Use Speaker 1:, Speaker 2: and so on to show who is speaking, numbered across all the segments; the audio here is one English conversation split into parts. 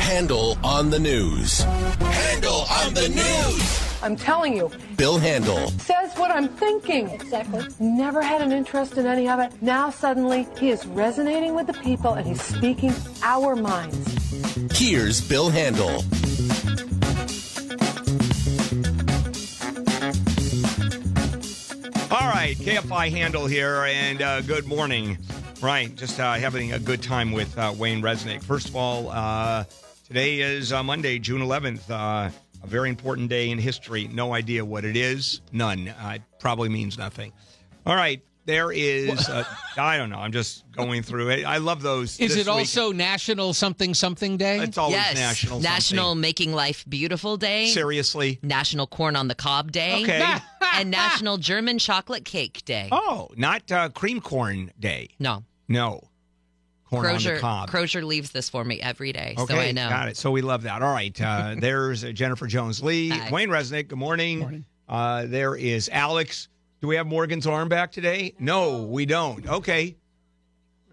Speaker 1: Handel on the news. Handel on the news.
Speaker 2: I'm telling you,
Speaker 1: Bill Handel.
Speaker 2: says what I'm thinking. Exactly. Never had an interest in any of it. Now suddenly he is resonating with the people and he's speaking our minds.
Speaker 1: Here's Bill Handel.
Speaker 3: All right, KFI Handel here, and uh, good morning. Right, just uh, having a good time with uh, Wayne Resnick. First of all, uh, today is uh, Monday, June 11th, uh, a very important day in history. No idea what it is, none. Uh, it probably means nothing. All right, there is, uh, I don't know, I'm just going through it. I love those.
Speaker 4: Is
Speaker 3: this
Speaker 4: it
Speaker 3: week.
Speaker 4: also National Something Something Day?
Speaker 3: It's always
Speaker 5: yes.
Speaker 3: national.
Speaker 5: National
Speaker 3: something.
Speaker 5: Making Life Beautiful Day.
Speaker 3: Seriously?
Speaker 5: National Corn on the Cob Day.
Speaker 3: Okay.
Speaker 5: and National German Chocolate Cake Day.
Speaker 3: oh, not uh, cream corn day.
Speaker 5: No.
Speaker 3: No. Corn on the
Speaker 5: Crozier,
Speaker 3: cob.
Speaker 5: Crozier leaves this for me every day,
Speaker 3: Okay,
Speaker 5: so I know.
Speaker 3: got it. So we love that. All right, uh, there's uh, Jennifer Jones Lee,
Speaker 5: Hi.
Speaker 3: Wayne Resnick. Good morning. Uh, there is Alex. Do we have Morgan's arm back today? No, we don't. Okay.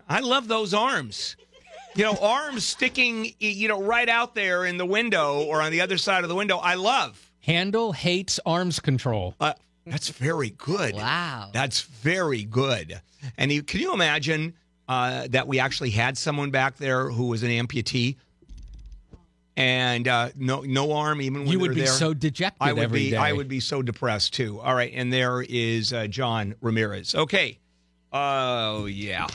Speaker 3: I love those arms. You know, arms sticking, you know, right out there in the window or on the other side of the window. I love.
Speaker 4: Handel hates arms control.
Speaker 3: Uh, that's very good.
Speaker 5: Wow.
Speaker 3: That's very good. And you, can you imagine uh, that we actually had someone back there who was an amputee and uh, no no arm even when
Speaker 4: You would be
Speaker 3: there?
Speaker 4: so dejected
Speaker 3: I would be
Speaker 4: day.
Speaker 3: I would be so depressed too. All right, and there is uh, John Ramirez. Okay. Oh yeah.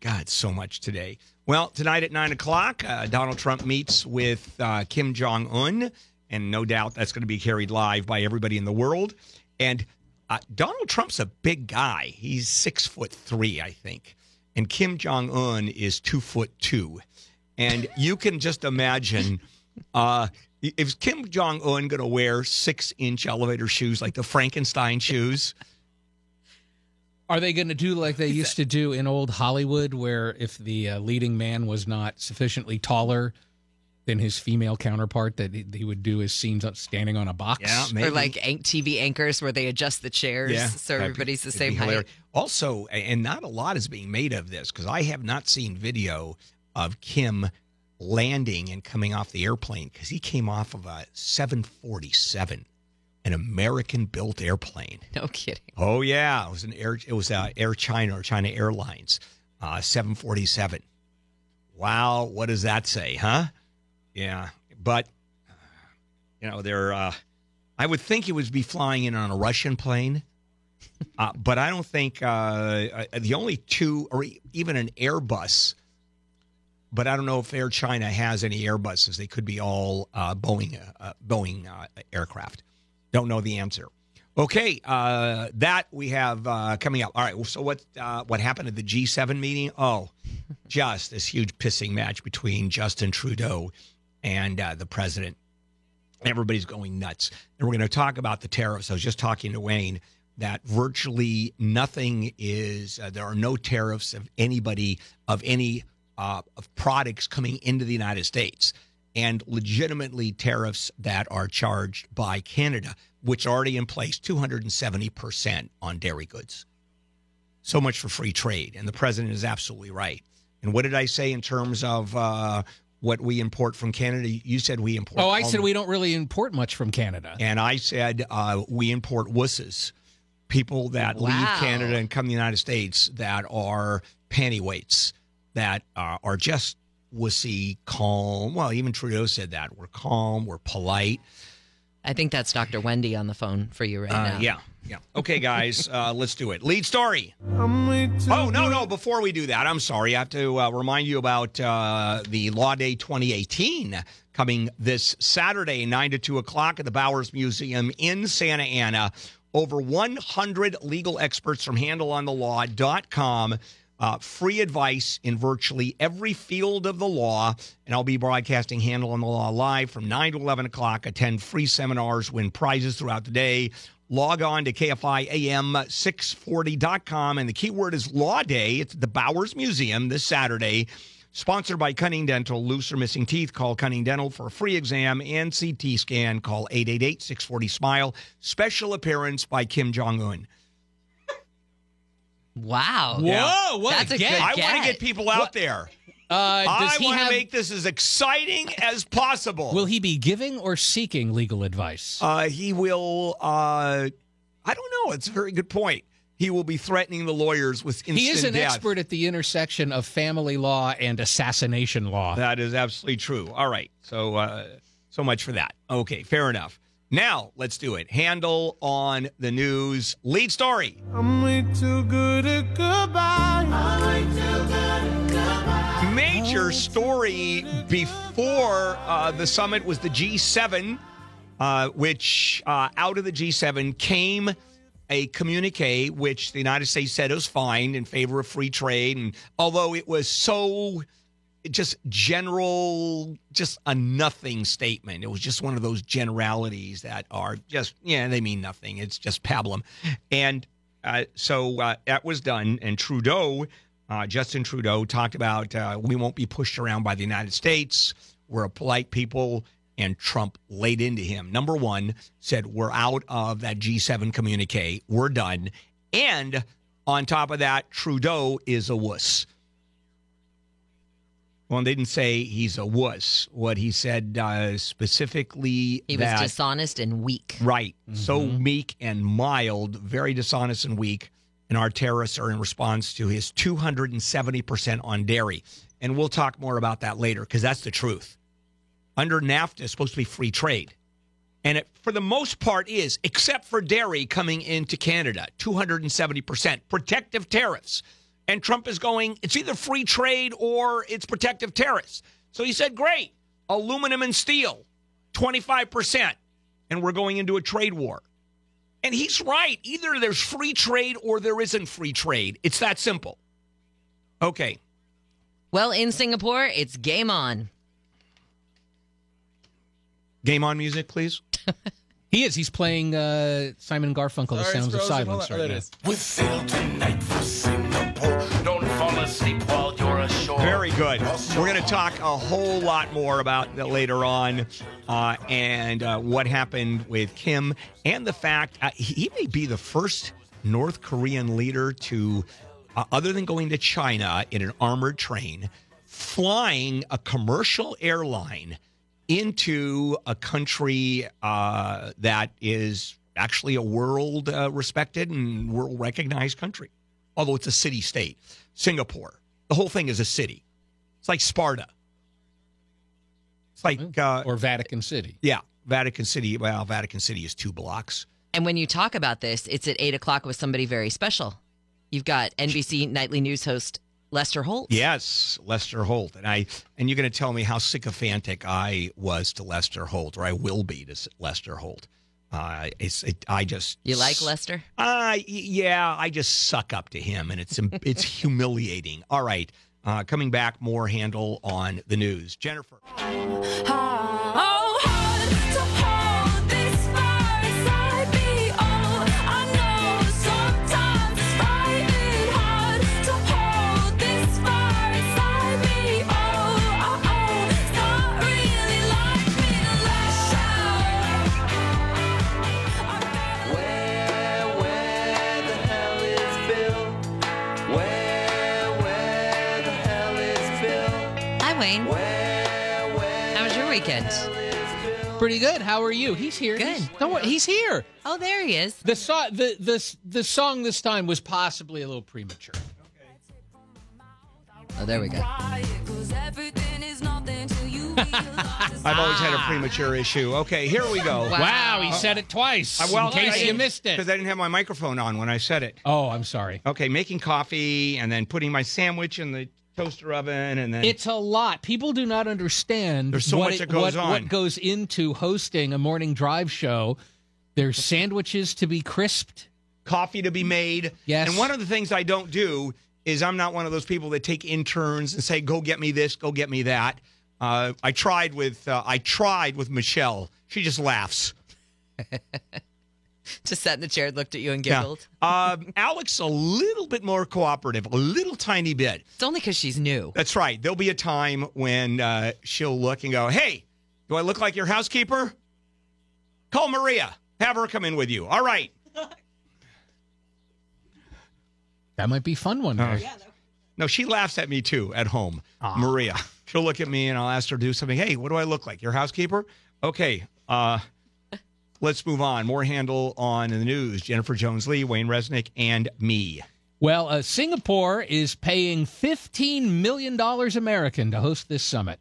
Speaker 3: God, so much today. Well, tonight at nine o'clock, uh, Donald Trump meets with uh, Kim Jong Un, and no doubt that's going to be carried live by everybody in the world. And uh, Donald Trump's a big guy. He's six foot three, I think, and Kim Jong Un is two foot two. And you can just imagine uh, is Kim Jong Un going to wear six inch elevator shoes like the Frankenstein shoes?
Speaker 4: Are they going to do like they used to do in old Hollywood, where if the uh, leading man was not sufficiently taller than his female counterpart, that he, he would do his scenes up standing on a box?
Speaker 5: Or like TV anchors where they adjust the chairs so
Speaker 3: that'd be-
Speaker 5: everybody's the same height.
Speaker 3: Also, and not a lot is being made of this because I have not seen video of Kim landing and coming off the airplane because he came off of a 747, an American-built airplane.
Speaker 5: No kidding.
Speaker 3: Oh yeah, it was an air. It was uh, Air China or China Airlines, uh, 747. Wow, what does that say, huh? Yeah, but you know they're. Uh, I would think he would be flying in on a Russian plane, uh, but I don't think uh, uh, the only two or even an Airbus. But I don't know if Air China has any Airbuses. They could be all uh, Boeing uh, Boeing aircraft. Don't know the answer. Okay, uh, that we have uh, coming up. All right. So what uh, what happened at the G7 meeting? Oh, just this huge pissing match between Justin Trudeau and uh, the president. Everybody's going nuts, and we're going to talk about the tariffs. I was just talking to Wayne that virtually nothing is. Uh, there are no tariffs of anybody of any uh, of products coming into the United States and legitimately tariffs that are charged by Canada, which are already in place 270% on dairy goods. So much for free trade. And the president is absolutely right. And what did I say in terms of uh, what we import from Canada? You said we import.
Speaker 4: Oh, I said we don't really import much from Canada.
Speaker 3: and I said uh, we import wusses, people that leave Canada and come to the United States that are pantyweights, that uh, are just wussy, calm. Well, even Trudeau said that we're calm, we're polite.
Speaker 5: I think that's Dr. Wendy on the phone for you right
Speaker 3: Uh,
Speaker 5: now.
Speaker 3: yeah, yeah. Okay, guys, uh, let's do it. Lead story. Oh no, no! Before we do that, I'm sorry. I have to uh, remind you about uh, the Law Day 2018 coming this Saturday, nine to two o'clock at the Bowers Museum in Santa Ana. Over 100 legal experts from HandelOnTheLaw.com. Uh, free advice in virtually every field of the law. And I'll be broadcasting Handel on the Law live from 9 to 11 o'clock. Attend free seminars, win prizes throughout the day. Log on to KFIAM640.com. And the keyword is Law Day. It's the Bowers Museum this Saturday. Sponsored by Cunning Dental. Loose or missing teeth, call Cunning Dental for a free exam and CT scan. Call 888 640 SMILE. Special appearance by Kim Jong un.
Speaker 5: Wow.
Speaker 4: Whoa, what
Speaker 5: That's
Speaker 4: a
Speaker 5: a
Speaker 4: get.
Speaker 5: good
Speaker 3: I want to
Speaker 5: get.
Speaker 3: get people out there.
Speaker 4: Uh, does
Speaker 3: I
Speaker 4: he
Speaker 3: want to
Speaker 4: have?
Speaker 3: make this as exciting as possible.
Speaker 4: will he be giving or seeking legal advice?
Speaker 3: Uh, he will. Uh, I don't know. It's a very good point. He will be threatening the lawyers with instant
Speaker 4: he is an
Speaker 3: death.
Speaker 4: expert at the intersection of family law and assassination law.
Speaker 3: That is absolutely true. All right. So, uh, so much for that. Okay, fair enough. Now let's do it. Handel on the news. Lead story.
Speaker 6: I'm way too good at goodbye.
Speaker 3: Major story before uh, the summit was the G7, uh, which uh, out of the G7 came a communique which the United States said was fine in favor of free trade. And although it was so just general, just a nothing statement, it was just one of those generalities that are just, yeah, they mean nothing. It's just pablum. And uh, so uh, that was done. And Trudeau, uh, Justin Trudeau, talked about uh, we won't be pushed around by the United States. We're a polite people. And Trump laid into him. Number one, said, We're out of that G7 communique. We're done. And on top of that, Trudeau is a wuss. Well, they didn't say he's a wuss. What he said uh, specifically
Speaker 5: He was
Speaker 3: that
Speaker 5: dishonest and weak.
Speaker 3: Right. So meek and mild, very dishonest and weak. And our terrorists are in response to his 270% on dairy. And we'll talk more about that later because that's the truth. Under NAFTA, it's supposed to be free trade. And it, for the most part, is, except for dairy coming into Canada, 270%. Protective tariffs. And Trump is going, it's either free trade or it's protective tariffs. So he said, great, aluminum and steel, 25%. And we're going into a trade war. And he's right. Either there's free trade or there isn't free trade. It's that simple. Okay.
Speaker 5: Well, in Singapore, it's game on.
Speaker 3: Game on music, please.
Speaker 4: he is. He's playing uh, Simon Garfunkel, The
Speaker 6: Sorry,
Speaker 4: Sounds of
Speaker 6: it's
Speaker 4: Silence.
Speaker 6: on.
Speaker 4: Right now.
Speaker 6: is.
Speaker 1: We sail tonight for Singapore. Don't fall asleep while you're ashore.
Speaker 3: Very good. We're going to talk a whole lot more about that later on uh, and uh, what happened with Kim and the fact uh, he he may be the first North Korean leader to, uh, other than going to China in an armored train, flying a commercial airline into a country uh, that is actually a world uh, respected and world recognized country, although it's a city state. Singapore. The whole thing is a city. It's like Sparta. It's like, uh,
Speaker 4: Or Vatican City.
Speaker 3: yeah, Vatican City. Well, Vatican City is two blocks.
Speaker 5: And when you talk about this, it's at 8 o'clock with somebody very special. You've got NBC nightly news host Lester Holt.
Speaker 3: Yes, Lester Holt, and I and you're going to tell me how sycophantic I was to Lester Holt, or I will be to Lester Holt. Uh, it's it, I just
Speaker 5: You like Lester?
Speaker 3: Uh, yeah, I just suck up to him, and it's it's humiliating. All right, uh, coming back, more Handel on the news. Jennifer.
Speaker 7: Oh,
Speaker 4: Pretty good. How are you? He's here.
Speaker 5: Good.
Speaker 4: He's, don't worry. He's here.
Speaker 5: Oh, there he is.
Speaker 4: The, so, the, the, the song this time was possibly a little premature.
Speaker 5: Oh, there we go.
Speaker 7: Cause everything is nothing till you realize
Speaker 3: I've always had a premature issue. Okay, here we go.
Speaker 5: Wow.
Speaker 4: Wow, he said it twice.
Speaker 3: Uh, well,
Speaker 4: in case
Speaker 3: I
Speaker 4: you missed it.
Speaker 3: because I didn't have my microphone on when I said it.
Speaker 4: Oh, I'm sorry.
Speaker 3: Okay, making coffee and then putting my sandwich in the toaster oven and then
Speaker 4: It's a lot. People do not understand
Speaker 3: There's so
Speaker 4: what
Speaker 3: much
Speaker 4: it-
Speaker 3: that goes
Speaker 4: what,
Speaker 3: on.
Speaker 4: what goes into hosting a morning drive show. There's sandwiches to be crisped.
Speaker 3: coffee to be made.
Speaker 4: Yes.
Speaker 3: And one of the things I don't do is I'm not one of those people that take interns and say, "Go get me this, go get me that." Uh, I tried with uh, I tried with Michelle. She just laughs.
Speaker 5: Just sat in the chair, and looked at you and
Speaker 3: Yeah.
Speaker 5: giggled.
Speaker 3: Um, Alex a little bit more cooperative, a little tiny bit.
Speaker 5: It's only because she's new.
Speaker 3: That's right. There'll be a time when uh, she'll look and go, "Hey, do I look like your housekeeper?" Call Maria. Have her come in with you. All right.
Speaker 4: That might be fun one day.
Speaker 3: No, she laughs at me too at home. Maria. She'll look at me and I'll ask her to do something. Hey, what do I look like? Your housekeeper? Okay. Uh, let's move on. More Handel on the news. Jennifer Jones Lee, Wayne Resnick, and me.
Speaker 4: Well, uh, Singapore is paying $15 million American to host this summit.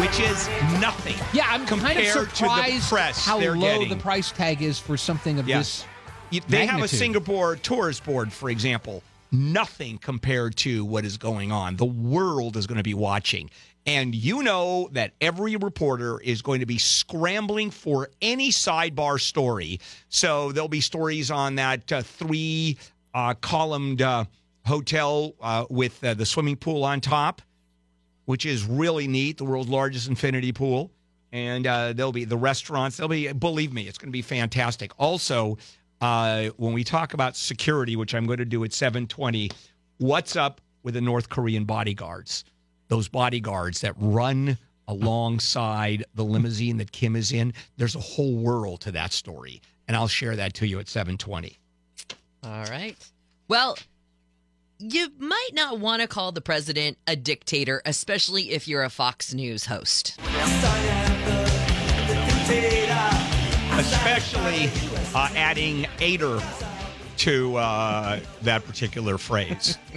Speaker 3: Which is nothing.
Speaker 4: Yeah, I'm kind of
Speaker 3: Compared to the
Speaker 4: surprised
Speaker 3: press
Speaker 4: how low
Speaker 3: getting.
Speaker 4: the price tag is for something of
Speaker 3: Yes.
Speaker 4: this.
Speaker 3: They have a. Singapore tourist board, for example. Nothing compared to what is going on. The world is going to be watching. And you know that every reporter is going to be scrambling for any sidebar story. So there'll be stories on that uh, three uh, columned uh, hotel uh, with uh, the swimming pool on top which is really neat, the world's largest infinity pool. And uh, there'll be the restaurants. There'll be, believe me, it's going to be fantastic. Also, when we talk about security, which I'm going to do at 7:20, what's up with the North Korean bodyguards? Those bodyguards that run alongside the limousine that Kim is in. There's a whole world to that story, and I'll share that to you at 7:20.
Speaker 5: All right. Well, you might not want to call the president a dictator, especially if you're a Fox News host.
Speaker 3: especially uh, adding "ater" to uh, that particular phrase.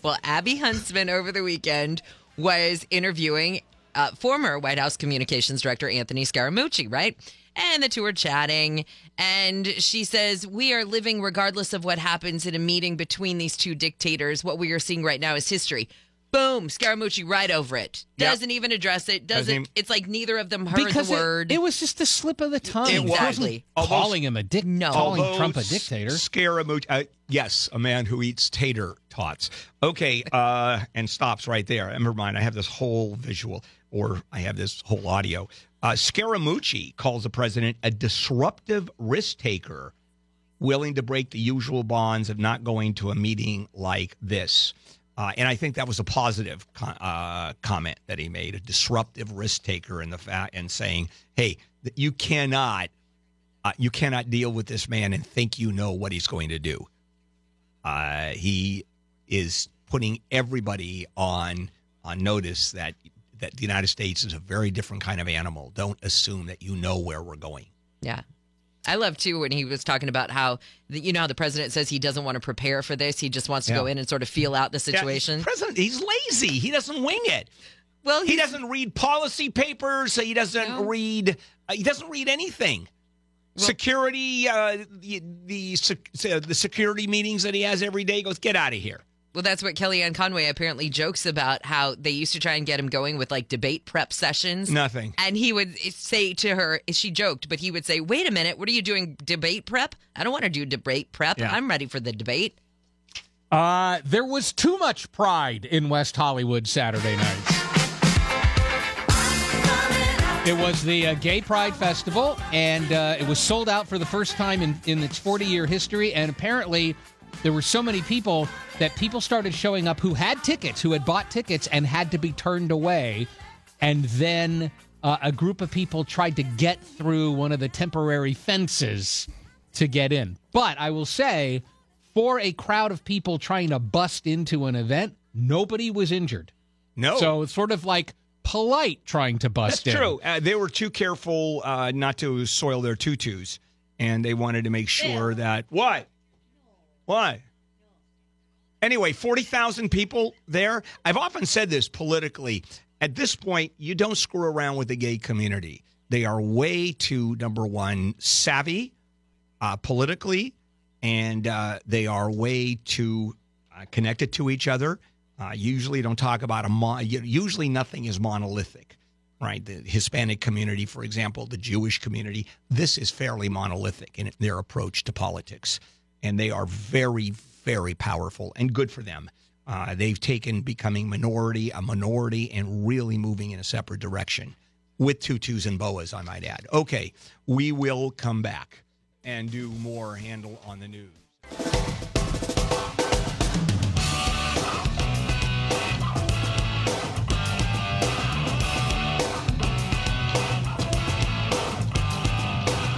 Speaker 5: Well, Abby Huntsman over the weekend was interviewing uh, former White House Communications Director Anthony Scaramucci, right? And the two were chatting, and she says, We are living regardless of what happens in a meeting between these two dictators. What we are seeing right now is history. Boom, Scaramucci right over it.
Speaker 3: Yep.
Speaker 5: Doesn't even address it. Doesn't.
Speaker 3: Doesn't
Speaker 5: it's like neither of them heard
Speaker 4: because
Speaker 5: the
Speaker 4: it-
Speaker 5: word.
Speaker 4: It, was just a slip of the tongue.
Speaker 3: It was.
Speaker 5: Exactly.
Speaker 3: Although-
Speaker 4: calling him a dic-
Speaker 5: No.
Speaker 4: calling
Speaker 3: Although
Speaker 4: Trump a dictator.
Speaker 3: Scaramucci. uh, yes, a man who eats tater tots. Okay, uh, and stops right there. Never mind, I have this whole visual, or I have this whole audio. Uh, Scaramucci calls the president a disruptive risk taker, willing to break the usual bonds of not going to a meeting like this. Uh, and I think that was a positive co- uh, comment that he made, a disruptive risk taker in the fact and saying, "Hey, you cannot uh, you cannot deal with this man and think you know what he's going to do. Uh, he is putting everybody on on notice that that the United States is a very different kind of animal. Don't assume that you know where we're going.
Speaker 5: Yeah. I love too when he was talking about how the, you know how the president says he doesn't want to prepare for this. He just wants to
Speaker 3: Yeah.
Speaker 5: go in and sort of feel out the
Speaker 3: Yeah,
Speaker 5: situation.
Speaker 3: president, he's lazy. He doesn't wing it.
Speaker 5: well,
Speaker 3: He doesn't read policy papers. He doesn't
Speaker 5: No.
Speaker 3: read. Uh, he doesn't read anything. security, uh, the the sec- the security meetings that he has every day. Goes, get out of here.
Speaker 5: Well, that's what Kellyanne Conway apparently jokes about how they used to try and get him going with like debate prep sessions.
Speaker 3: Nothing.
Speaker 5: And he would say to her, she joked, but he would say, wait a minute, what are you doing? Debate prep? I don't want to do debate prep.
Speaker 3: Yeah.
Speaker 5: I'm ready for the debate.
Speaker 4: Uh, there was too much pride in West Hollywood Saturday night. It was the uh, Gay Pride Festival, and uh, it was sold out for the first time in, in its 40 year history. And apparently, there were so many people that people started showing up who had tickets, who had bought tickets, and had to be turned away. And then uh, a group of people tried to get through one of the temporary fences to get in. But I will say, for a crowd of people trying to bust into an event, nobody was injured.
Speaker 3: No.
Speaker 4: So it's sort of like polite trying to bust
Speaker 3: That's
Speaker 4: in.
Speaker 3: true. Uh, they were too careful uh, not to soil their tutus, and they wanted to make sure that what, what. Anyway, forty thousand people there. I've often said this politically. At this point, you don't screw around with the gay community. They are way too number one savvy uh, politically, and uh, they are way too uh, connected to each other. Uh, usually, don't talk about a. Mo- usually, nothing is monolithic, right? The Hispanic community, for example, the Jewish community. This is fairly monolithic in their approach to politics, and they are very, very powerful and good for them. Uh, they've taken becoming minority a minority and really moving in a separate direction with tutus and boas, I might add. Okay, we will come back and do more Handel on the news.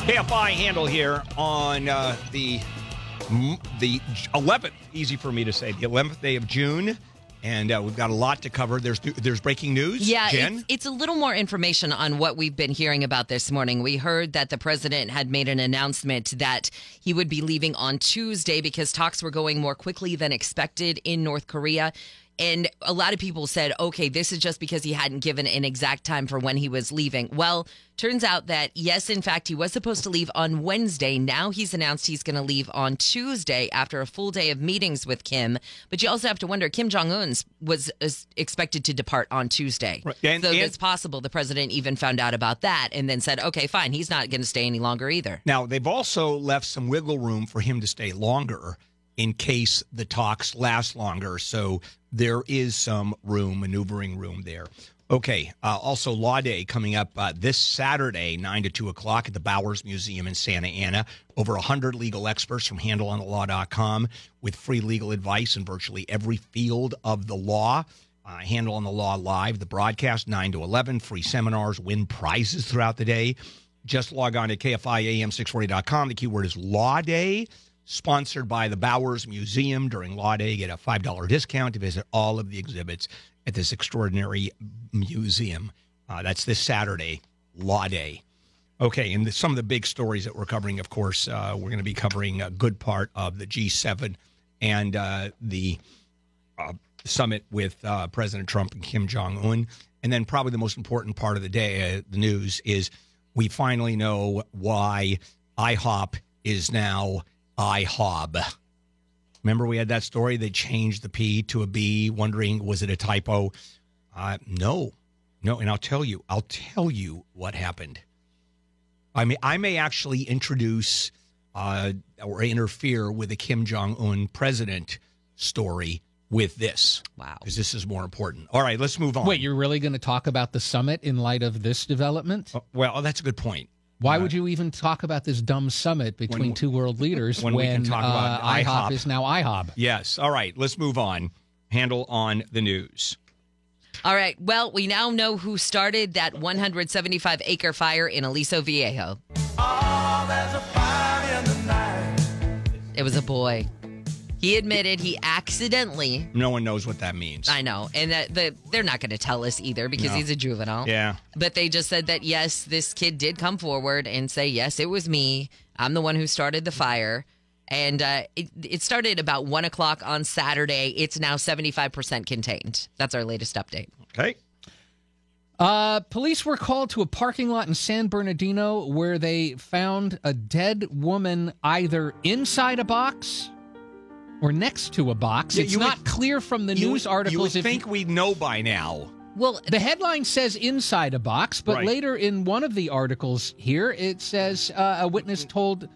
Speaker 3: KFI Handel here on uh, the the 11th, easy for me to say, the 11th day of June. And uh, we've got a lot to cover. There's there's breaking news.
Speaker 5: Yeah, it's, it's a little more information on what we've been hearing about this morning. We heard that the president had made an announcement that he would be leaving on Tuesday because talks were going more quickly than expected in North Korea. And a lot of people said, okay, this is just because he hadn't given an exact time for when he was leaving. Well, turns out that, yes, in fact, he was supposed to leave on Wednesday. Now he's announced he's going to leave on Tuesday after a full day of meetings with Kim. But you also have to wonder Kim Jong un's was expected to depart on Tuesday.
Speaker 3: Right. And-
Speaker 5: so
Speaker 3: and-
Speaker 5: it's possible the president even found out about that and then said, okay, fine, he's not going to stay any longer either.
Speaker 3: Now, they've also left some wiggle room for him to stay longer in case the talks last longer. So there is some room, maneuvering room there. Okay. Uh, also, Law Day coming up uh, this Saturday, 9 to 2 o'clock at the Bowers Museum in Santa Ana. Over 100 legal experts from handelonthelaw.com with free legal advice in virtually every field of the law. Uh, Handel on the Law Live, the broadcast 9 to 11, free seminars, win prizes throughout the day. Just log on to KFIAM640.com. The keyword is Law Day, sponsored by the Bowers Museum during Law Day. Get a $5 discount to visit all of the exhibits at this extraordinary museum. Uh, that's this Saturday, Law Day. Okay, and the, some of the big stories that we're covering, of course, uh, we're going to be covering a good part of the G7 and uh, the uh, summit with uh, President Trump and Kim Jong Un. And then, probably the most important part of the day, uh, the news, is we finally know why IHOP is now IHOB. Remember, we had that story. They changed the P to a B, wondering was it a typo? Uh, no, no. And I'll tell you, I'll tell you what happened. I mean, I may actually introduce uh, or interfere with the Kim Jong Un president story with this.
Speaker 5: Wow.
Speaker 3: Because this is more important. All right, let's move on.
Speaker 4: Wait, you're really going to talk about the summit in light of this development?
Speaker 3: Oh, well, that's a good point.
Speaker 4: Why would you even talk about this dumb summit between
Speaker 3: When-
Speaker 4: two world leaders
Speaker 3: when we can talk about
Speaker 4: uh, IHOP,
Speaker 3: IHOP.
Speaker 4: is now IHOB?
Speaker 3: Yes. All right, let's move on. Handle on the news.
Speaker 5: All right. Well, we now know who started that 175 acre fire in Aliso Viejo. It was a boy. He admitted he accidentally.
Speaker 3: No one knows what that means.
Speaker 5: I know, and that the they're not going to tell us either because
Speaker 3: No.
Speaker 5: he's a juvenile.
Speaker 3: Yeah.
Speaker 5: But they just said that yes, this kid did come forward and say yes, it was me. I'm the one who started the fire, and uh, it it started about one o'clock on Saturday. It's now 75 percent contained. That's our latest update.
Speaker 3: Okay.
Speaker 4: Uh, police were called to a parking lot in San Bernardino where they found a dead woman either inside a box or next to a box.
Speaker 3: Yeah,
Speaker 4: it's not
Speaker 3: would-
Speaker 4: clear from the
Speaker 3: You
Speaker 4: news
Speaker 3: would-
Speaker 4: articles.
Speaker 3: You would think we'd know by now.
Speaker 5: Well,
Speaker 4: the headline says inside a box, but
Speaker 3: Right.
Speaker 4: later in one of the articles here, it says uh, a witness told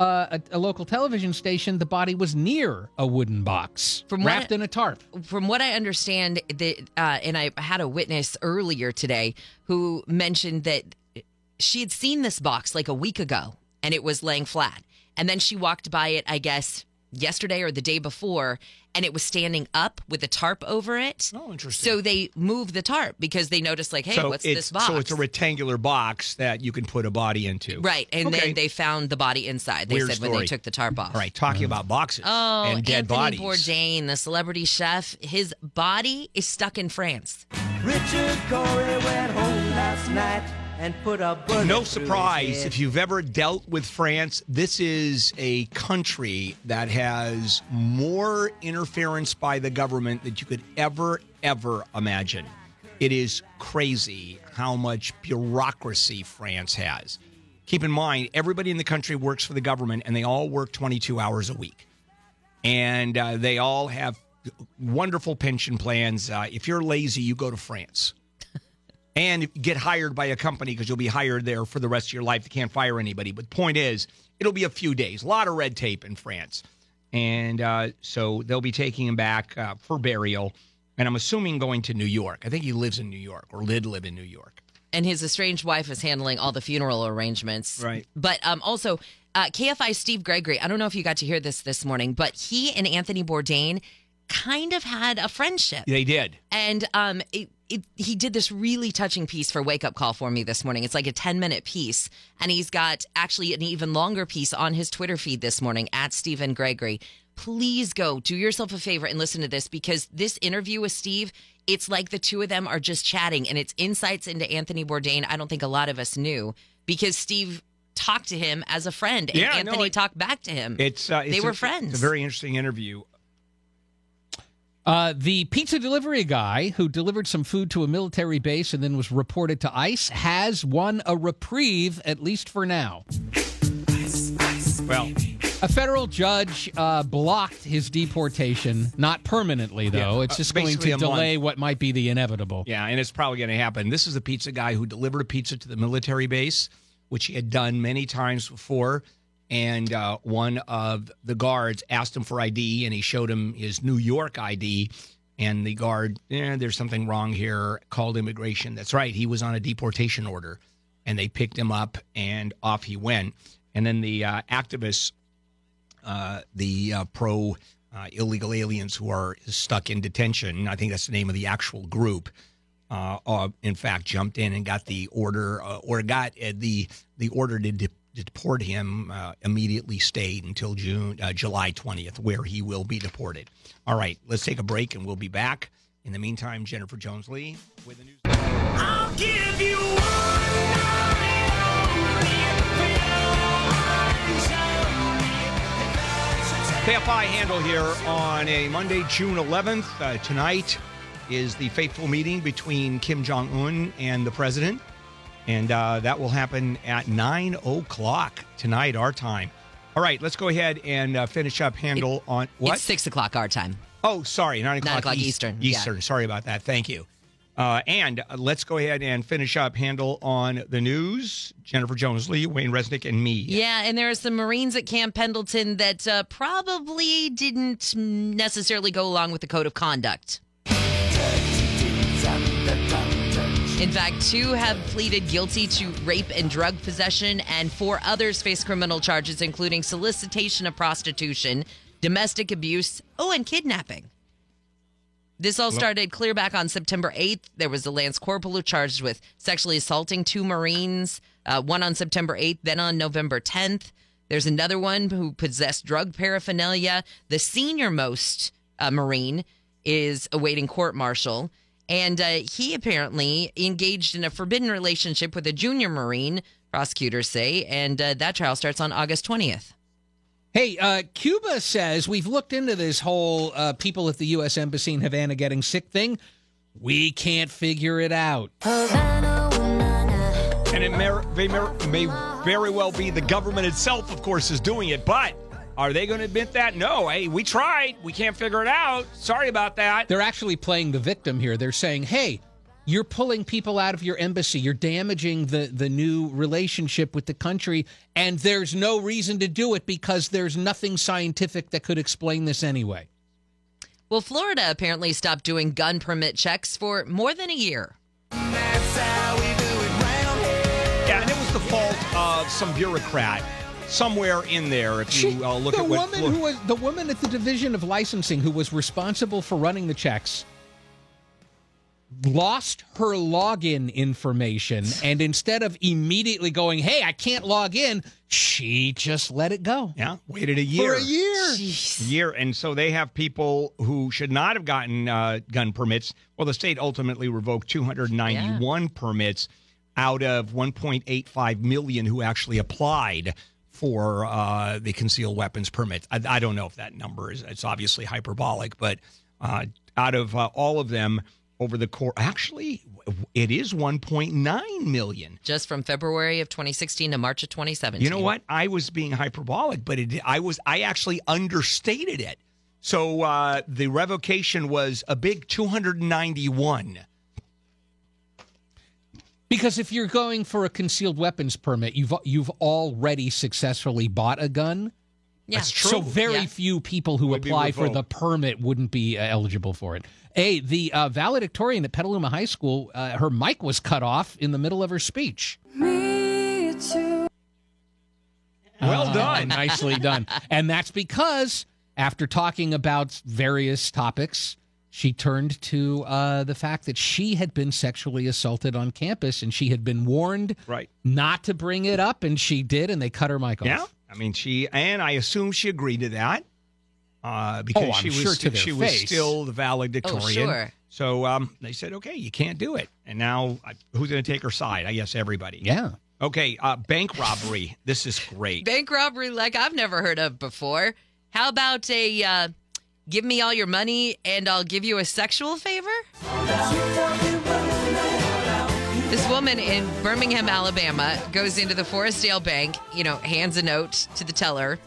Speaker 4: uh, a, a local television station the body was near a wooden box
Speaker 5: From what-
Speaker 4: wrapped in a tarp.
Speaker 5: from what I understand, the uh, and I had a witness earlier today who mentioned that she had seen this box like a week ago, and it was laying flat, and then she walked by it, I guess, yesterday or the day before, and it was standing up with a tarp over it.
Speaker 3: Oh, interesting.
Speaker 5: So they moved the tarp because they noticed, like, hey,
Speaker 3: so
Speaker 5: what's this box?
Speaker 3: So it's a rectangular box that you can put a body into.
Speaker 5: right, and
Speaker 3: Okay.
Speaker 5: then they found the body inside. They
Speaker 3: Weird
Speaker 5: said when they took the tarp off.
Speaker 3: All right, talking about boxes
Speaker 5: Oh,
Speaker 3: and dead
Speaker 5: Anthony
Speaker 3: bodies.
Speaker 5: Bourdain, the celebrity chef, his body is stuck in France.
Speaker 6: Richard Cory went home last night and put a
Speaker 3: No surprise if you've ever dealt with France. This is a country that has more interference by the government that you could ever, ever imagine. It is crazy how much bureaucracy France has. Keep in mind, everybody in the country works for the government and they all work 22 hours a week. And uh, they all have wonderful pension plans. Uh, if you're lazy, you go to France and get hired by a company because you'll be hired there for the rest of your life. They can't fire anybody. But the point is, it'll be a few days. A lot of red tape in France. And uh, so they'll be taking him back uh, for burial. And I'm assuming going to New York. I think he lives in New York or did live in New York.
Speaker 5: and his estranged wife is handling all the funeral arrangements.
Speaker 3: Right.
Speaker 5: But um, also, uh, KFI Steve Gregory. I don't know if you got to hear this this morning, but he and Anthony Bourdain kind of had a friendship.
Speaker 3: They did.
Speaker 5: And um, it, it, he did this really touching piece for Wake Up Call for me this morning. It's like a 10 minute piece. And he's got actually an even longer piece on his Twitter feed this morning at Stephen Gregory. Please go do yourself a favor and listen to this because this interview with Steve, it's like the two of them are just chatting and it's insights into Anthony Bourdain. I don't think a lot of us knew because Steve talked to him as a friend and
Speaker 3: Yeah, no,
Speaker 5: Anthony
Speaker 3: it-
Speaker 5: talked back to him.
Speaker 3: It's uh,
Speaker 5: they were
Speaker 3: a,
Speaker 5: friends.
Speaker 3: It's a very interesting interview.
Speaker 4: Uh, the pizza delivery guy who delivered some food to a military base and then was reported to ICE has won a reprieve, at least for now.
Speaker 3: Well,
Speaker 4: A federal judge uh, blocked his deportation, not permanently, though.
Speaker 3: Yeah,
Speaker 4: it's
Speaker 3: uh,
Speaker 4: just going to
Speaker 3: a month.
Speaker 4: delay what might be the inevitable.
Speaker 3: yeah, and it's probably going to happen. This is the pizza guy who delivered a pizza to the military base, which he had done many times before. And uh, one of the guards asked him for ID, and he showed him his New York ID. And the guard, eh, there's something wrong here, called immigration. That's right, he was on a deportation order. And they picked him up, and off he went. And then the uh, activists uh, the uh, pro uh, illegal aliens who are stuck in detention. I think that's the name of the actual group. Uh, in fact, jumped in and got the order, or got the the order to de- deport him. Uh, immediately stayed until June, uh, July twentieth, where he will be deported. All right, let's take a break, and we'll be back. In the meantime, Jennifer Jones Lee with the news.
Speaker 6: I'll give you one
Speaker 3: KFI Handel here on a Monday, June 11th. Uh, tonight is the fateful meeting between Kim Jong Un and the president, and uh, that will happen at nine o'clock tonight, our time. All right, let's go ahead and uh, finish up Handel on what?
Speaker 5: It's six o'clock our time.
Speaker 3: Oh, sorry, nine o'clock,
Speaker 5: o'clock
Speaker 3: East-
Speaker 5: Eastern, yeah.
Speaker 3: Eastern. Sorry about that. Thank you. Uh, and uh, let's go ahead and finish up Handel on the news. Jennifer Jones Lee, Wayne Resnick, and me.
Speaker 5: Yeah, and there are some Marines at Camp Pendleton that uh, probably didn't necessarily go along with the code of conduct. In fact, two have pleaded guilty to rape and drug possession, and four others face criminal charges, including solicitation of prostitution, domestic abuse, oh, and kidnapping. This all started clear back on September 8th. There was a Lance Corporal who charged with sexually assaulting two Marines, uh, one on September 8th, then on November 10th. There's another one who possessed drug paraphernalia. The senior most uh, Marine is awaiting court martial. And uh, he apparently engaged in a forbidden relationship with a junior Marine, prosecutors say. And uh, that trial starts on August 20th.
Speaker 4: Hey, uh, Cuba says we've looked into this whole uh, people at the U.S. Embassy in Havana getting sick thing. We can't figure it out.
Speaker 3: And it may, may, may very well be the government itself, of course, is doing it. But are they going to admit that? No. Hey, we tried. We can't figure it out. Sorry about that.
Speaker 4: They're actually playing the victim here. They're saying, hey, you're pulling people out of your embassy. You're damaging the, the new relationship with the country. And there's no reason to do it because there's nothing scientific that could explain this anyway.
Speaker 5: Well, Florida apparently stopped doing gun permit checks for more than a year.
Speaker 3: Yeah, and it was the fault of some bureaucrat somewhere in there. If you uh, look
Speaker 4: the
Speaker 3: at what.
Speaker 4: woman who was the woman at the division of licensing who was responsible for running the checks lost her login information and instead of immediately going hey i can't log in she just let it go
Speaker 3: yeah, waited a year.
Speaker 4: for a year
Speaker 3: A year, and so they have people who should not have gotten uh, gun permits. Well, the state ultimately revoked 291 permits out of 1.85 million who actually applied for uh, the concealed weapons permit. I, I don't know if that number is it's obviously hyperbolic, but uh, out of uh, all of them over the course, actually, it is 1.9 million.
Speaker 5: just from February of 2016 to March of 2017.
Speaker 3: You know what? I was being hyperbolic, but it, I was I actually understated it. So uh, the revocation was a big 291.
Speaker 4: Because if you're going for a concealed weapons permit you've you've already successfully bought a gun
Speaker 5: Yeah.
Speaker 3: That's true.
Speaker 4: so very
Speaker 5: Yeah.
Speaker 4: few people who
Speaker 3: Would
Speaker 4: apply for the permit wouldn't be uh, eligible for it hey the uh, valedictorian at petaluma high school uh, her mic was cut off in the middle of her speech
Speaker 3: Me
Speaker 4: too.
Speaker 3: Well done.
Speaker 4: nicely done. And that's because after talking about various topics, she turned to uh, the fact that she had been sexually assaulted on campus and she had been warned
Speaker 3: Right.
Speaker 4: not to bring it up, and she did, and they cut her mic off.
Speaker 3: Yeah. I mean, she and I assume she agreed to that uh, because
Speaker 4: Oh, I'm
Speaker 3: she was
Speaker 4: sure to their
Speaker 3: she was still the valedictorian.
Speaker 5: Oh, sure.
Speaker 3: So um, they said, okay, you can't do it. And now uh, who's going to take her side? I guess everybody.
Speaker 4: Yeah.
Speaker 3: Okay. Uh, bank robbery. This is great.
Speaker 5: Bank robbery like I've never heard of before. How about a uh, give me all your money and I'll give you a sexual favor? This woman in Birmingham, Alabama goes into the Forestdale Bank, you know, hands a note to the teller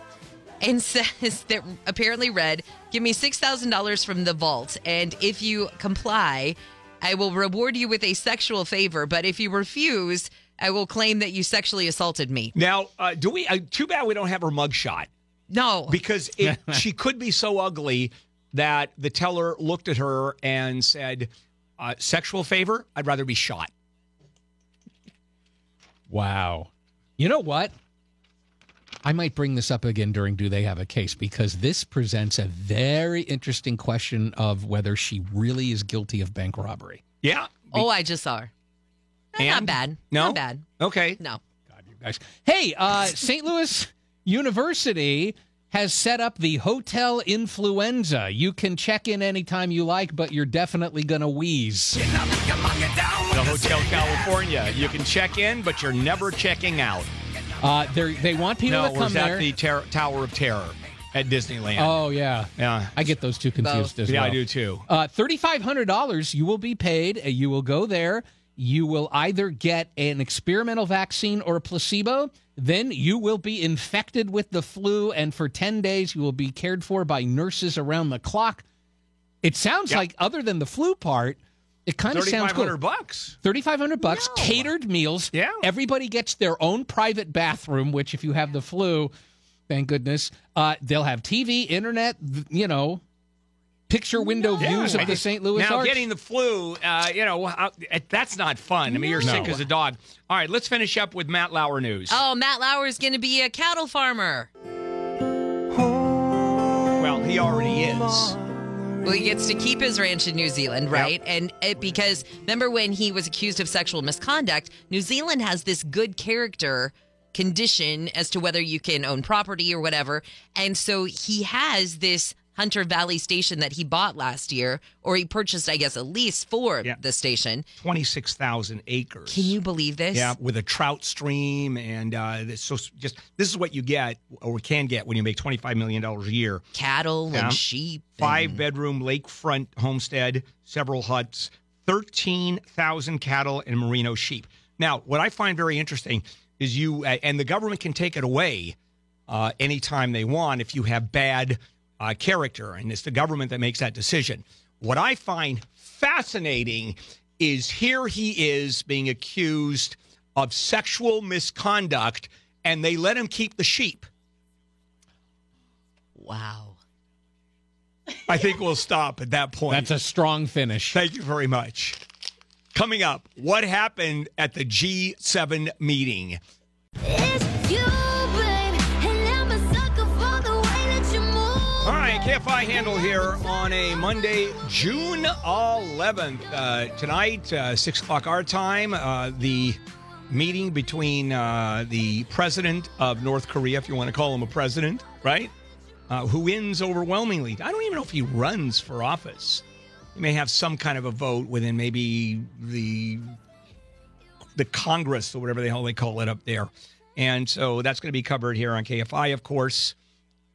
Speaker 5: and says that apparently read, Give me $6,000 from the vault. And if you comply, I will reward you with a sexual favor. But if you refuse, I will claim that you sexually assaulted me.
Speaker 3: Now, uh, do we? Uh, too bad we don't have her mugshot
Speaker 5: No.
Speaker 3: because it, she could be so ugly that the teller looked at her and said, uh, "Sexual favor? I'd rather be shot."
Speaker 4: Wow. You know what? I might bring this up again during Do They Have a Case because this presents a very interesting question of whether she really is guilty of bank robbery.
Speaker 3: Yeah.
Speaker 5: Oh, I just saw her. Not bad.
Speaker 3: No?
Speaker 5: Not bad.
Speaker 3: Okay.
Speaker 5: No.
Speaker 4: God, you Guys. Hey, uh, St. Louis University has set up the Hotel Influenza. You can check in anytime you like, but you're definitely going to wheeze.
Speaker 3: The Hotel California. You can check in, but you're never checking out.
Speaker 4: Uh, they're- want people
Speaker 3: No,
Speaker 4: to
Speaker 3: or
Speaker 4: come
Speaker 3: is that
Speaker 4: there.
Speaker 3: the ter- Tower of Terror at Disneyland?
Speaker 4: oh, yeah.
Speaker 3: yeah.
Speaker 4: I get those two confused as
Speaker 3: yeah,
Speaker 4: well.
Speaker 3: I do too.
Speaker 4: Uh, $3,500 you will be paid. Uh, You will go there. You will either get an experimental vaccine or a placebo. Then you will be infected with the flu, and for 10 days, you will be cared for by nurses around the clock. It sounds
Speaker 3: Yep.
Speaker 4: like, other than the flu part, it kind of sounds good.
Speaker 3: hundred bucks.
Speaker 4: 3500 bucks, catered meals.
Speaker 3: Yeah.
Speaker 4: Everybody gets their own private bathroom, which, if you have the flu, thank goodness, uh, they'll have TV, internet, you know, picture window views of the St. Louis
Speaker 3: Now,
Speaker 4: Arch.
Speaker 3: getting the flu, uh, you know, how- that's not fun. I mean, you're
Speaker 4: No.
Speaker 3: sick as a dog. All right, let's finish up with Matt Lauer news.
Speaker 5: Oh, Matt Lauer is going to be a cattle farmer.
Speaker 3: Well, he already is.
Speaker 5: Well, he gets to keep his ranch in New Zealand, right? And it, because remember when he was accused of sexual misconduct, New Zealand has this good character condition as to whether you can own property or whatever. And so he has this Hunter Valley station that he bought last year, or he purchased, I guess, a lease for
Speaker 3: Yeah.
Speaker 5: the station.
Speaker 3: Twenty-six thousand acres.
Speaker 5: Can you believe this?
Speaker 3: Yeah, with a trout stream, and uh, so just this is what you get or can get when you make twenty-five million dollars a year.
Speaker 5: Cattle
Speaker 3: Yeah.
Speaker 5: and sheep.
Speaker 3: Five
Speaker 5: and-
Speaker 3: bedroom lakefront homestead, several huts, 13,000 cattle and merino sheep. Now, what I find very interesting is you, uh, and the government can take it away uh, anytime they want if you have bad uh, character, and it's the government that makes that decision. What I find fascinating is here he is being accused of sexual misconduct, and they let him keep the sheep.
Speaker 5: Wow.
Speaker 3: I think we'll stop at that point.
Speaker 4: That's a strong finish.
Speaker 3: Thank you very much. Coming up, what happened at the G7 meeting?
Speaker 7: It's you,
Speaker 3: KFI Handel here on a Monday, June 11th. Uh, tonight, uh, 6 o'clock our time, uh, the meeting between uh, the president of North Korea, if you want to call him a president, right? Uh, who wins overwhelmingly. I don't even know if he runs for office. He may have some kind of a vote within maybe the the Congress or whatever the hell they call it up there. And so that's going to be covered here on KFI, of course.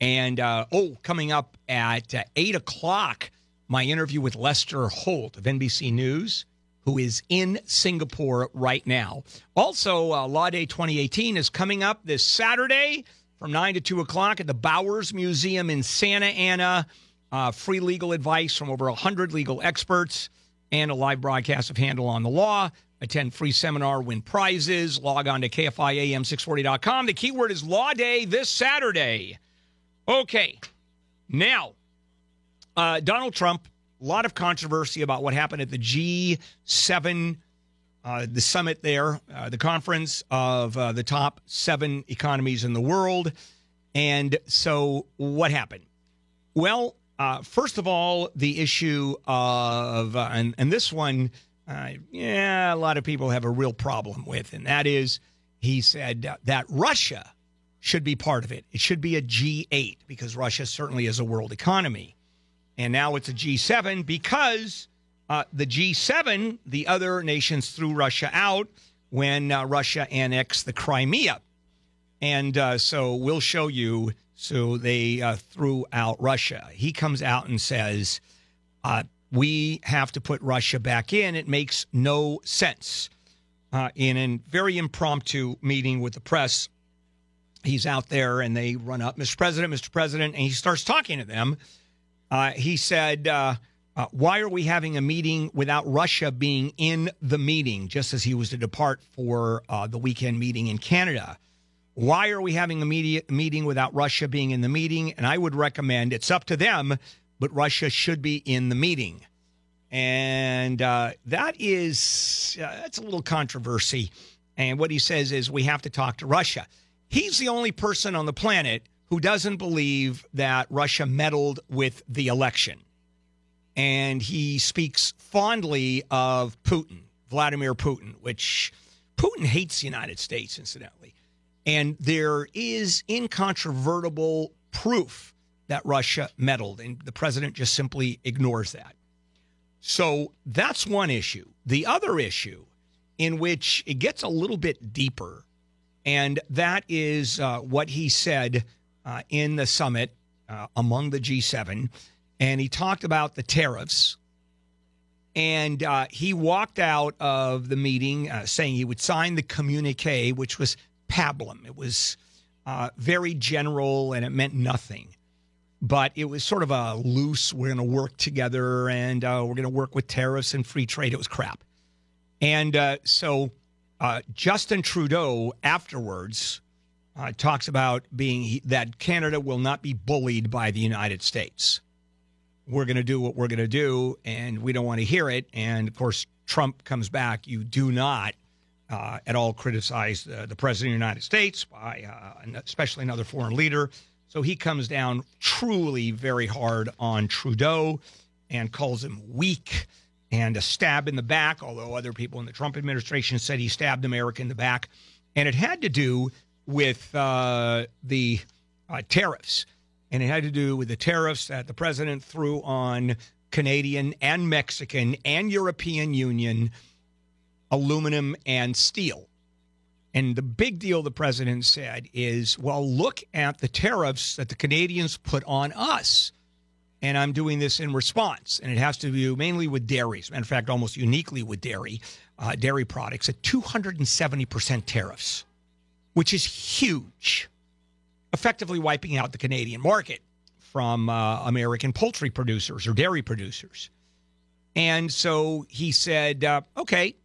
Speaker 3: And uh, oh, coming up at uh, eight o'clock, my interview with Lester Holt of NBC News, who is in Singapore right now. Also, uh, Law Day 2018 is coming up this Saturday from 9 to 2 o'clock at the Bowers Museum in Santa Ana. Uh, free legal advice from over 100 legal experts and a live broadcast of Handel on the Law. Attend free seminar, win prizes. Log on to KFIAM640.com. The keyword is Law Day this Saturday. Okay. Now, uh, Donald Trump, a lot of controversy about what happened at the G7, uh, the summit there, uh, the conference of uh, the top seven economies in the world. And so, what happened? Well, uh, first of all, the issue of, uh, and, and this one, yeah, a lot of people have a real problem with, and that is he said that Russia should be part of it. It should be a G8 because Russia certainly is a world economy. And now it's a G7 because uh, the G7, the other nations threw Russia out when uh, Russia annexed the Crimea. And uh, so we'll show you. So they uh, threw out Russia. He comes out and says, uh, We have to put Russia back in. It makes no sense. Uh, in a very impromptu meeting with the press, he's out there and they run up, Mr. President, Mr. President, and he starts talking to them. Uh, he said, uh, uh, Why are we having a meeting without Russia being in the meeting, just as he was to depart for uh, the weekend meeting in Canada? Why are we having a media, meeting without Russia being in the meeting? And I would recommend it's up to them, but Russia should be in the meeting. And uh, that is, uh, that's a little controversy. And what he says is we have to talk to Russia. He's the only person on the planet who doesn't believe that Russia meddled with the election. And he speaks fondly of Putin, Vladimir Putin, which Putin hates the United States, incidentally. And there is incontrovertible proof that Russia meddled, and the president just simply ignores that. So that's one issue. The other issue, in which it gets a little bit deeper, and that is uh, what he said uh, in the summit uh, among the G7. And he talked about the tariffs. And uh, he walked out of the meeting uh, saying he would sign the communique, which was pablum. It was uh, very general and it meant nothing. But it was sort of a loose, we're going to work together and we're going to work with tariffs and free trade. It was crap. And so uh, Justin Trudeau afterwards uh, talks about being that Canada will not be bullied by the United States. We're going to do what we're going to do, and we don't want to hear it. And of course, Trump comes back. You do not uh, at all criticize the, the president of the United States, by, uh, especially another foreign leader. So he comes down truly very hard on Trudeau and calls him weak and a stab in the back, although other people in the Trump administration said he stabbed America in the back. And it had to do with uh, the uh, tariffs. And it had to do with the tariffs that the president threw on Canadian and Mexican and European Union aluminum and steel. And the big deal the president said is, well, look at the tariffs that the Canadians put on us. And I'm doing this in response. And it has to do mainly with matter of fact, almost uniquely with dairy, uh, dairy products at 270% tariffs, which is huge, effectively wiping out the Canadian market from uh, American poultry producers or dairy producers. And so he said, uh, okay,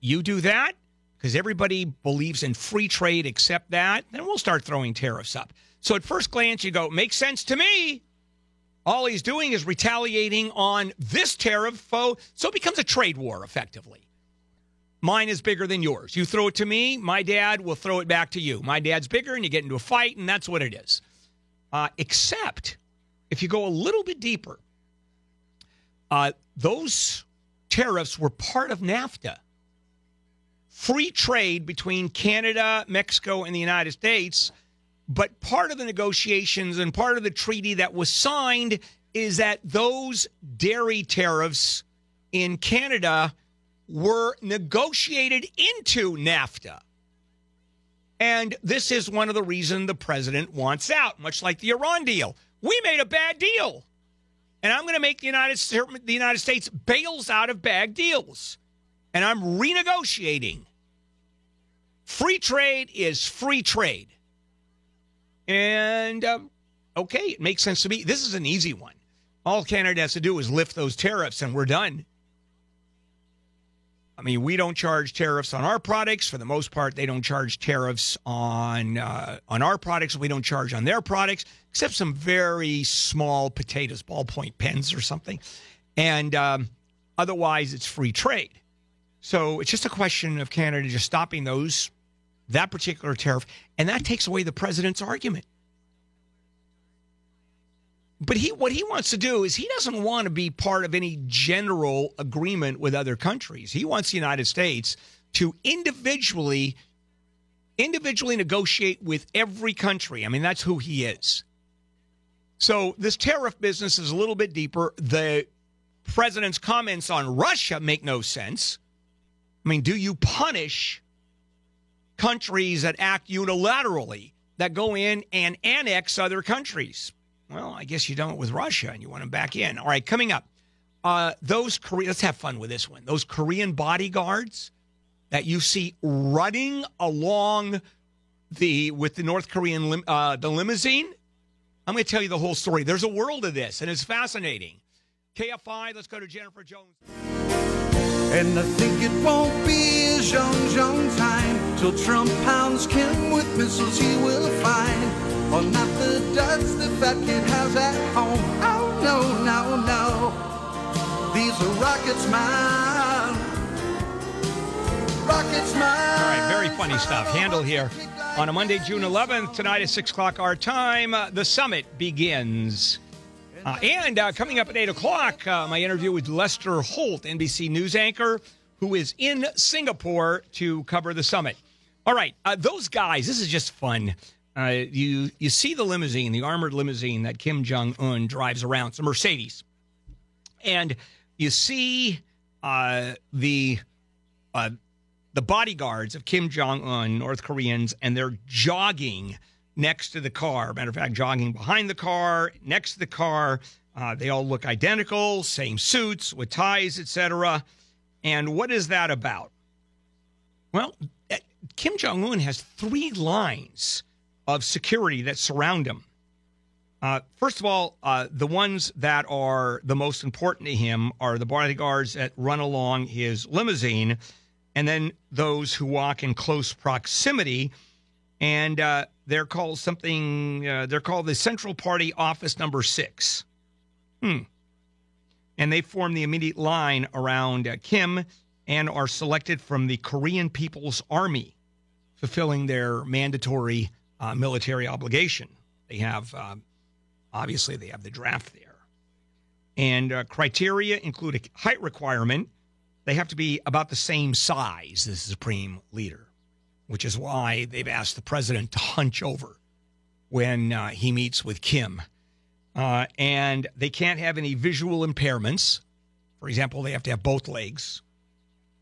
Speaker 3: you do that because everybody believes in free trade except that, then we'll start throwing tariffs up. So at first glance, you go, makes sense to me. All he's doing is retaliating on this tariff foe. So it becomes a trade war, effectively. Mine is bigger than yours. You throw it to me, my dad will throw it back to you. My dad's bigger, and you get into a fight, and that's what it is. Uh, except if you go a little bit deeper, uh, those tariffs were part of NAFTA. Free trade between Canada, Mexico, and the United States. But part of the negotiations and part of the treaty that was signed is that those dairy tariffs in Canada were negotiated into NAFTA. And this is one of the reasons the president wants out, much like the Iran deal. We made a bad deal. And I'm going to make the United, the United States bails out of bad deals. And I'm renegotiating. Free trade is free trade. And um, okay, it makes sense to me. This is an easy one. All Canada has to do is lift those tariffs and we're done. I mean, we don't charge tariffs on our products. For the most part, they don't charge tariffs on uh, on our products. We don't charge on their products, except some very small potatoes, ballpoint pens or something. And um, otherwise, it's free trade. So it's just a question of Canada just stopping those that particular tariff, and that takes away the president's argument. but he what he wants to do is he doesn't want to be part of any general agreement with other countries. He wants the United States to individually individually negotiate with every country. I mean, that's who he is. So this tariff business is a little bit deeper. The president's comments on Russia make no sense. I mean, do you punish countries that act unilaterally, that go in and annex other countries? Well, I guess you don't with Russia and you want them back in. All right, coming up. Uh, those Korean, let's have fun with this one. Those Korean bodyguards that you see running along the with the North Korean lim, uh, the limousine. I'm going to tell you the whole story. There's a world of this, and it's fascinating. KFI, let's go to Jennifer Jones.
Speaker 8: And I think it won't be a Zhong Zhong time till Trump pounds Kim with missiles he will find. Or not the duds the fat kid has at home. Oh no, no, no. These are rockets, man. Rockets, man.
Speaker 3: All right, very funny stuff. Handel here on a Monday, June 11th, tonight at 6 o'clock our time. uh, the summit begins. Uh, and uh, coming up at 8 o'clock, uh, my interview with Lester Holt, NBC News anchor, who is in Singapore to cover the summit. All right, uh, those guys, this is just fun. Uh, you, you see the limousine, the armored limousine that Kim Jong un drives around, it's a Mercedes. And you see uh, the the bodyguards of Kim Jong Un, North Koreans, and they're jogging next to the car. Matter of fact, jogging behind the car, next to the car. Uh, they all look identical, same suits with ties, etc. And what is that about? Well, eh, Kim Jong Un has three lines of security that surround him. Uh, first of all, uh, the ones that are the most important to him are the bodyguards that run along his limousine, and then those who walk in close proximity. And uh, they're called something, uh, they're called the Central Party Office Number Six. Hmm. And they form the immediate line around uh, Kim and are selected from the Korean People's Army, fulfilling their mandatory uh, military obligation. They have uh, Obviously, they have the draft there. And uh, criteria include a height requirement. They have to be about the same size as the supreme leader, which is why they've asked the president to hunch over when uh, he meets with Kim. Uh, and they can't have any visual impairments. For example, they have to have both legs.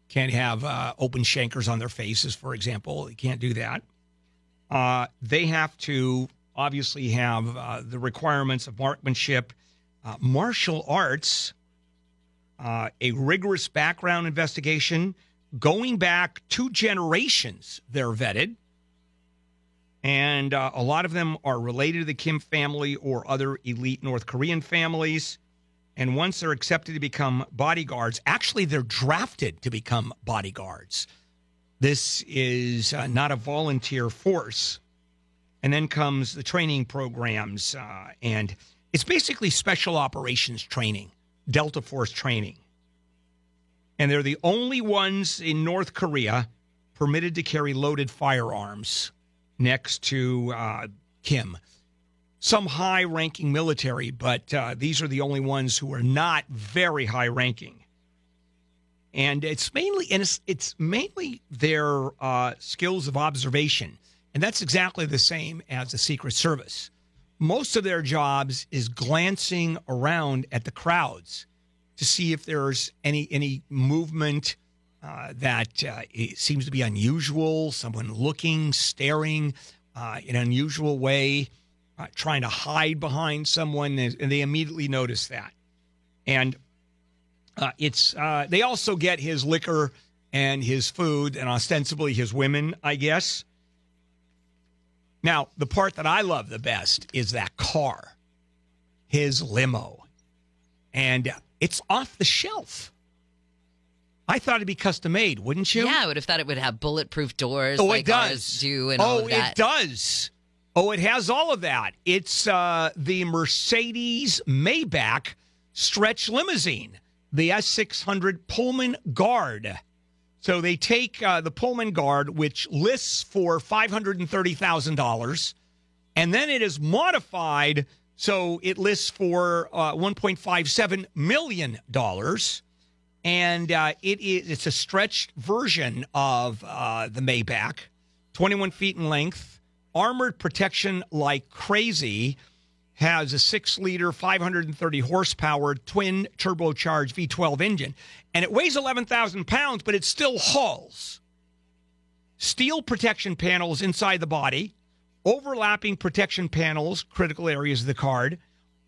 Speaker 3: Can't have uh, open chancres on their faces, for example. They can't do that. Uh, they have to obviously have uh, the requirements of marksmanship, uh, martial arts, a rigorous background investigation, going back two generations. They're vetted, and uh, a lot of them are related to the Kim family or other elite North Korean families. And once they're accepted to become bodyguards, actually, they're drafted to become bodyguards. This is uh, not a volunteer force and then comes the training programs uh, and it's basically special operations training delta force training and they're the only ones in north korea permitted to carry loaded firearms next to uh, kim. Some high ranking military but uh, these are the only ones who are not very high ranking and it's mainly and it's, it's mainly their uh, skills of observation. And that's exactly the same as the Secret Service. Most of their jobs is glancing around at the crowds to see if there's any any movement uh, that uh, seems to be unusual. Someone looking, staring uh, in an unusual way, uh, trying to hide behind someone, and they immediately notice that. And uh, it's uh, they also get his liquor and his food, and ostensibly his women, I guess. Now, the part that I love the best is that car, his limo, and it's off the shelf. I thought it'd be custom made, wouldn't you?
Speaker 5: Yeah, I would have thought it would have bulletproof doors
Speaker 3: Oh,
Speaker 5: like
Speaker 3: it does.
Speaker 5: do and
Speaker 3: oh,
Speaker 5: all of that.
Speaker 3: it does. Oh, it has all of that. It's uh, the Mercedes Maybach stretch limousine, the S600 Pullman Guard. So they take uh, the Pullman Guard, which lists for $530,000, and then it is modified So it lists for uh, 1.57 million dollars, and uh, it is it's a stretched version of uh, the Maybach, 21 feet in length, armored protection like crazy. Has a six liter, 530 horsepower, twin turbocharged V12 engine, and it weighs 11,000 pounds, but it still hauls. Steel protection panels inside the body, overlapping protection panels, critical areas of the card,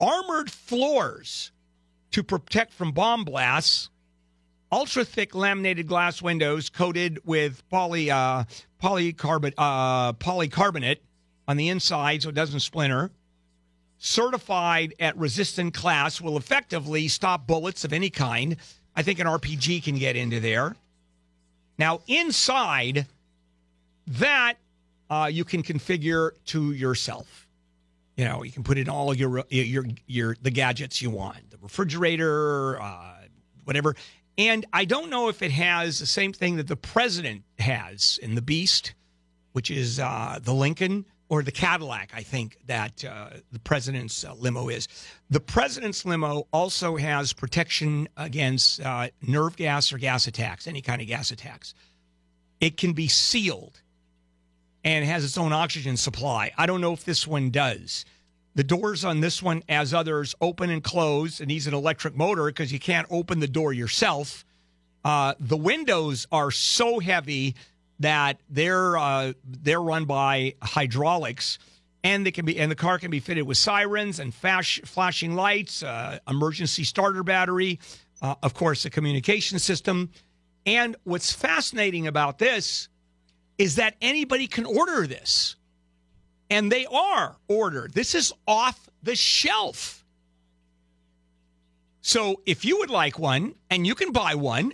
Speaker 3: armored floors to protect from bomb blasts, ultra thick laminated glass windows coated with poly uh, polycarbonate uh, polycarbonate on the inside so it doesn't splinter. Certified at resistant class will effectively stop bullets of any kind. I think an RPG can get into there. Now inside that uh, you can configure to yourself. You know, you can put in all your your your the gadgets you want, the refrigerator, uh, whatever. And I don't know if it has the same thing that the president has in the Beast, which is uh, the Lincoln or the Cadillac. I think that uh, the president's uh, limo is. The president's limo also has protection against uh, nerve gas or gas attacks, any kind of gas attacks. It can be sealed and has its own oxygen supply. I don't know if this one does. The doors on this one, as others, open and close. and needs an electric motor because you can't open the door yourself. Uh, the windows are so heavy that they're uh, they're run by hydraulics, and they can be and the car can be fitted with sirens and flash, flashing lights, uh, emergency starter battery, uh, of course, a communication system. And what's fascinating about this is that anybody can order this. And they are ordered. This is off the shelf. So if you would like one, and you can buy one,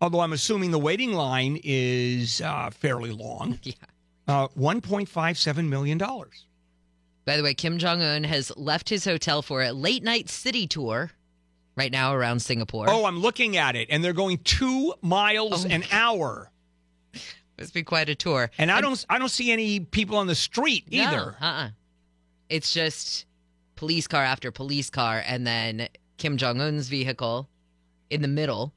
Speaker 3: although I'm assuming the waiting line is uh, fairly long,
Speaker 5: Yeah.
Speaker 3: uh, $1.57 million.
Speaker 5: By the way, Kim Jong Un has left his hotel for a late night city tour right now around Singapore.
Speaker 3: Oh, I'm looking at it, and they're going two miles
Speaker 5: Oh.
Speaker 3: an hour.
Speaker 5: Must be quite a tour.
Speaker 3: And I don't, I don't see any people on the street either.
Speaker 5: No, uh-uh. It's just police car after police car, and then Kim Jong Un's vehicle in the middle.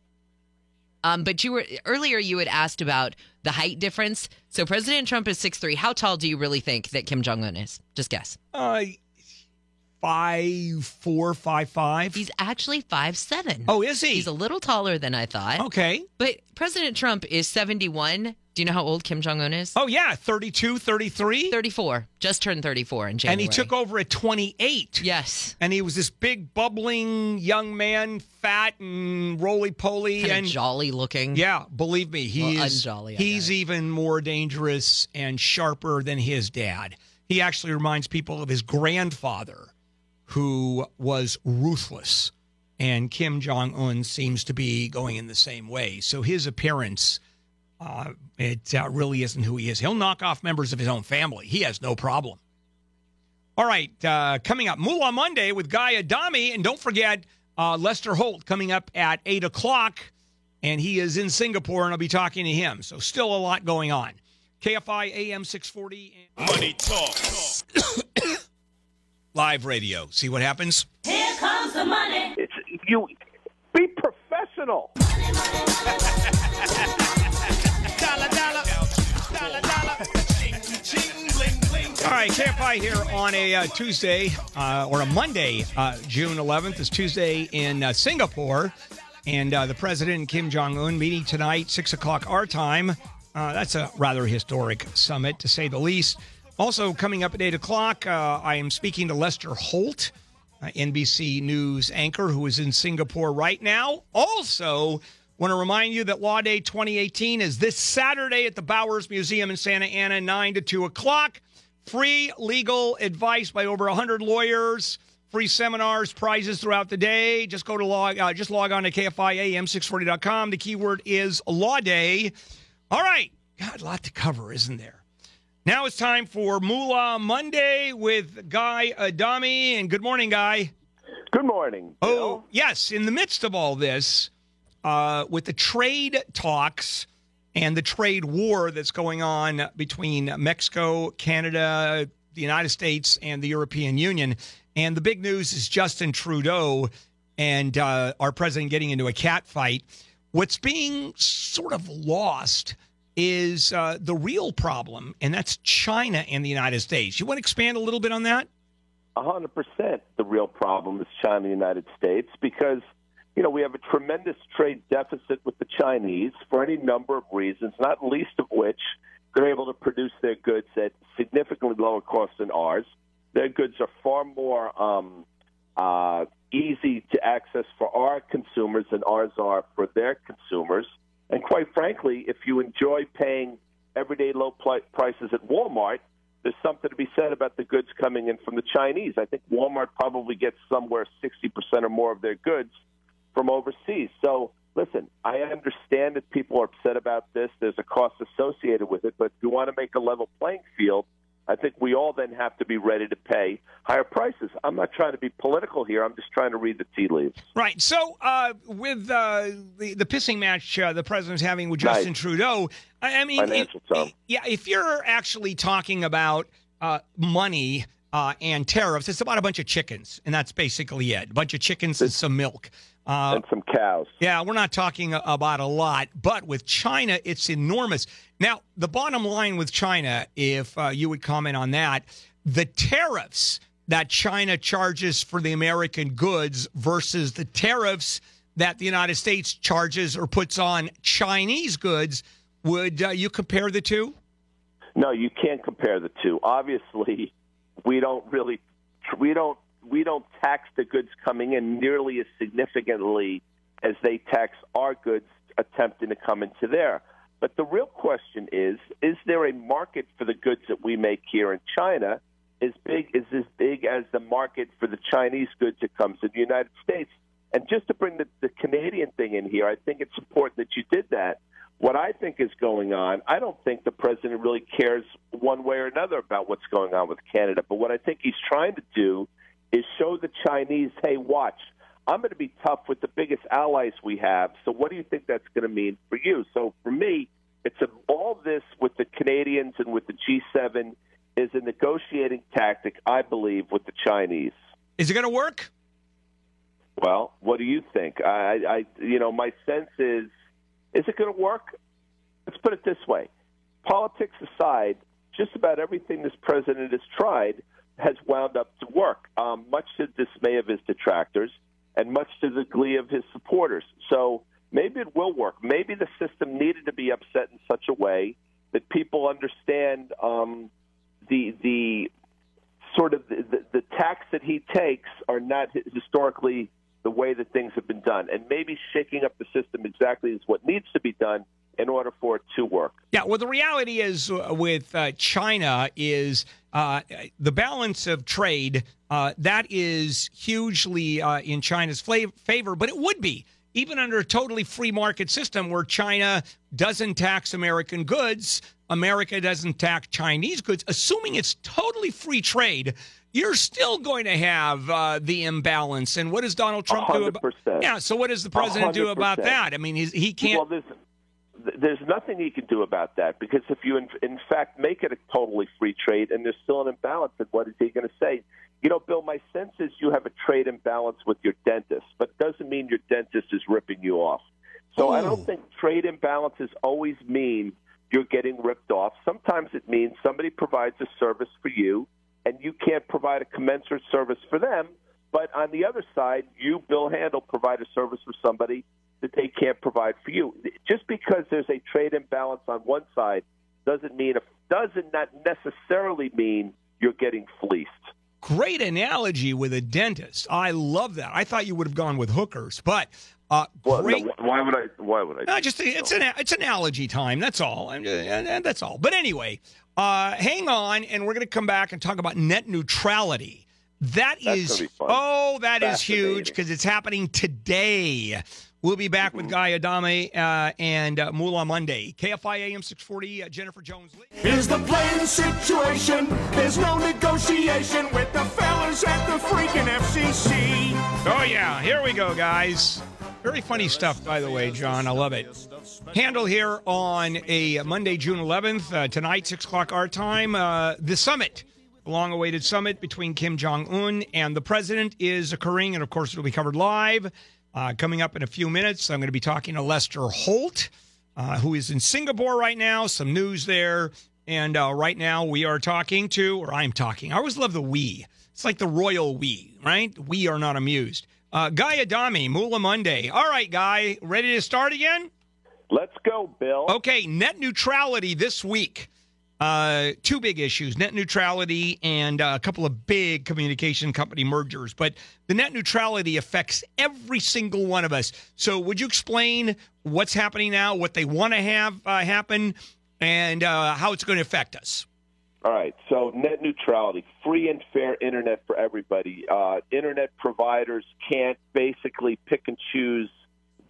Speaker 5: Um, but you were earlier. You had asked about the height difference. So President Trump is six three. How tall do you really think that Kim Jong Un is? Just guess.
Speaker 3: Uh, five, four, five, five.
Speaker 5: He's actually five seven.
Speaker 3: oh, is he?
Speaker 5: he's a little taller than I thought.
Speaker 3: okay.
Speaker 5: But President Trump is seventy one. Do you know how old Kim Jong Un is?
Speaker 3: Oh, yeah, 32, 33.
Speaker 5: Thirty four. Just turned thirty four in January.
Speaker 3: and he took over at 28.
Speaker 5: Yes.
Speaker 3: And he was this big, bubbling young man, fat and roly poly.
Speaker 5: Kind
Speaker 3: And
Speaker 5: jolly looking.
Speaker 3: yeah, believe me, he
Speaker 5: Well,
Speaker 3: is.
Speaker 5: unjolly, I
Speaker 3: he's
Speaker 5: bet.
Speaker 3: even more dangerous and sharper than his dad. He actually reminds people of his grandfather, who was ruthless. And Kim Jong Un seems to be going in the same way. So his appearance, uh, it uh, really isn't who he is. He'll knock off members of his own family. He has no problem. All right, uh, coming up, Moolah Monday with Guy Adami. And don't forget uh, Lester Holt coming up at 8 o'clock. And he is in Singapore, and I'll be talking to him. So, still a lot going on. KFI AM 640 and
Speaker 1: Money talk.
Speaker 3: live radio. See what happens?
Speaker 7: Here comes the money.
Speaker 9: It's you. Be professional.
Speaker 3: All right, KFI here on a uh, Tuesday uh, or a Monday, uh, June 11th. It's Tuesday in uh, Singapore, and uh, the president and Kim Jong Un meeting tonight, six o'clock our time. Uh, that's a rather historic summit, to say the least. Also, coming up at eight o'clock, uh, I am speaking to Lester Holt, uh, NBC News anchor, who is in Singapore right now. Also, want to remind you that Law Day 2018 is this Saturday at the Bowers Museum in Santa Ana, 9 to 2 o'clock. Free legal advice by over 100 lawyers. Free seminars, prizes throughout the day. Just go to log, uh, just log on to KFIAM640.com. The keyword is Law Day. All right. God, a lot to cover, isn't there? Now it's time for Moolah Monday with Guy Adami. And good morning, Guy.
Speaker 9: Good morning.
Speaker 3: Oh, yes. In the midst of all this, uh, with the trade talks and the trade war that's going on between Mexico, Canada, the United States and the European Union. And the big news is Justin Trudeau and uh, our president getting into a cat fight. What's being sort of lost is uh, the real problem, and that's China and the United States. You want to expand a little bit on that?
Speaker 9: A hundred percent. The real problem is China and the United States because you know we have a tremendous trade deficit with the Chinese for any number of reasons, not least of which they're able to produce their goods at significantly lower cost than ours. Their goods are far more um, uh, easy to access for our consumers than ours are for their consumers. And quite frankly, if you enjoy paying everyday low prices at Walmart, there's something to be said about the goods coming in from the Chinese. I think Walmart probably gets somewhere 60% or more of their goods from overseas. So, listen, I understand that people are upset about this. There's a cost associated with it, but if you want to make a level playing field, I think we all then have to be ready to pay higher prices. I'm not trying to be political here. I'm just trying to read the tea leaves.
Speaker 3: Right. So, uh, with uh, the the pissing match uh, the president's having with. Justin Trudeau, I, I mean, it- yeah, if you're actually talking about uh, money uh, and tariffs, it's about a bunch of chickens, and that's basically it. A bunch of chickens and some milk. Uh,
Speaker 9: and some cows.
Speaker 3: yeah, we're not talking about a lot, but with China, it's enormous. Now, the bottom line with China, if uh, you would comment on that, the tariffs that China charges for the American goods versus the tariffs that the United States charges or puts on Chinese goods, would uh, you compare the two?
Speaker 9: No, you can't compare the two. Obviously, we don't really we don't we don't tax the goods coming in nearly as significantly as they tax our goods attempting to come into there. But the real question is: Is there a market for the goods that we make here in China? As big is as big as the market for the Chinese goods that comes to the United States? And just to bring the, the Canadian thing in here, I think it's important that you did that. What I think is going on, I don't think the president really cares one way or another about what's going on with Canada. But what I think he's trying to do is show the Chinese, hey, watch, I'm going to be tough with the biggest allies we have. So what do you think that's going to mean for you? So for me, it's a, all this with the Canadians and with the G7 is a negotiating tactic, I believe, with the Chinese.
Speaker 3: Is it going to work?
Speaker 9: Well, what do you think? I, I, you know, my sense is, is it going to work? Let's put it this way: politics aside, just about everything this president has tried has wound up to work, um, much to the dismay of his detractors and much to the glee of his supporters. So maybe it will work. Maybe the system needed to be upset in such a way that people understand um, the the sort of the, the, the tax that he takes are not historically the way that things have been done, and maybe shaking up the system exactly is what needs to be done in order for it to work.
Speaker 3: Yeah, well, the reality is uh, with uh, China is uh, the balance of trade uh, that is hugely uh, in China's favor, but it would be even under a totally free market system where China doesn't tax American goods, America doesn't tax Chinese goods, assuming it's totally free trade. You're still going to have uh, the imbalance, and what does Donald Trump do about?
Speaker 9: 100%.
Speaker 3: Yeah, so what does the president do about that? I mean, he can't.
Speaker 9: Well, there's there's nothing he can do about that because if you in, in fact make it a totally free trade and there's still an imbalance, then what is he going to say? You know, Bill, my sense is you have a trade imbalance with your dentist, but it doesn't mean your dentist is ripping you off. So I don't think trade imbalances always mean you're getting ripped off. Sometimes it means somebody provides a service for you and you can't provide a commensurate service for them. But on the other side, you, Bill Handel, provide a service for somebody that they can't provide for you. Just because there's a trade imbalance on one side doesn't mean doesn't not necessarily mean you're getting fleeced.
Speaker 3: Great analogy with a dentist. I love that. I thought you would have gone with hookers, but uh,
Speaker 9: Well,
Speaker 3: great.
Speaker 9: no, why would I? Why would I?
Speaker 3: No, just it's an it's analogy time. That's all. And, and, and that's all. But anyway, uh, hang on, and we're going to come back and talk about net neutrality. That
Speaker 9: That's
Speaker 3: is
Speaker 9: gonna be fun.
Speaker 3: oh, that is huge because it's happening today. We'll be back with Guy Adami uh, and uh, Moolah Monday. KFI AM 640, uh, Jennifer Jones Lee.
Speaker 10: Here's the plain situation. There's no negotiation with the fellas at the freaking FCC.
Speaker 3: Oh, yeah. Here we go, guys. Very funny stuff, by the way, John. I love it. Handel here on a Monday, June 11th, uh, tonight, 6 o'clock our time. Uh, the summit The long awaited summit between Kim Jong un and the president is occurring. And of course, it'll be covered live. Uh, coming up in a few minutes, I'm going to be talking to Lester Holt, uh, who is in Singapore right now. Some news there. And uh, right now, we are talking to, or I'm talking. I always love the we. It's like the royal we, right? We are not amused. Uh, Guy Adami, Moolah Monday. All right, Guy, ready to start again?
Speaker 9: Let's go, Bill.
Speaker 3: Okay, net neutrality this week. Uh, two big issues net neutrality and uh, a couple of big communication company mergers. But the net neutrality affects every single one of us. So, would you explain what's happening now, what they want to have uh, happen, and uh, how it's going to affect us?
Speaker 9: All right. So net neutrality, free and fair internet for everybody. Uh, internet providers can't basically pick and choose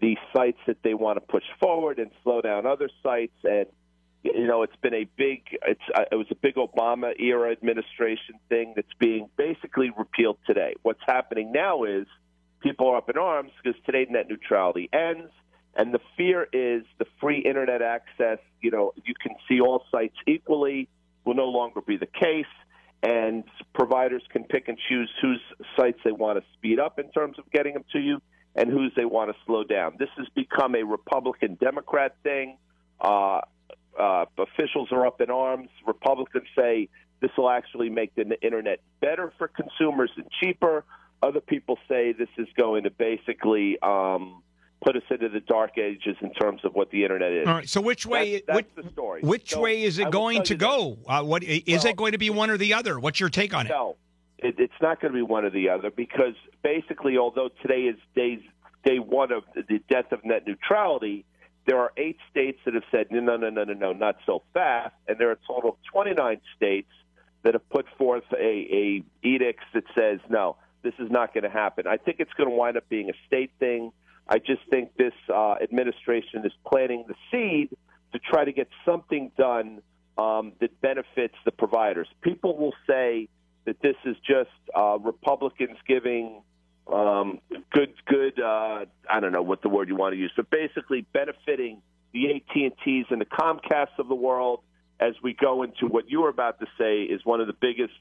Speaker 9: the sites that they want to push forward and slow down other sites. And you know, it's been a big. It's uh, it was a big Obama era administration thing that's being basically repealed today. What's happening now is people are up in arms because today net neutrality ends. And the fear is the free internet access, you know, you can see all sites equally will no longer be the case. And providers can pick and choose whose sites they want to speed up in terms of getting them to you and whose they want to slow down. This has become a Republican Democrat thing. Uh, uh, officials are up in arms. Republicans say this will actually make the internet better for consumers and cheaper. Other people say this is going to basically um, put us into the dark ages in terms of what the internet is.
Speaker 3: All right. So, which way?
Speaker 9: That's,
Speaker 3: which,
Speaker 9: that's the story.
Speaker 3: which
Speaker 9: So
Speaker 3: way is it going to go? Uh, what is
Speaker 9: Well,
Speaker 3: it going to be one or the other? What's your take on it?
Speaker 9: No, it, it's not going to be one or the other because basically, although today is days day one of the death of net neutrality, there are eight states that have said no, no, no, no, no, no, not so fast, and there are a total of 29 states that have put forth a, a edicts that says no, this is not going to happen. I think it's going to wind up being a state thing. I just think this uh, administration is planting the seed to try to get something done um, that benefits the providers. People will say that this is just uh, Republicans giving um, good, good. Uh, I don't know what the word you want to use, but basically benefiting the AT and T's and the Comcasts of the world as we go into what you were about to say is one of the biggest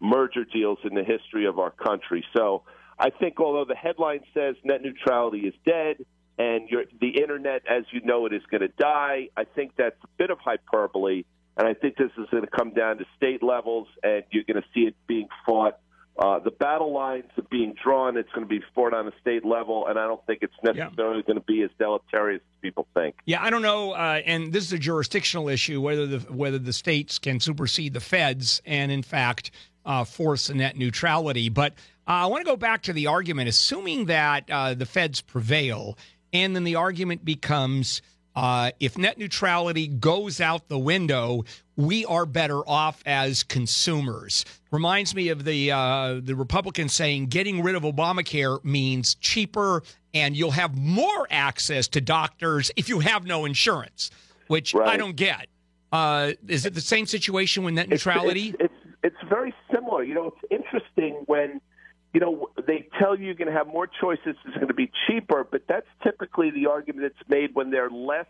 Speaker 9: merger deals in the history of our country. So I think, although the headline says net neutrality is dead and your, the internet, as you know it, is going to die, I think that's a bit of hyperbole. And I think this is going to come down to state levels, and you're going to see it being fought. Uh, the battle lines are being drawn. It's going to be fought on a state level, and I don't think it's necessarily going to be as deleterious as people think.
Speaker 3: Yeah, I don't know, uh, and this is a jurisdictional issue whether the whether the states can supersede the feds and, in fact, uh, force net neutrality. But uh, I want to go back to the argument, assuming that uh, the feds prevail, and then the argument becomes. Uh, if net neutrality goes out the window, we are better off as consumers. Reminds me of the uh, the Republicans saying getting rid of Obamacare means cheaper and you'll have more access to doctors if you have no insurance, which I don't get. Uh, is it the same situation with net neutrality?
Speaker 9: It's, it's it's very similar. You know, it's interesting when you know they tell you you're going to have more choices. It's going to be cheaper, but that's typically the argument that's made when there are less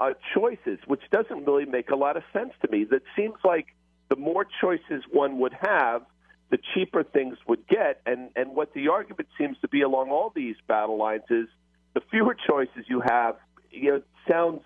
Speaker 9: uh, choices, which doesn't really make a lot of sense to me. That seems like the more choices one would have, the cheaper things would get. And and what the argument seems to be along all these battle lines is the fewer choices you have. You know, sounds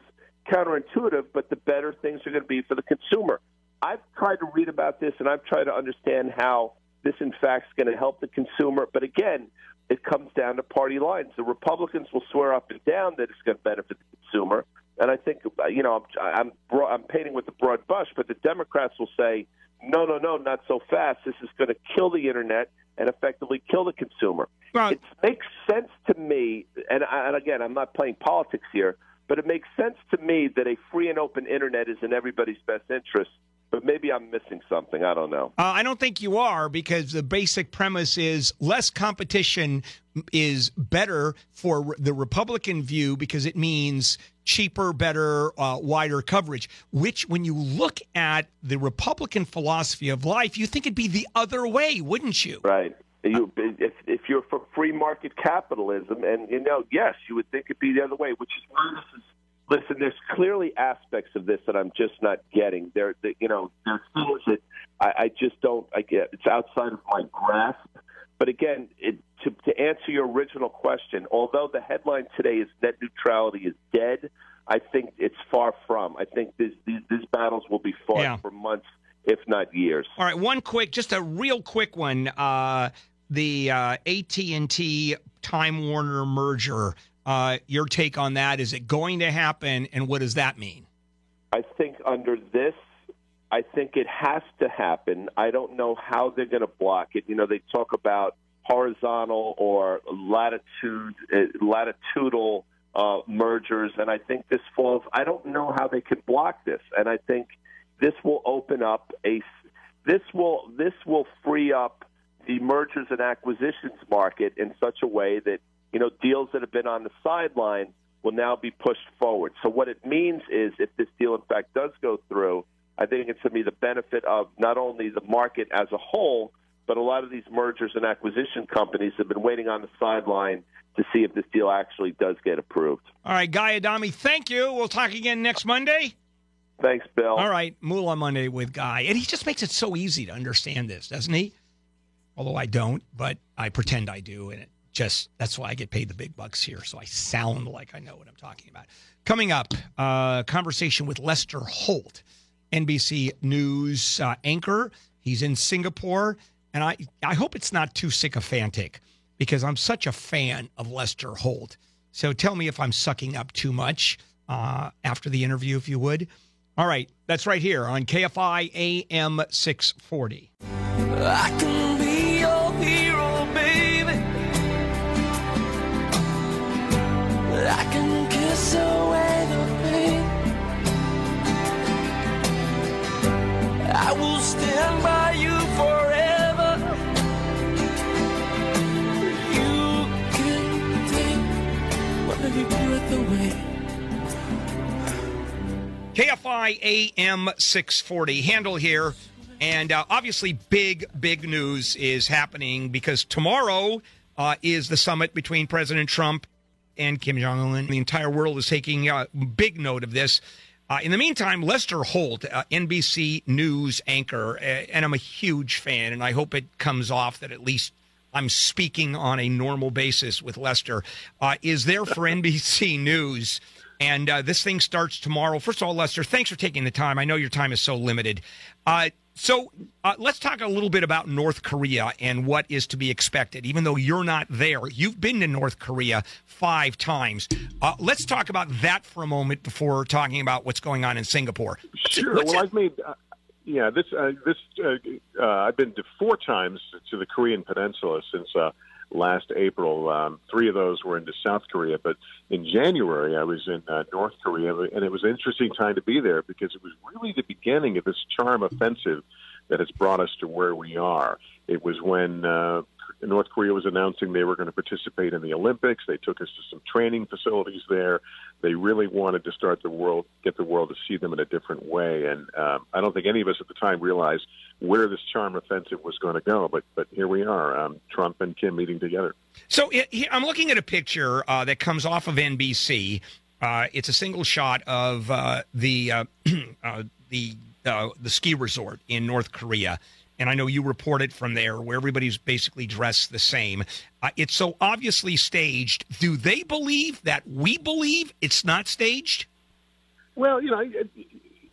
Speaker 9: counterintuitive, but the better things are going to be for the consumer. I've tried to read about this and I've tried to understand how this, in fact, is going to help the consumer. But again, it comes down to party lines. The Republicans will swear up and down that it's going to benefit the consumer, and I think you know I'm I'm, I'm painting with a broad brush, but the Democrats will say no, no, no, not so fast. This is going to kill the internet and effectively kill the consumer.
Speaker 3: Well-
Speaker 9: it makes sense to me, and, and again, I'm not playing politics here, but it makes sense to me that a free and open internet is in everybody's best interest. But maybe I'm missing something. I don't know.
Speaker 3: Uh, I don't think you are because the basic premise is less competition is better for the Republican view because it means cheaper, better, uh, wider coverage. Which, when you look at the Republican philosophy of life, you think it'd be the other way, wouldn't you?
Speaker 9: Right. You, if, if you're for free market capitalism, and you know, yes, you would think it'd be the other way, which is why this is. Listen, there's clearly aspects of this that I'm just not getting. There, that, you know, there's things that I, I just don't. I get it's outside of my grasp. But again, it, to, to answer your original question, although the headline today is net neutrality is dead, I think it's far from. I think this, these, these battles will be fought
Speaker 3: Yeah.
Speaker 9: for months, if not years.
Speaker 3: All right, one quick, just a real quick one. Uh, the uh, AT and T Time Warner merger. Uh, your take on that? Is it going to happen, and what does that mean?
Speaker 9: I think under this, I think it has to happen. I don't know how they're going to block it. You know, they talk about horizontal or latitude, uh, latitudinal uh, mergers, and I think this falls. I don't know how they could block this, and I think this will open up a. This will this will free up the mergers and acquisitions market in such a way that you know deals that have been on the sideline will now be pushed forward. So what it means is if this deal in fact does go through, I think it's going to be the benefit of not only the market as a whole, but a lot of these mergers and acquisition companies have been waiting on the sideline to see if this deal actually does get approved.
Speaker 3: All right, Guy Adami, thank you. We'll talk again next Monday.
Speaker 9: Thanks, Bill.
Speaker 3: All right, Moolah Monday with Guy. And he just makes it so easy to understand this, doesn't he? Although I don't, but I pretend I do. And it just, that's why I get paid the big bucks here. So I sound like I know what I'm talking about. Coming up, uh, conversation with Lester Holt, NBC News uh, anchor. He's in Singapore. And I, I hope it's not too sycophantic because I'm such a fan of Lester Holt. So tell me if I'm sucking up too much uh, after the interview, if you would. All right, that's right here on KFI AM 640.
Speaker 6: Will stand by you forever. You can take breath away.
Speaker 3: KFI AM 640 Handel here. And uh, obviously, big, big news is happening because tomorrow uh, is the summit between President Trump and Kim Jong un. The entire world is taking uh, big note of this. Uh, in the meantime, Lester Holt, uh, NBC News anchor, uh, and I'm a huge fan, and I hope it comes off that at least I'm speaking on a normal basis with Lester, uh, is there for NBC News. And uh, this thing starts tomorrow. First of all, Lester, thanks for taking the time. I know your time is so limited. So uh, let's talk a little bit about North Korea and what is to be expected. Even though you're not there, you've been to North Korea five times. Uh, let's talk about that for a moment before talking about what's going on in Singapore.
Speaker 11: Sure. Well, I've made, uh, yeah, this, uh, this, uh, uh, I've been to four times to the Korean Peninsula since uh, last April. Um, three of those were into South Korea, but in January I was in uh, North Korea, and it was an interesting time to be there because it was really the beginning of this charm offensive that has brought us to where we are. It was when uh, North Korea was announcing they were going to participate in the Olympics. They took us to some training facilities there. They really wanted to start the world, get the world to see them in a different way. And um, I don't think any of us at the time realized where this charm offensive was going to go. But but here we are, um, Trump and Kim meeting together.
Speaker 3: So it, I'm looking at a picture uh, that comes off of NBC. Uh, it's a single shot of uh, the uh, uh, the uh, the ski resort in North Korea, and I know you reported from there where everybody's basically dressed the same. Uh, it's so obviously staged. Do they believe that we believe it's not staged?
Speaker 11: Well, you know, it-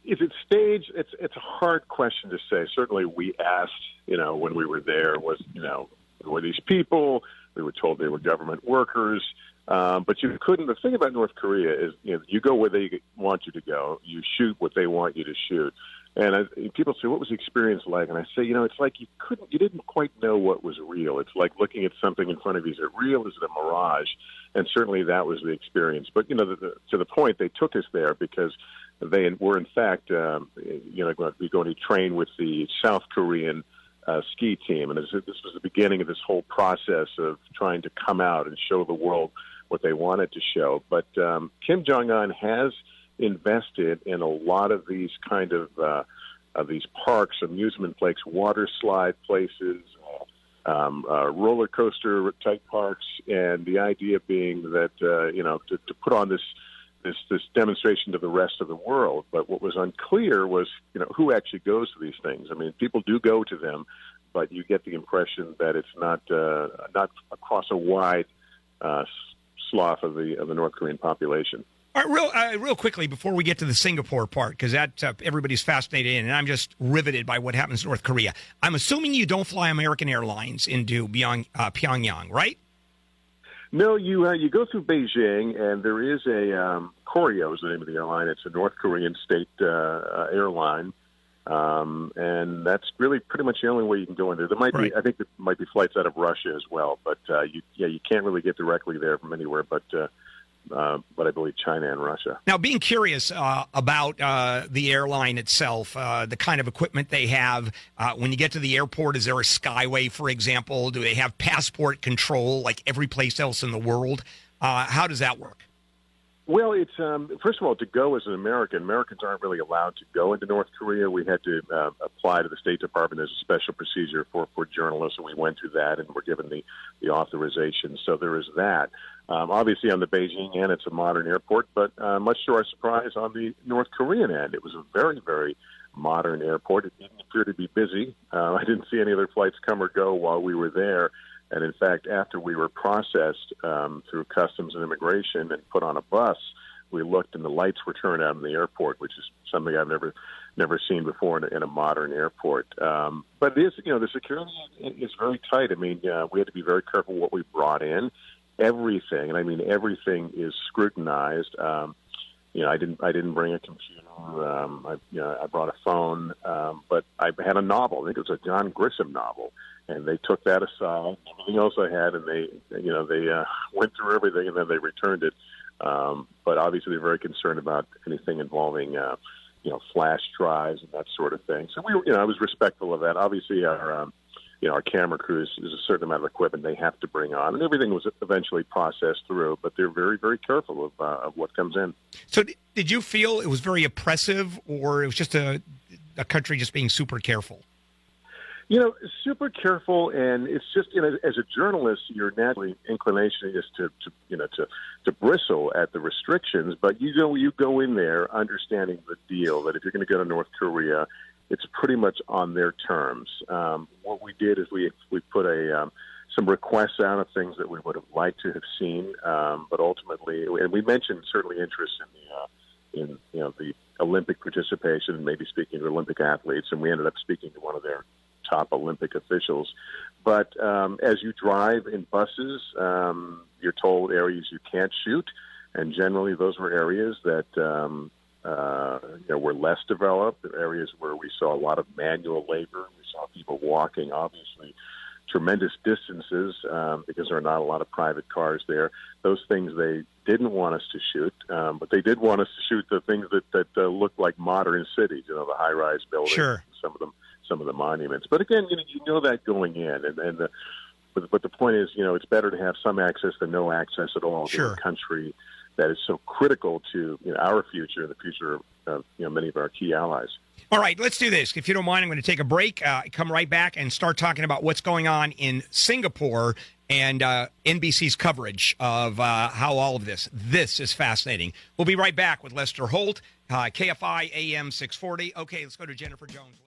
Speaker 11: is it staged? It's it's a hard question to say. Certainly, we asked, you know, when we were there, was you know, were these people? We were told they were government workers, um, but you couldn't. The thing about North Korea is, you know, you go where they want you to go. You shoot what they want you to shoot. And I, people say, "What was the experience like?" And I say, "You know, it's like you couldn't, you didn't quite know what was real. It's like looking at something in front of you. Is it real? Is it a mirage?" And certainly that was the experience. But you know, the, the, to the point, they took us there because they were in fact, um, you know, going to be going to train with the South Korean uh, ski team, and this, this was the beginning of this whole process of trying to come out and show the world what they wanted to show. But um, Kim Jong Un has invested in a lot of these kind of uh, of these parks, amusement parks, water slide places, um, uh, roller coaster type parks, and the idea being that uh, you know to, to put on this this this demonstration to the rest of the world. But what was unclear was, you know, who actually goes to these things. I mean, people do go to them, but you get the impression that it's not uh, not across a wide uh, swath of the of the North Korean population.
Speaker 3: All right, real, uh, real quickly before we get to the Singapore part, because that uh, everybody's fascinated in, and I'm just riveted by what happens in North Korea. I'm assuming you don't fly American Airlines into Pyong, uh, Pyongyang, right?
Speaker 11: No, you uh, you go through Beijing, and there is a um, Koryo is the name of the airline. It's a North Korean state uh, uh, airline, um, and that's really pretty much the only way you can go in there. There might
Speaker 3: Right.
Speaker 11: be, I think, there might be flights out of Russia as well, but uh, you yeah, you can't really get directly there from anywhere, but uh, but I believe China and Russia.
Speaker 3: Now, being curious uh, about uh, the airline itself, uh, the kind of equipment they have, uh, when you get to the airport, is there a Skyway, for example? Do they have passport control like every place else in the world? Uh, how does that work?
Speaker 11: Well, it's um, first of all to go as an American. Americans aren't really allowed to go into North Korea. We had to uh, apply to the State Department. There's a special procedure for for journalists, and we went through that and were given the the authorization. So there is that. Um, obviously, on the Beijing end, it's a modern airport, but uh, much to our surprise, on the North Korean end, it was a very very modern airport. It didn't appear to be busy. Uh, I didn't see any other flights come or go while we were there. And in fact, after we were processed um, through customs and immigration and put on a bus, we looked and the lights were turned out in the airport, which is something I've never never seen before in a, in a modern airport. Um, but it is, you know, the security is very tight. I mean, uh, we had to be very careful what we brought in. Everything, and I mean everything, is scrutinized. Um, you know, I didn't I didn't bring a computer. Um, I you know I brought a phone, um, but I had a novel. I think it was a John Grisham novel, and they took that aside. Everything else I had, and they you know they uh, went through everything, and then they returned it. Um, but obviously, they're very concerned about anything involving. Uh, you know, flash drives and that sort of thing. So we, were- you know, I was respectful of that. Obviously, our, um, you know, our camera crews is a certain amount of equipment they have to bring on, and everything was eventually processed through. But they're very, very careful of, uh, of what comes in.
Speaker 3: So, did you feel it was very oppressive, or it was just a a country just being super careful?
Speaker 11: You know, super careful, and it's just you know, as a journalist, your naturally inclination is to, to you know to to bristle at the restrictions. But you go you go in there understanding the deal that if you're going to go to North Korea, it's pretty much on their terms. Um, what we did is we we put a um, some requests out of things that we would have liked to have seen, um, but ultimately, and we mentioned certainly interest in the uh, in you know the Olympic participation, and maybe speaking to Olympic athletes, and we ended up speaking to one of their top Olympic officials. But um, as you drive in buses, um, you're told areas you can't shoot, and generally those were areas that um, uh, you know were less developed, areas where we saw a lot of manual labor. We saw people walking, obviously tremendous distances um, because there are not a lot of private cars there. Those things they didn't want us to shoot, um, but they did want us to shoot the things that that uh, look like modern cities. You know, the high-rise buildings,
Speaker 3: Sure.
Speaker 11: some of them, some of the monuments. But again, you know, you know that going in, and and the, but, but the point is, you know, it's better to have some access than no access at all to
Speaker 3: Sure.
Speaker 11: a country that is so critical to you know, our future and the future of you know many of our key allies.
Speaker 3: All right, let's do this. If you don't mind, I'm going to take a break, uh, come right back, and start talking about what's going on in Singapore and uh, NBC's coverage of uh, how all of this. This is fascinating. We'll be right back with Lester Holt, uh, KFI AM 640. Okay, let's go to Jennifer Jones.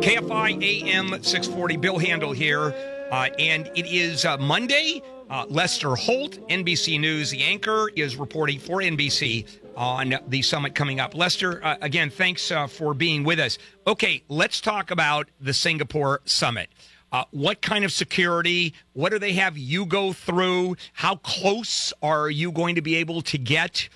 Speaker 3: KFI AM 640, Bill Handel here. Uh, and it is uh, Monday. Uh, Lester Holt, NBC News, the anchor, is reporting for NBC on the summit coming up. Lester, uh, again, thanks uh, for being with us. Okay, let's talk about the Singapore summit. Uh, what kind of security? What do they have you go through? How close are you going to be able to get?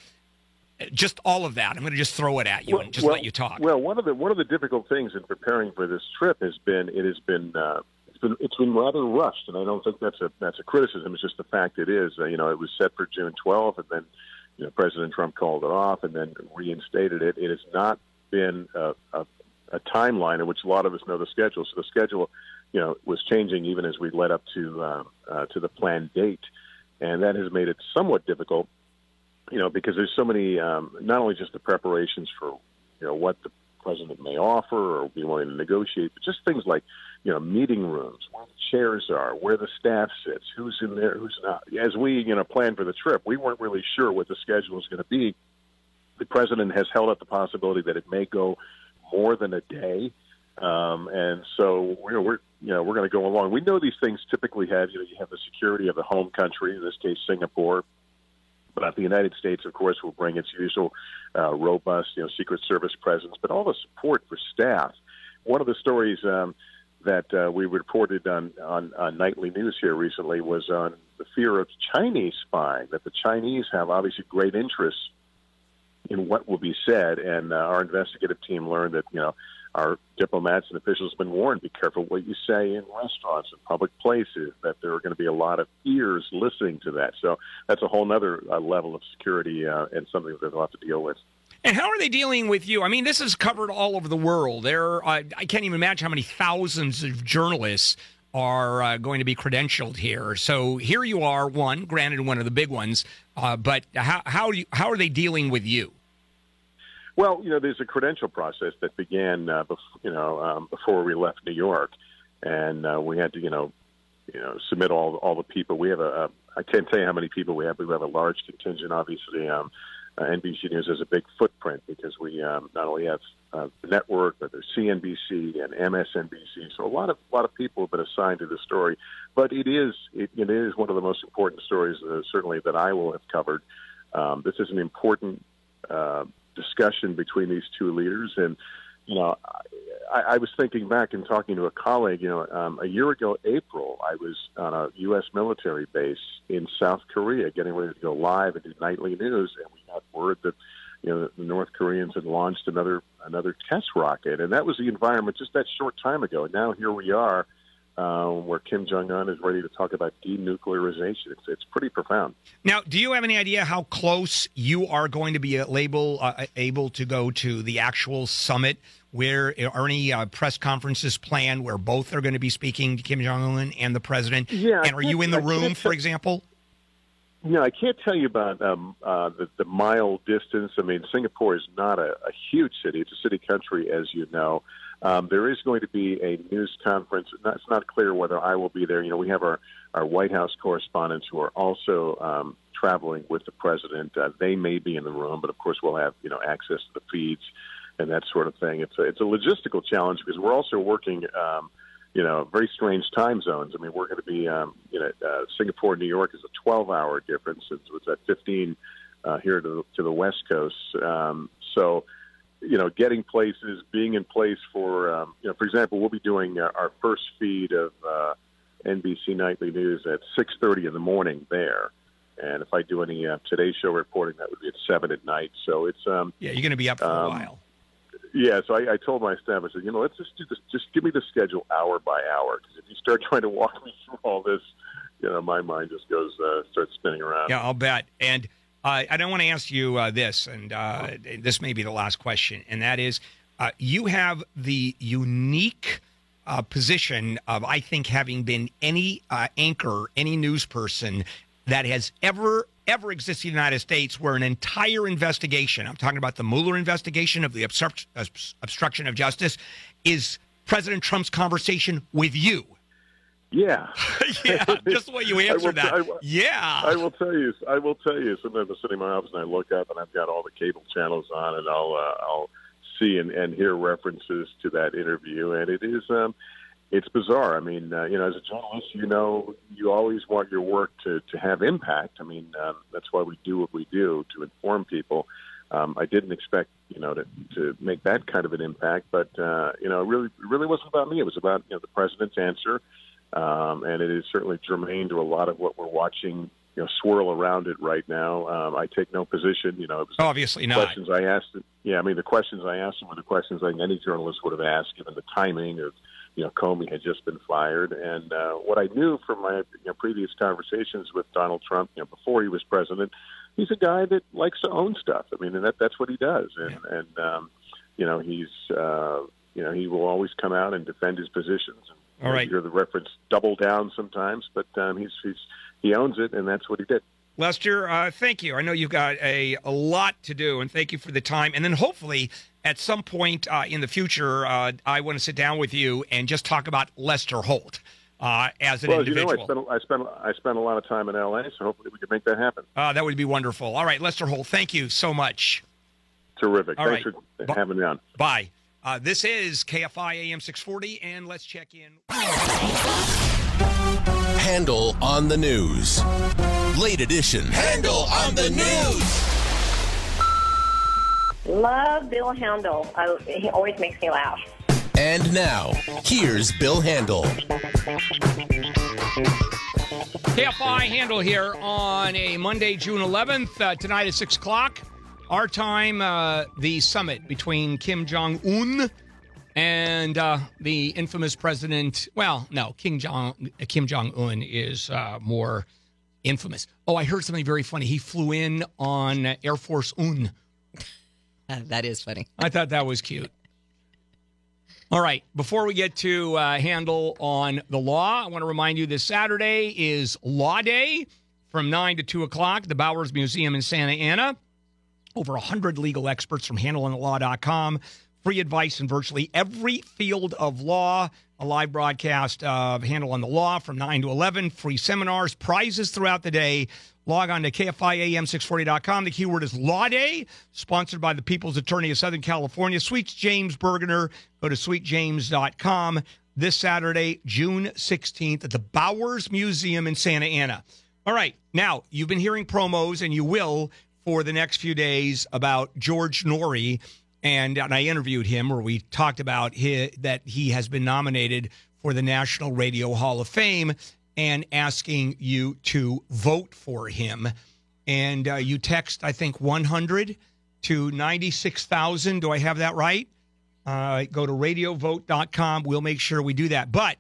Speaker 3: Just all of that. I'm going to just throw it at you and just let you talk.
Speaker 11: Well, one of the one of the difficult things in preparing for this trip has been it has been uh, it's been it's been rather rushed, and I don't think that's a that's a criticism. It's just the fact it is. Uh, you know, it was set for June 12th, and then you know President Trump called it off, and then reinstated it. It has not been a, a, a timeline in which a lot of us know the schedule. So the schedule, you know, was changing even as we led up to uh, uh, to the planned date, and that has made it somewhat difficult you know, because there's so many, um, not only just the preparations for, you know, what the president may offer or be willing to negotiate, but just things like, you know, meeting rooms, where the chairs are, where the staff sits, who's in there, who's not. As we, you know, planned for the trip, we weren't really sure what the schedule was going to be. The president has held up the possibility that it may go more than a day. Um, and so we're, we're you know we're going to go along. We know these things typically have you know you have the security of the home country, in this case Singapore, but the United States, of course, will bring its usual uh, robust you know Secret Service presence, but all the support for staff. One of the stories um, that uh, we reported on, on on nightly news here recently was on the fear of Chinese spying. That the Chinese have obviously great interest in what will be said, and uh, our investigative team learned that you know our diplomats and officials have been warned: be careful what you say in restaurants and public places. That there are going to be a lot of ears listening to that. So that's a whole other uh, level of security uh, and something that they'll have to deal with.
Speaker 3: And how are they dealing with you? I mean, this is covered all over the world. There, uh, I can't even imagine how many thousands of journalists are uh, going to be credentialed here. So here you are, one, granted, one of the big ones. Uh, but how how you, how are they dealing with you?
Speaker 11: Well, you know, there's a credential process that began, uh, bef- you know, um, before we left New York, and uh, we had to, you know, you know, submit all all the people. We have a, a I can't tell you how many people we have. We have a large contingent, obviously. Um, uh, NBC News has a big footprint because we um, not only have uh, the network, but there's CNBC and MSNBC. So a lot of a lot of people have been assigned to the story. But it is it, it is one of the most important stories, uh, certainly that I will have covered. Um, this is an important uh, discussion between these two leaders, and you know, I, I was thinking back and talking to a colleague. You know, um, a year ago, April, I was on a U.S. military base in South Korea, getting ready to go live and do nightly news, and we got word that you know the North Koreans had launched another another test rocket, and that was the environment just that short time ago. And now here we are, uh, where Kim Jong Un is ready to talk about denuclearization. It's it's pretty profound.
Speaker 3: Now, do you have any idea how close you are going to be able uh, able to go to the actual summit? Where are any uh, press conferences planned where both are going to be speaking to Kim Jong Un and the president?
Speaker 11: Yeah,
Speaker 3: and are you in the room, for example?
Speaker 11: You know, I can't tell you about um, uh, the, the mile distance. I mean, Singapore is not a, a huge city. It's a city country, as you know. Um, there is going to be a news conference. It's not clear whether I will be there. You know, we have our, our White House correspondents who are also um, traveling with the president. Uh, they may be in the room, but of course, we'll have you know access to the feeds and that sort of thing. It's a, it's a logistical challenge because we're also working. Um, you know, very strange time zones. I mean, we're going to be, um, you know, uh, Singapore, New York is a 12-hour difference. It's, it's at 15 uh, here to to the West Coast. Um, so, you know, getting places, being in place for, um, you know, for example, we'll be doing uh, our first feed of uh, NBC Nightly News at 6:30 in the morning there. And if I do any uh, Today Show reporting, that would be at seven at night. So it's um,
Speaker 3: Yeah, you're going to be up for a
Speaker 11: Um,
Speaker 3: while.
Speaker 11: yeah, so I, I told my staff, I said, you know, let's just do this. Just give me the schedule hour by hour, because if you start trying to walk me through all this, you know, my mind just goes uh, starts spinning around.
Speaker 3: Yeah, I'll bet. And uh, I don't want to ask you uh, this, and uh, this may be the last question, and that is, uh, you have the unique uh, position of, I think, having been any uh, anchor, any news person that has ever ever existed in the United States where an entire investigation, I'm talking about the Mueller investigation of the obstruct, obstruction of justice, is President Trump's conversation with you.
Speaker 11: Yeah,
Speaker 3: yeah, just the way you answered that.
Speaker 11: I
Speaker 3: yeah.
Speaker 11: I will tell you. I will tell you. Sometimes I'm sitting in my office and I look up and I've got all the cable channels on, and I'll uh, I'll see and, and hear references to that interview, and it is um, it's bizarre. I mean, uh, you know, as a journalist, you know, you always want your work to to have impact. I mean, um, that's why we do what we do to inform people. Um, I didn't expect, you know, to to make that kind of an impact, but uh, you know, it really, it really wasn't about me. It was about you know the president's answer, um, and it is certainly germane to a lot of what we're watching. You know, swirl around it right now. Um, I take no position. You know,
Speaker 3: Obviously not.
Speaker 11: questions I asked. Yeah, I mean, the questions I asked were the questions I think any journalist would have asked, given the timing of, you know, Comey had just been fired, and uh, what I knew from my you know, previous conversations with Donald Trump, you know, before he was president, he's a guy that likes to own stuff. I mean, and that that's what he does, and and um, you know, he's uh, you know, he will always come out and defend his positions. And,
Speaker 3: All right.
Speaker 11: you hear the reference double down sometimes, but um, he's he's he owns it, and that's what he did.
Speaker 3: Lester, uh, thank you. I know you've got a, a lot to do, and thank you for the time. And then hopefully, at some point uh, in the future, uh, I want to sit down with you and just talk about Lester Holt uh, as an
Speaker 11: well, as you know. I spent I spent I spent a lot of time in L.A., so hopefully we can make that happen.
Speaker 3: Uh, that would be wonderful. All right, Lester Holt, thank you so much.
Speaker 11: Terrific.
Speaker 3: All
Speaker 11: Thanks
Speaker 3: right.
Speaker 11: for having me on.
Speaker 3: Bye. Uh, this is KFI AM 640, and let's check in.
Speaker 1: Handel on the news. Late edition. Handel on the news.
Speaker 12: Love Bill Handel. I, he always makes me laugh.
Speaker 1: And now, here's Bill Handel.
Speaker 3: KFI Handel here on a Monday, June 11th. Uh, tonight at 6 o'clock, our time, uh, the summit between Kim Jong un and uh, the infamous president. Well, no, Kim Jong Kim Jong un is uh, more infamous. Oh, I heard something very funny. He flew in on Air Force Un.
Speaker 5: That is funny.
Speaker 3: I thought that was cute. All right. Before we get to uh, Handel on the law, I want to remind you this Saturday is Law Day from 9 to 2 o'clock, the Bowers Museum in Santa Ana. Over 100 legal experts from handelonthelaw.com. Free advice in virtually every field of law. A live broadcast of Handel on the Law from 9 to 11. Free seminars, prizes throughout the day. Log on to KFIAM640.com. The keyword is Law Day, sponsored by the People's Attorney of Southern California, Sweets James Bergener. Go to sweetjames.com this Saturday, June 16th, at the Bowers Museum in Santa Ana. All right. Now, you've been hearing promos, and you will for the next few days about George Noory. And, and I interviewed him where we talked about hi that he has been nominated for the National Radio Hall of Fame and asking you to vote for him. And uh, you text, I think, 100 to 96,000. Do I have that right? Uh, go to radiovote.com. We'll make sure we do that. But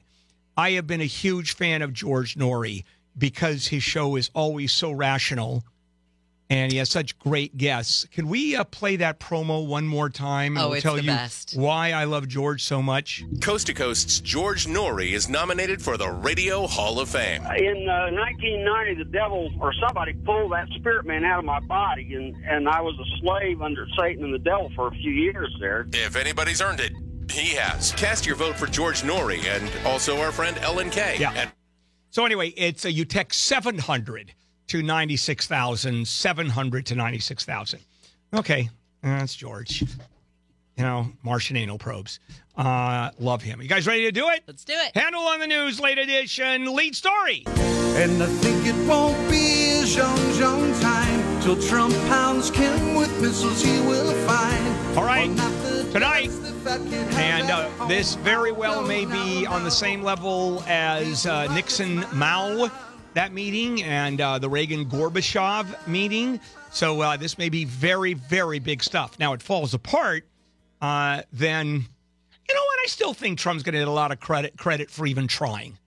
Speaker 3: I have been a huge fan of George Noory because his show is always so rational and he has such great guests. Can we uh, play that promo one more time?
Speaker 5: Oh,
Speaker 3: I'll
Speaker 5: it's
Speaker 3: tell
Speaker 5: the
Speaker 3: you
Speaker 5: best.
Speaker 3: why I love George so much.
Speaker 1: Coast to Coast's George Noory is nominated for the Radio Hall of Fame.
Speaker 13: In uh, 1990, the devil or somebody pulled that spirit man out of my body, and, and I was a slave under Satan and the devil for a few years there.
Speaker 1: If anybody's earned it, he has. Cast your vote for George Noory and also our friend Ellen K.
Speaker 3: Yeah.
Speaker 1: At
Speaker 3: So anyway, it's uh, you text 700 to 96,000, 700 to 96,000. Okay, that's George. You know, Martian anal probes. Uh, love him. You guys ready to do it?
Speaker 5: Let's do it.
Speaker 3: Handel on the news, late edition, lead story.
Speaker 8: And I think it won't be a Jean Jean time till Trump pounds Kim with missiles he will find.
Speaker 3: All right,
Speaker 8: Or not the
Speaker 3: tonight.
Speaker 8: dust the fat kid has
Speaker 3: And uh, this very well may be on the same level as uh, Nixon Mao, that meeting, and uh, the Reagan Gorbachev meeting. So uh, this may be very, very big stuff. Now, it falls apart, uh, then, you know what? I still think Trump's going to get a lot of credit credit for even trying.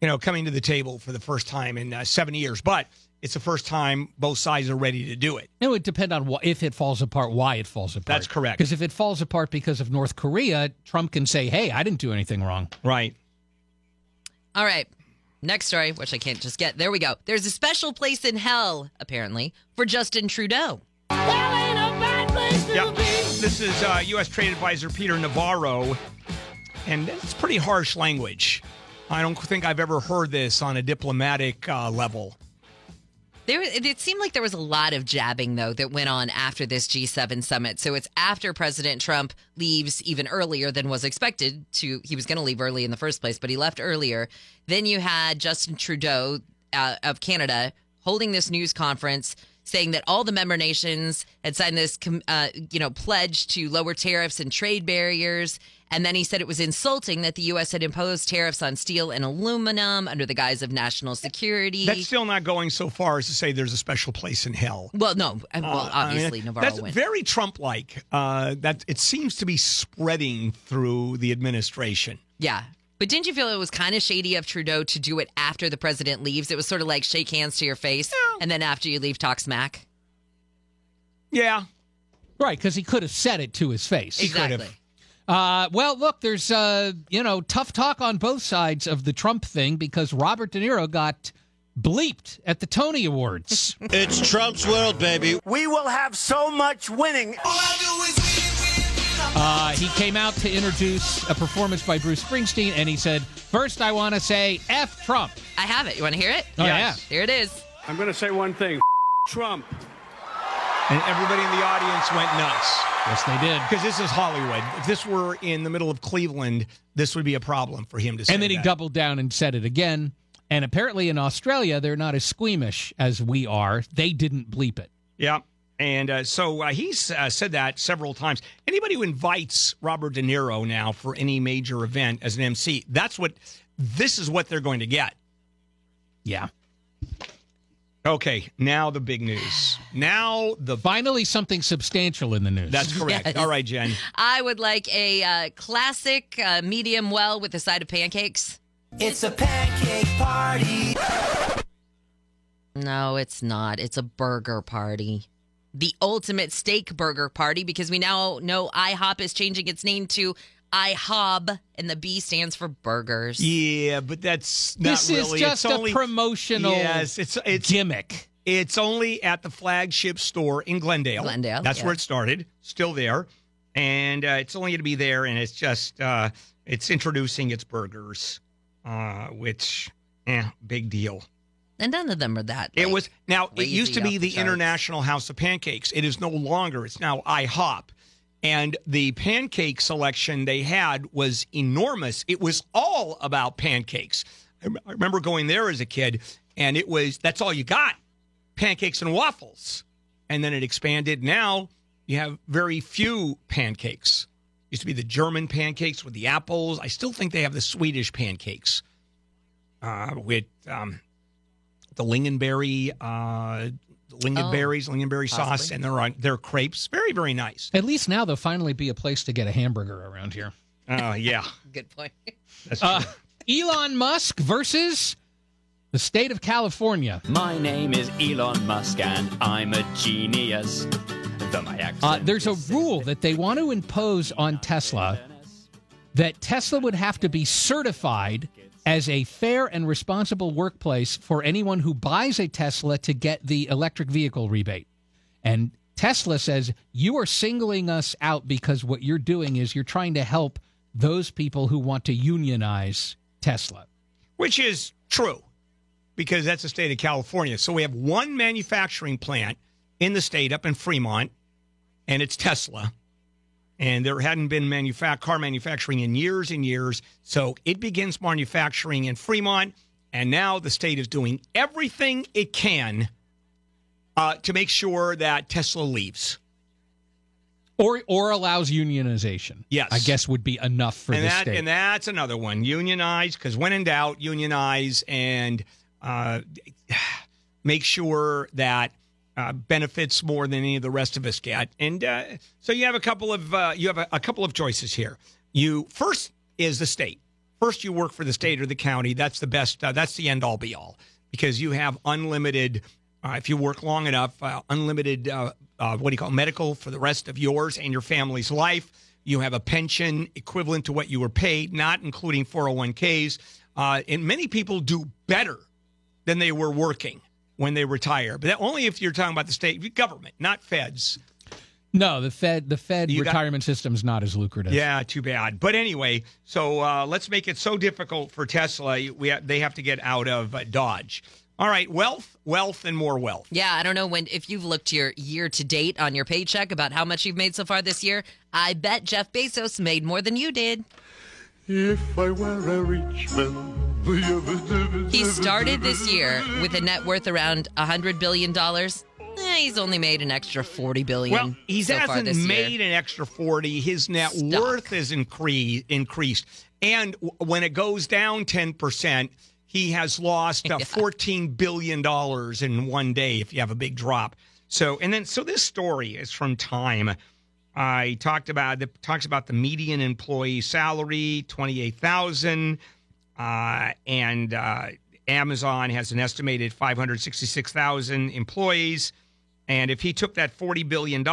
Speaker 3: You know, coming to the table for the first time in uh, seven years. But it's the first time both sides are ready to do it.
Speaker 4: It would depend on wh- if it falls apart, why it falls apart.
Speaker 3: That's correct.
Speaker 4: Because if it falls apart because of North Korea, Trump can say, "Hey, I didn't do anything wrong."
Speaker 3: Right.
Speaker 5: All right. Next story, which I can't just get. There we go. There's a special place in hell, apparently, for Justin Trudeau.
Speaker 3: Yeah, this is uh, U.S. Trade Advisor Peter Navarro, and it's pretty harsh language. I don't think I've ever heard this on a diplomatic uh, level.
Speaker 5: There, it seemed like there was a lot of jabbing though that went on after this G7 summit. So it's after President Trump leaves even earlier than was expected. To he was going to leave early in the first place, but he left earlier. Then you had Justin Trudeau uh, of Canada holding this news conference saying that all the member nations had signed this, uh, you know, pledge to lower tariffs and trade barriers. And then he said it was insulting that the U.S. had imposed tariffs on steel and aluminum under the guise of national security.
Speaker 3: That's still not going so far as to say there's a special place in hell.
Speaker 5: Well, no. uh, Well,
Speaker 3: Uh, I mean,
Speaker 5: obviously, Navarro
Speaker 3: That's
Speaker 5: went.
Speaker 3: very Trump-like. Uh, that it seems to be spreading through the administration.
Speaker 5: yeah. But didn't you feel it was kind of shady of Trudeau to do it after the president leaves? It was sort of like shake hands to your face, and then after you leave, talk smack.
Speaker 3: Yeah,
Speaker 4: Right, because he could have said it to his face.
Speaker 5: exactly.
Speaker 4: Uh, well, look, there's uh, you know tough talk on both sides of the Trump thing because Robert De Niro got bleeped at the Tony Awards.
Speaker 14: It's Trump's world, baby.
Speaker 10: We will have so much winning.
Speaker 4: Uh, he came out to introduce a performance by Bruce Springsteen, and he said, First, I want to say F Trump.
Speaker 5: I have it. You want to hear it?
Speaker 4: Oh, yeah.
Speaker 5: Here it is.
Speaker 15: I'm going to say one thing. Trump.
Speaker 3: And everybody in the audience went nuts.
Speaker 4: Yes, they did.
Speaker 3: Because this is Hollywood. If this were in the middle of Cleveland, this would be a problem for him to say.
Speaker 4: And then he
Speaker 3: that.
Speaker 4: doubled down and said it again. And apparently in Australia, they're not as squeamish as we are. They didn't bleep it.
Speaker 3: Yeah. And uh, so uh, he's uh, said that several times. Anybody who invites Robert De Niro now for any major event as an MC, that's what this is what they're going to get.
Speaker 4: Yeah.
Speaker 3: Okay, now the big news. Now the
Speaker 4: finally something substantial in the news.
Speaker 3: That's correct.
Speaker 5: Yes.
Speaker 3: All right, Jen.
Speaker 5: I would like a uh, classic uh, medium well with a side of pancakes.
Speaker 6: It's a pancake party.
Speaker 5: No, it's not. It's a burger party. The ultimate steak burger party because we now know IHOP is changing its name to IHOB, and the B stands for burgers.
Speaker 3: Yeah, but that's not
Speaker 4: This is just
Speaker 3: it's
Speaker 4: a
Speaker 3: only,
Speaker 4: promotional
Speaker 3: Yes, it's it's
Speaker 4: gimmick.
Speaker 3: It's only at the flagship store in Glendale.
Speaker 5: Glendale,
Speaker 3: That's
Speaker 5: yeah.
Speaker 3: where it started. Still there, and uh, it's only going to be there. And it's just uh, it's introducing its burgers, uh, which, yeah, big deal.
Speaker 5: And none of them are that.
Speaker 3: It was now. It used to be the
Speaker 5: charts.
Speaker 3: International House of Pancakes. It is no longer. It's now IHOP, and the pancake selection they had was enormous. It was all about pancakes. I I remember going there as a kid, and it was that's all you got, pancakes and waffles, and then it expanded. Now you have very few pancakes. Used to be the German pancakes with the apples. I still think they have the Swedish pancakes uh, with um, the lingonberry, uh, lingonberries, lingonberry sauce,
Speaker 5: possibly.
Speaker 3: and they're on they're crepes. Very very nice.
Speaker 4: At least now there'll finally be a place to get a hamburger around here.
Speaker 3: Oh yeah,
Speaker 5: Good point.
Speaker 3: that's
Speaker 4: Uh. Elon Musk versus the state of California.
Speaker 16: My name is Elon Musk and I'm a genius. Though my accent
Speaker 4: Uh, there's a rule that they want to impose on Tesla that Tesla would have to be certified as a fair and responsible workplace for anyone who buys a Tesla to get the electric vehicle rebate. And Tesla says you are singling us out because what you're doing is you're trying to help those people who want to unionize Tesla.
Speaker 3: which is true because that's the state of California. So we have one manufacturing plant in the state up in Fremont, and it's Tesla. And there hadn't been manufa- car manufacturing in years and years. So it begins manufacturing in Fremont, and now the state is doing everything it can uh, to make sure that Tesla leaves.
Speaker 4: Or or allows unionization.
Speaker 3: Yes.
Speaker 4: I guess would be enough for
Speaker 3: and
Speaker 4: the
Speaker 3: that,
Speaker 4: state.
Speaker 3: And that's another one. Unionize, because when in doubt, unionize and uh, make sure that uh, benefits more than any of the rest of us get. And uh, so you have a couple of uh, you have a, a couple of choices here. You first is the state. First, you work for the state or the county. That's the best. Uh, that's the end all be all because you have unlimited. Uh, if you work long enough, uh, unlimited. Uh, uh, what do you call medical for the rest of yours and your family's life. You have a pension equivalent to what you were paid, not including 401ks. Uh, and many people do better than they were working when they retire. But that, only if you're talking about the state government, not feds.
Speaker 4: no, the Fed the Fed
Speaker 3: You got-
Speaker 4: retirement system's not as lucrative.
Speaker 3: Yeah, too bad. But anyway, so uh, let's make it so difficult for Tesla. We ha- they have to get out of uh, Dodge. All right, wealth, wealth, and more wealth.
Speaker 5: Yeah, I don't know when if you've looked your year to date on your paycheck about how much you've made so far this year. I bet Jeff Bezos made more than you did.
Speaker 8: If I were a rich man.
Speaker 5: He started this year with a net worth around $100 billion. Eh, he's only made an extra 40 billion
Speaker 3: Well, he
Speaker 5: so
Speaker 3: hasn't made
Speaker 5: year.
Speaker 3: an extra 40. His net
Speaker 5: Stock.
Speaker 3: worth is incre- increased. And w- when it goes down 10%, he has lost uh, $14 billion in one day if you have a big drop. So, and then, so this story is from Time. I talked about it talks about the median employee salary, 28,000. Uh, and uh, Amazon has an estimated 566,000 employees. And if he took that $40 billion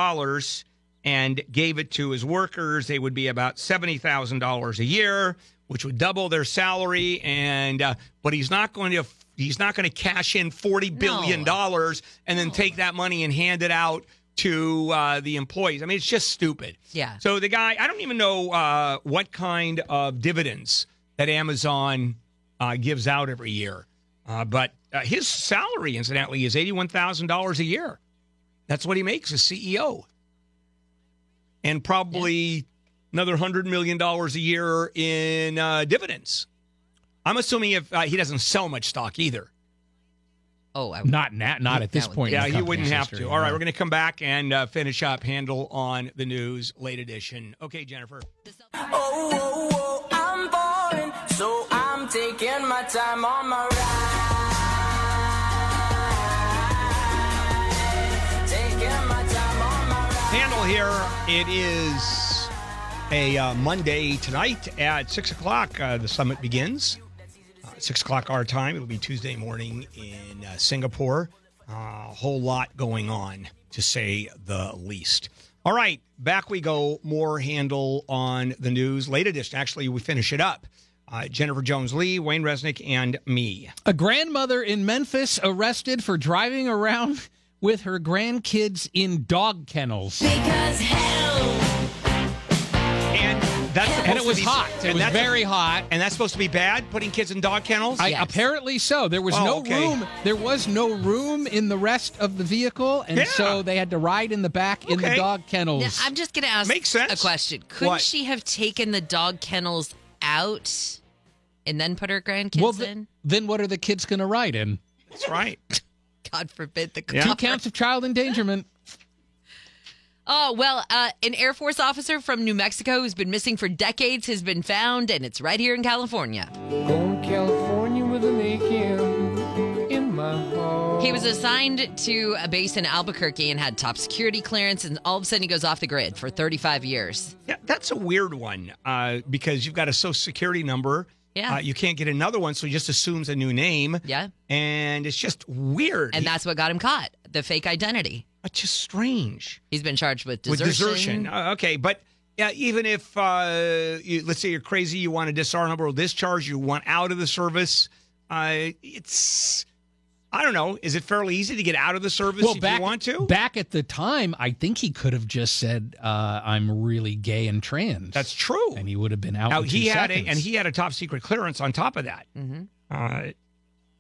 Speaker 3: and gave it to his workers, they would be about $70,000 a year, which would double their salary. And, uh, but he's not going to he's not going to cash in forty billion dollars and then take that money and hand it out to uh, the employees. I mean, it's just stupid.
Speaker 5: Yeah.
Speaker 3: So the guy, I don't even know uh, what kind of dividends that Amazon uh, gives out every year, uh, but uh, his salary, incidentally, is eighty-one thousand dollars a year. That's what he makes as CEO, and probably another hundred million dollars a year in uh, dividends. I'm assuming if uh, he doesn't sell much stock either.
Speaker 5: Oh, I,
Speaker 4: Not na- not at this point.
Speaker 3: Yeah,
Speaker 4: the
Speaker 3: he wouldn't have
Speaker 4: history,
Speaker 3: to. All right, we're going to come back and uh, finish up Handel on the news late edition. Okay, Jennifer.
Speaker 6: Oh, oh, oh, I'm falling, so I'm taking my time on my ride.
Speaker 3: Handel here. It is a uh, Monday tonight at six o'clock. Uh, the summit begins. Uh, six o'clock our time. It'll be Tuesday morning in uh, Singapore. Uh, a whole lot going on, to say the least. All right, back we go. More Handel on the news. Late edition. Actually, we finish it up. Uh, Jennifer Jones Lee, Wayne Resnick, and me.
Speaker 4: A grandmother in Memphis arrested for driving around with her grandkids in dog kennels.
Speaker 7: Because hell.
Speaker 3: And that's supposed
Speaker 4: And it was
Speaker 3: be-
Speaker 4: hot. It
Speaker 3: and
Speaker 4: was
Speaker 3: that's-
Speaker 4: very hot.
Speaker 3: And that's supposed to be bad, putting kids in dog kennels?
Speaker 4: I, Apparently so. There was
Speaker 3: Oh,
Speaker 4: no
Speaker 3: okay.
Speaker 4: room. There was no room in the rest of the vehicle, and
Speaker 3: Yeah.
Speaker 4: so they had to ride in the back in the dog kennels.
Speaker 5: Now, I'm just going to ask
Speaker 3: Makes sense.
Speaker 5: a question. Couldn't
Speaker 3: What?
Speaker 5: she have taken the dog kennels out and then put her grandkids
Speaker 4: well, th-
Speaker 5: in?
Speaker 4: then what are the kids going to ride in?
Speaker 3: That's right.
Speaker 5: God forbid the
Speaker 3: Yeah.
Speaker 4: Two counts of child endangerment.
Speaker 5: Oh, well, uh, an Air Force officer from New Mexico who's been missing for decades has been found, and it's right here in California. He was assigned to a base in Albuquerque and had top security clearance, and all of a sudden he goes off the grid for 35 years.
Speaker 3: Yeah, that's a weird one uh, because you've got a social security number.
Speaker 5: Yeah.
Speaker 3: Uh, you can't get another one, so he just assumes a new name.
Speaker 5: Yeah.
Speaker 3: And it's just weird.
Speaker 5: And that's what got him caught the fake identity.
Speaker 3: It's just strange.
Speaker 5: He's been charged with desertion.
Speaker 3: With
Speaker 5: desertion.
Speaker 3: desertion. Uh, okay, but yeah, even if, uh, you, let's say you're crazy, you want a dishonorable discharge, you want out of the service, uh, it's, I don't know, is it fairly easy to get out of the service
Speaker 4: well,
Speaker 3: if
Speaker 4: back
Speaker 3: you want to?
Speaker 4: back at the time, I think he could have just said, uh, "I'm really gay and trans."
Speaker 3: That's true.
Speaker 4: and he would have been out.
Speaker 3: Now,
Speaker 4: in
Speaker 3: he
Speaker 4: two
Speaker 3: had a, and he had a top secret clearance on top of that.
Speaker 5: Mm-hmm.
Speaker 3: Uh,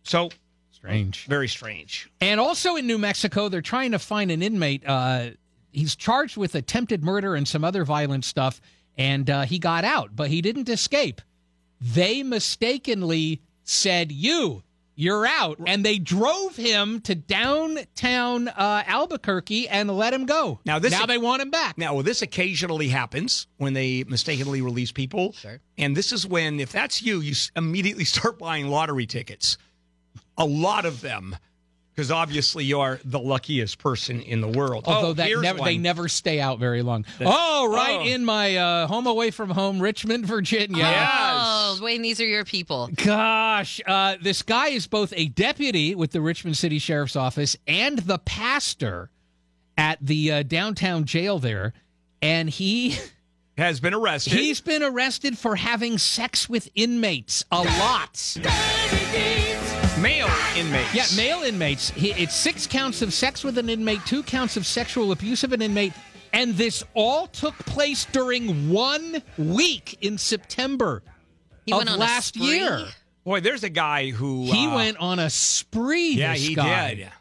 Speaker 3: so
Speaker 4: strange.
Speaker 3: very strange.
Speaker 4: And also in New Mexico, they're trying to find an inmate. Uh, he's charged with attempted murder and some other violent stuff, and uh, he got out, but he didn't escape. They mistakenly said, "You, you're out," and they drove him to downtown uh, Albuquerque and let him go.
Speaker 3: Now this
Speaker 4: now they want him back.
Speaker 3: Now, well, this occasionally happens when they mistakenly release people.
Speaker 5: Sure.
Speaker 3: And this is when, if that's you, you immediately start buying lottery tickets. A lot of them, because obviously you are the luckiest person in the world.
Speaker 4: Although
Speaker 3: oh,
Speaker 4: that never, they never stay out very long.
Speaker 3: That's-
Speaker 4: oh, right
Speaker 3: oh.
Speaker 4: in my uh, home away from home, Richmond, Virginia.
Speaker 5: Oh, Wayne, these are your people.
Speaker 4: Gosh, uh, this guy is both a deputy with the Richmond City Sheriff's Office and the pastor at the uh, downtown jail there, and he
Speaker 3: has been arrested.
Speaker 4: He's been arrested for having sex with inmates a lot.
Speaker 3: Male inmates.
Speaker 4: Yeah, male inmates. He, it's six counts of sex with an inmate, two counts of sexual abuse of an inmate, and this all took place during one week in September
Speaker 5: He
Speaker 4: of
Speaker 5: went on
Speaker 4: last
Speaker 5: spree?
Speaker 4: year.
Speaker 3: Boy, there's a guy who
Speaker 4: He
Speaker 3: uh,
Speaker 4: went on a spree.
Speaker 3: Yeah,
Speaker 4: this
Speaker 3: he
Speaker 4: guy.
Speaker 3: did.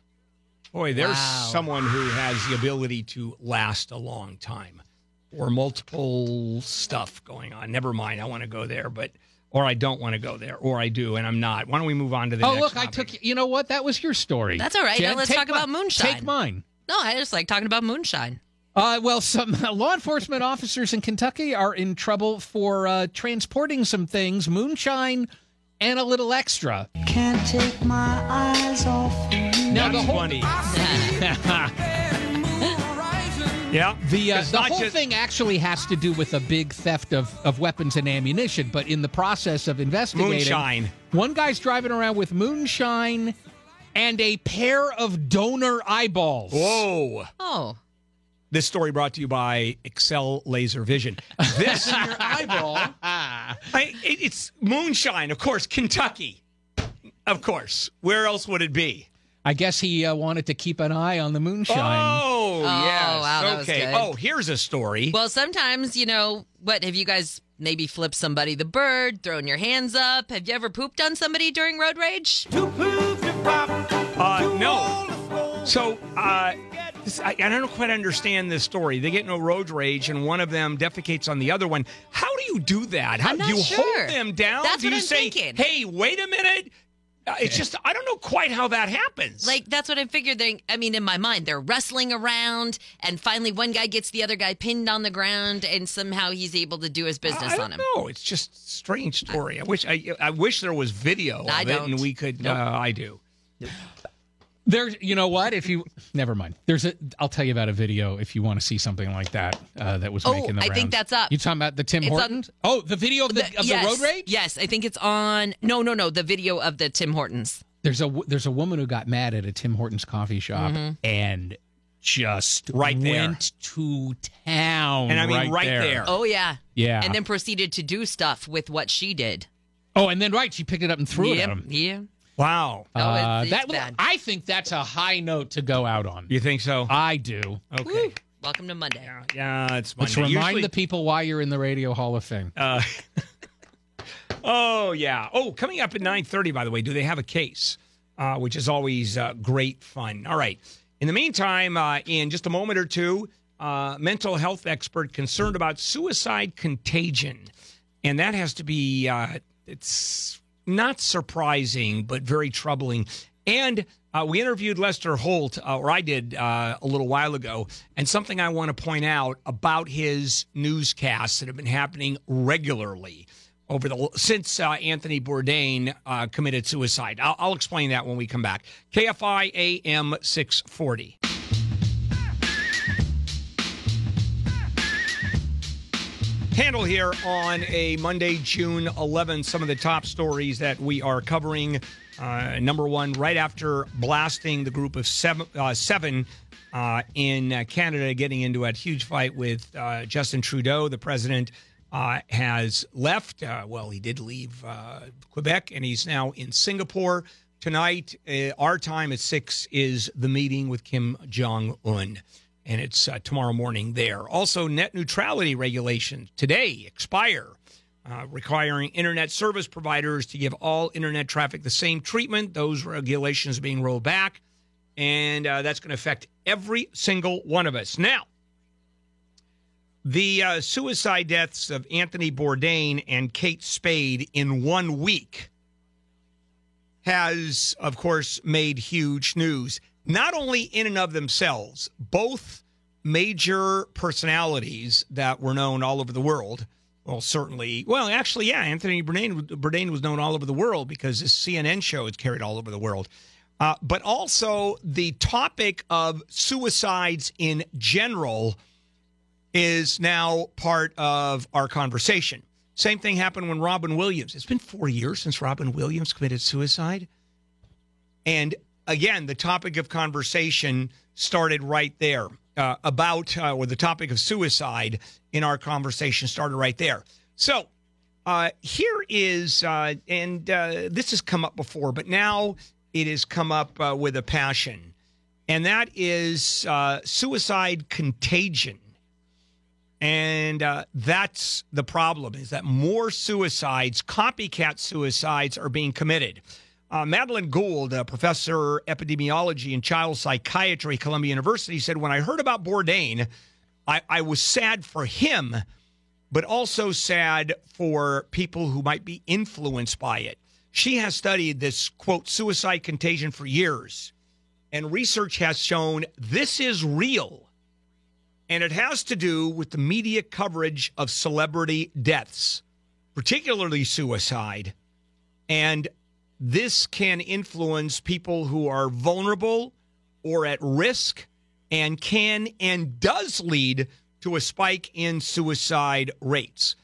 Speaker 3: Boy, there's
Speaker 4: Wow.
Speaker 3: someone who has the ability to last a long time, or multiple stuff going on. Never mind, I want to go there, but or I don't want to go there, or I do and I'm not. Why don't we move on to the
Speaker 4: Oh,
Speaker 3: next?
Speaker 4: look, I took. You know what? That was your story.
Speaker 5: That's all right.
Speaker 4: Jen,
Speaker 5: now let's talk
Speaker 4: mi-
Speaker 5: about moonshine.
Speaker 4: Take mine.
Speaker 5: No, I just like talking about moonshine.
Speaker 4: Uh, well, some law enforcement officers in Kentucky are in trouble for uh, transporting some things, moonshine, and a little extra.
Speaker 6: Can't take my eyes off you.
Speaker 4: Now the whole
Speaker 3: funny. yeah,
Speaker 4: the uh, the whole
Speaker 3: just-
Speaker 4: thing actually has to do with a big theft of, of weapons and ammunition. But in the process of investigating,
Speaker 3: Moonshine.
Speaker 4: one guy's driving around with moonshine and a pair of donor eyeballs.
Speaker 3: Whoa.
Speaker 5: Oh.
Speaker 3: This story brought to you by Excel Laser Vision. This
Speaker 4: your eyeball.
Speaker 3: I, it- it's moonshine, of course, Kentucky. Of course. Where else would it be?
Speaker 4: I guess he uh, wanted to keep an eye on the moonshine.
Speaker 3: Oh, yes.
Speaker 5: wow, that was
Speaker 3: okay.
Speaker 5: good.
Speaker 3: Oh, here's a story.
Speaker 5: Well, sometimes, you know, what have you guys maybe flipped somebody the bird, thrown your hands up? Have you ever pooped on somebody during road rage?
Speaker 3: Uh, no. So, uh, this, I, I don't quite understand this story. They get no road rage, and one of them defecates on the other one. How do you do that? How
Speaker 5: I'm
Speaker 3: do you
Speaker 5: sure.
Speaker 3: hold them down?
Speaker 5: That's
Speaker 3: do
Speaker 5: what
Speaker 3: you
Speaker 5: I'm
Speaker 3: say,
Speaker 5: thinking.
Speaker 3: "Hey, wait a minute"? Uh, it's just I don't know quite how that happens.
Speaker 5: Like that's what I figured. They, I mean, in my mind, they're wrestling around, and finally, one guy gets the other guy pinned on the ground, and somehow he's able to do his business
Speaker 3: I
Speaker 5: on
Speaker 3: don't
Speaker 5: him.
Speaker 3: know. It's just strange story. I wish I, I wish there was video
Speaker 5: I
Speaker 3: of it,
Speaker 5: don't.
Speaker 3: and we could.
Speaker 5: Nope.
Speaker 3: Uh, I do.
Speaker 4: There's, you know what? If you never mind, there's a. I'll tell you about a video if you want to see something like that. Uh, that was
Speaker 5: Oh,
Speaker 4: making the
Speaker 5: I think that's up.
Speaker 4: You talking about the Tim
Speaker 5: It's on-
Speaker 4: Hortons? oh, the video of the, of
Speaker 5: yes,
Speaker 4: the road rage.
Speaker 5: Yes, I think it's on. No, no, no. The video of the Tim Hortons.
Speaker 4: There's a there's a woman who got mad at a Tim Hortons coffee shop
Speaker 5: Mhm.
Speaker 4: and just
Speaker 3: Right there.
Speaker 4: went to town.
Speaker 3: And I mean, right
Speaker 4: there.
Speaker 3: there.
Speaker 5: Oh yeah,
Speaker 4: Yeah.
Speaker 5: and then proceeded to do stuff with what she did.
Speaker 4: Oh, and then right, she picked it up and threw it at him.
Speaker 5: Yeah.
Speaker 3: Wow.
Speaker 5: Oh,
Speaker 4: Uh,
Speaker 5: it's- it's
Speaker 4: that
Speaker 5: bad.
Speaker 4: I think that's a high note to go out on.
Speaker 3: You think so?
Speaker 4: I do.
Speaker 3: Okay.
Speaker 5: Welcome to Monday.
Speaker 3: Yeah, it's
Speaker 4: Let's
Speaker 3: Monday.
Speaker 4: remind
Speaker 3: Usually-
Speaker 4: the people why you're in the Radio Hall of Fame.
Speaker 3: Uh, oh yeah. Oh, coming up at nine thirty. By the way, do they have a case? Uh, which is always uh, great fun. All right. In the meantime, uh, in just a moment or two, uh, mental health expert concerned about suicide contagion, and that has to be. Uh, it's not surprising, but very troubling. And uh, we interviewed Lester Holt, uh, or I did uh, a little while ago, and something I want to point out about his newscasts that have been happening regularly over the since uh, Anthony Bourdain uh, committed suicide. I'll, I'll explain that when we come back. KFI AM 640. Handel here on a Monday, June 11th. Some of the top stories that we are covering. Uh, number one, right after blasting the group of seven, uh, seven uh, in uh, Canada, getting into a huge fight with uh, Justin Trudeau, the president uh, has left. Well, he did leave Quebec, and he's now in Singapore. Tonight, our time at six is the meeting with Kim Jong Un and it's uh, tomorrow morning there. Also, net neutrality regulations today expire, uh, requiring internet service providers to give all internet traffic the same treatment. Those regulations are being rolled back, and uh, that's going to affect every single one of us. Now, the uh, suicide deaths of Anthony Bourdain and Kate Spade in one week has, of course, made huge news. Not only in and of themselves, both major personalities that were known all over the world. Well, certainly, well, actually, yeah, Anthony Bourdain, Bourdain was known all over the world because his CNN show is carried all over the world. Uh, but also, the topic of suicides in general is now part of our conversation. Same thing happened when Robin Williams. It's been four years since Robin Williams committed suicide. And again, the topic of conversation started right there uh, about, uh, or the topic of suicide in our conversation started right there. So uh, here is, uh, and uh, this has come up before, but now it has come up uh, with a passion, and that is suicide contagion. And that's the problem is that more suicides, copycat suicides, are being committed. Uh, Madelyn Gould, a professor epidemiology and child psychiatry, at Columbia University, said, When I heard about Bourdain, I, I was sad for him, but also sad for people who might be influenced by it. She has studied this, quote, suicide contagion for years, and research has shown this is real. And it has to do with the media coverage of celebrity deaths, particularly suicide. And this can influence people who are vulnerable or at risk and can and does lead to a spike in suicide rates.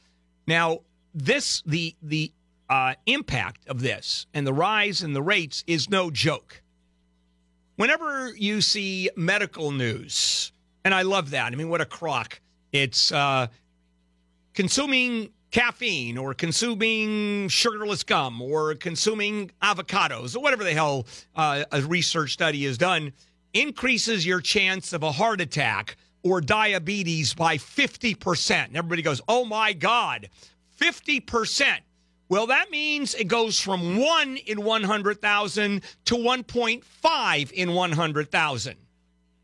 Speaker 3: Now, this the the uh, impact of this and the rise in the rates is no joke. Whenever you see medical news, and I love that. I mean, what a crock! It's uh, consuming caffeine or consuming sugarless gum or consuming avocados or whatever the hell uh, a research study has done increases your chance of a heart attack or diabetes by 50%. And everybody goes, oh my God, 50%. Well, that means it goes from 1 in 100,000 to 1.5 in 100,000.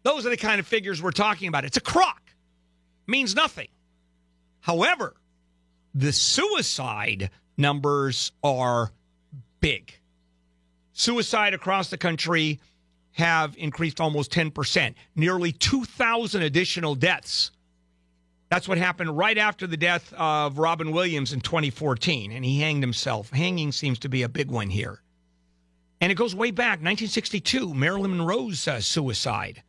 Speaker 3: Those are the kind of figures we're talking about. It's a crock, means nothing. However, the suicide numbers are big. Suicide across the country have increased almost 10%, nearly 2,000 additional deaths. That's what happened right after the death of Robin Williams in 2014, and he hanged himself. Hanging seems to be a big one here. And it goes way back, 1962, Marilyn Monroe's uh, suicide.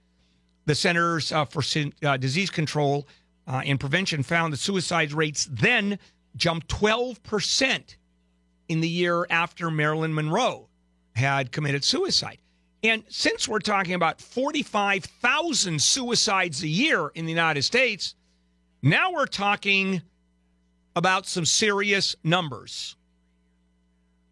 Speaker 3: The Centers uh, for uh, Disease Control uh, and Prevention found that suicide rates then jumped 12% in the year after Marilyn Monroe had committed suicide. And since we're talking about 45,000 suicides a year in the United States, now we're talking about some serious numbers.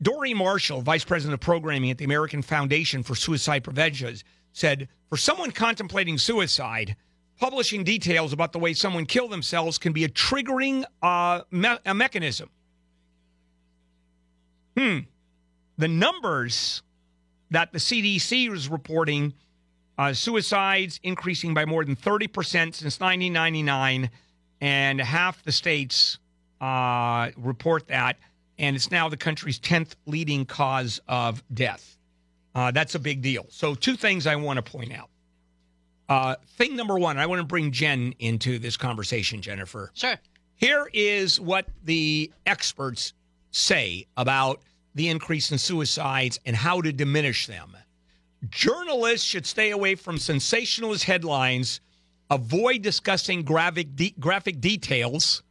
Speaker 3: Doreen Marshall, Vice President of Programming at the American Foundation for Suicide Prevention, said For someone contemplating suicide, publishing details about the way someone killed themselves can be a triggering uh, me- a mechanism. Hmm. The numbers that the CDC is reporting uh, suicides increasing by more than 30% since 1999, and half the states uh, report that, and it's now the country's 10th leading cause of death. Uh, that's a big deal. So, two things I want to point out. Uh, thing number one, I want to bring Jen into this conversation, Jennifer.
Speaker 5: Sure.
Speaker 3: Here is what the experts say about the increase in suicides and how to diminish them. Journalists should stay away from sensationalist headlines, avoid discussing graphic, de- graphic details,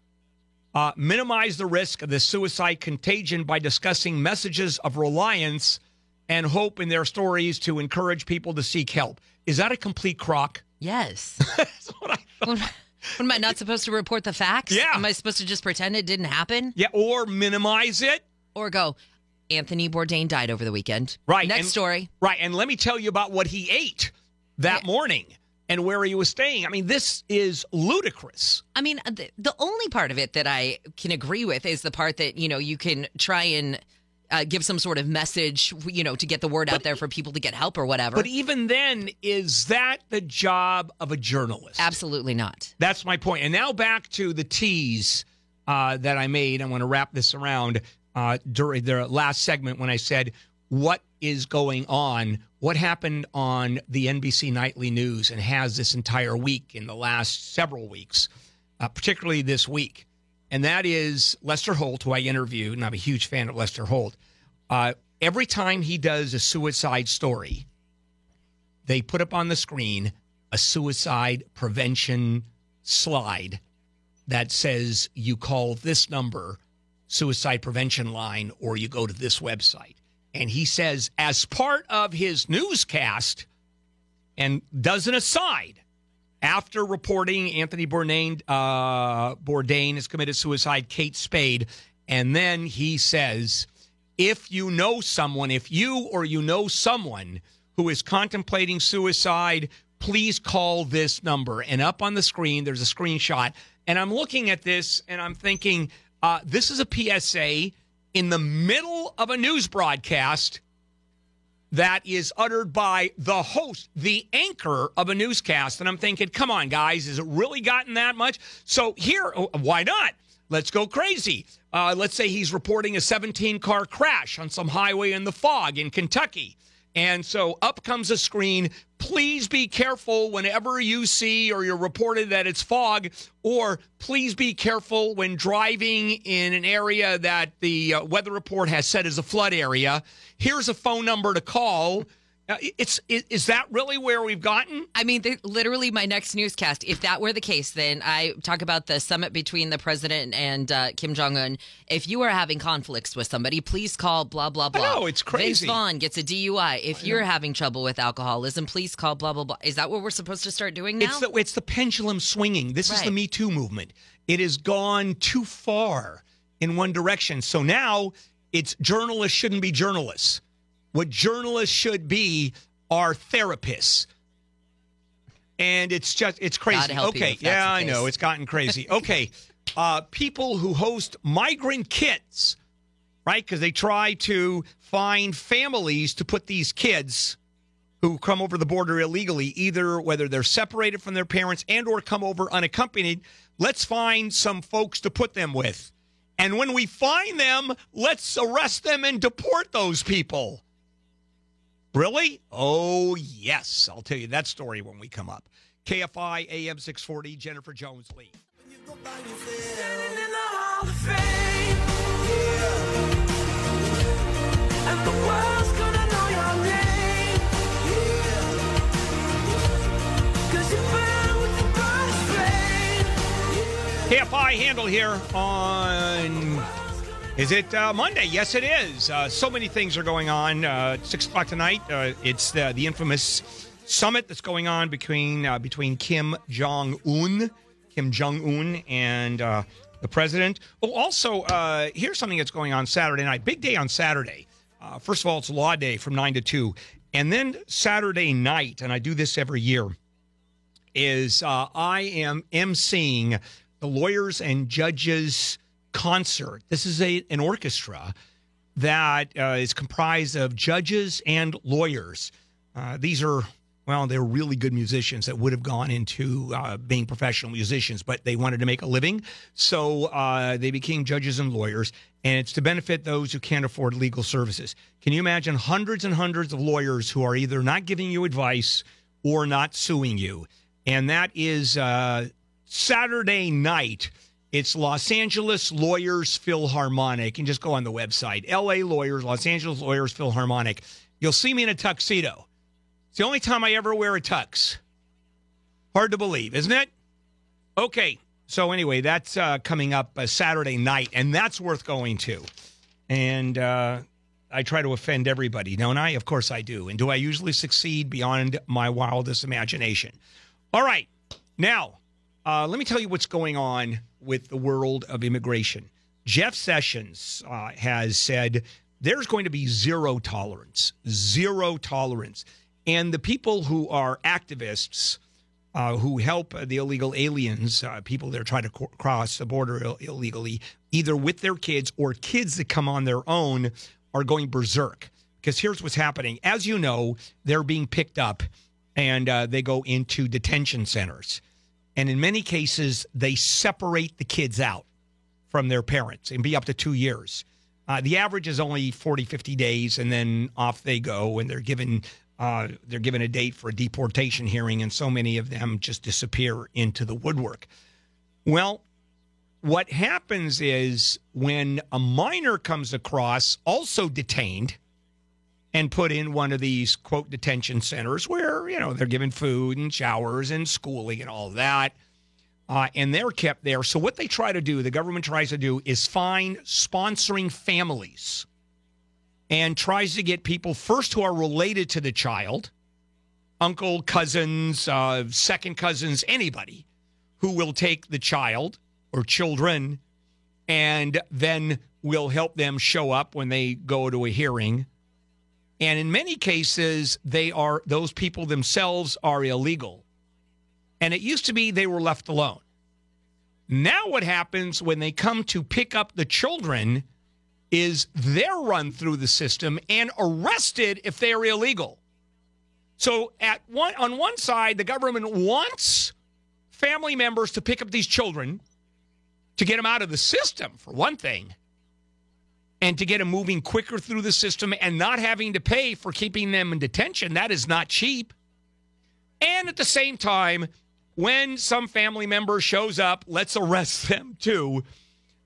Speaker 3: uh, minimize the risk of the suicide contagion by discussing messages of reliance and hope in their stories to encourage people to seek help. Is that a complete crock?
Speaker 5: Yes. what, what am I not supposed to report the facts?
Speaker 3: Yeah.
Speaker 5: Am I supposed to just pretend it didn't happen?
Speaker 3: Yeah, or minimize it.
Speaker 5: Or go, Anthony Bourdain died over the weekend.
Speaker 3: Right.
Speaker 5: Next
Speaker 3: and-
Speaker 5: story.
Speaker 3: Right. And let me tell you about what he ate that morning and where he was staying. I mean, this is ludicrous.
Speaker 5: I mean, uh, the, the only part of it that I can agree with is the part that, you know, you can try and uh, give some sort of message, you know, to get the word out there for people to get help or whatever.
Speaker 3: But even then, is that the job of a journalist?
Speaker 5: Absolutely not.
Speaker 3: That's my point. And now back to the tease uh, that I made. I want to wrap this around uh, during the last segment when I said, What is going on? What happened on the NBC Nightly News and has this entire week in the last several weeks, uh, particularly this week? And that is Lester Holt, who I interviewed, and I'm a huge fan of Lester Holt. Uh, every time he does a suicide story, they put up on the screen a suicide prevention slide that says you call this number, suicide prevention line, or you go to this website. And he says, as part of his newscast, and does an aside after reporting Anthony Bourdain, uh, Bourdain has committed suicide, Kate Spade, and then he says, if you know someone, if you or you know someone who is contemplating suicide, please call this number. And up on the screen, there's a screenshot. And I'm looking at this and I'm thinking, uh, this is a PSA in the middle of a news broadcast that is uttered by the host, the anchor of a newscast. And I'm thinking, come on, guys, has it really gotten that much? So here, oh, why not? Let's go crazy. Uh, let's say he's reporting a 17 car crash on some highway in the fog in Kentucky. And so up comes a screen. Please be careful whenever you see or you're reported that it's fog, or please be careful when driving in an area that the uh, weather report has said is a flood area. Here's a phone number to call. Uh, it's is, that really where we've gotten?
Speaker 5: I mean, literally, my next newscast. If that were the case, then I talk about the summit between the president and uh, Kim Jong Un. If you are having conflicts with somebody, please call blah blah blah.
Speaker 3: know, it's crazy.
Speaker 5: Vince Vaughn gets a DUI. If you're having trouble with alcoholism, please call blah blah blah. Is that what we're supposed to start doing now?
Speaker 3: It's the it's the pendulum swinging. This is the Me Too movement. It has gone too far. in one direction. So now it's journalists shouldn't be journalists. What journalists should be are therapists. And it's just it's crazy.
Speaker 5: God help you
Speaker 3: okay, yeah, I know it's gotten crazy. Okay, uh, people who host migrant kids, right? Because they try to find families to put these kids who come over the border illegally, either whether they're separated from their parents and or come over unaccompanied. Let's find some folks to put them with. And when we find them, let's arrest them and deport those people. Really? Oh, yes. I'll tell you that story when we come up. KFI AM 640, Jennifer Jones Lee. KFI Handel here on. Is it uh, Monday? Yes, it is. Uh, so many things are going on. Uh, Six o'clock tonight. Uh, it's the, the infamous summit that's going on between uh, between Kim Jong Un, Kim Jong Un, and uh, the president. Oh, also, here's something that's going on Saturday night. Big day on Saturday. First of all, it's Law Day from nine to two, and then Saturday night, and I do this every year is I am emceeing the lawyers and judges concert. This is a an orchestra that uh, is comprised of judges and lawyers. Uh, these are well, they're really good musicians that would have gone into uh, being professional musicians, but they wanted to make a living, so uh, they became judges and lawyers. And it's to benefit those who can't afford legal services. Can you imagine hundreds and hundreds of lawyers who are either not giving you advice or not suing you? and that is uh, Saturday night. It's Los Angeles Lawyers Philharmonic. And just go on the website LA Lawyers, Los Angeles Lawyers Philharmonic. You'll see me in a tuxedo. It's the only time I ever wear a tux. Hard to believe, isn't it? Okay. So, anyway, that's uh, coming up uh, Saturday night, and that's worth going to. And uh, I try to offend everybody, don't I? Of course I do. And do I usually succeed beyond my wildest imagination? All right. Now, uh, let me tell you what's going on with the world of immigration. Jeff Sessions uh, has said there's going to be zero tolerance, zero tolerance. And the people who are activists uh, who help the illegal aliens, uh, people that are trying to co- cross the border Ill- illegally, either with their kids or kids that come on their own, are going berserk. Because here's what's happening. As you know, they're being picked up and uh, they go into detention centers. And in many cases, they separate the kids out from their parents and be up to two years. Uh, the average is only 40, 50 days, and then off they go, and they're given uh, they're given a date for a deportation hearing, and so many of them just disappear into the woodwork. Well, what happens is when a minor comes across, also detained, and put in one of these quote detention centers where you know they're given food and showers and schooling and all that uh, and they're kept there. So what they try to do the government tries to do is find sponsoring families and tries to get people first who are related to the child uncle cousins uh, second cousins anybody who will take the child or children and then will help them show up when they go to a hearing and in many cases, they are those people themselves are illegal. And it used to be they were left alone. Now, what happens when they come to pick up the children is they're run through the system and arrested if they're illegal. So, at one on one side, the government wants family members to pick up these children to get them out of the system, for one thing and to get them moving quicker through the system and not having to pay for keeping them in detention. That is not cheap. And at the same time, when some family member shows up, let's arrest them too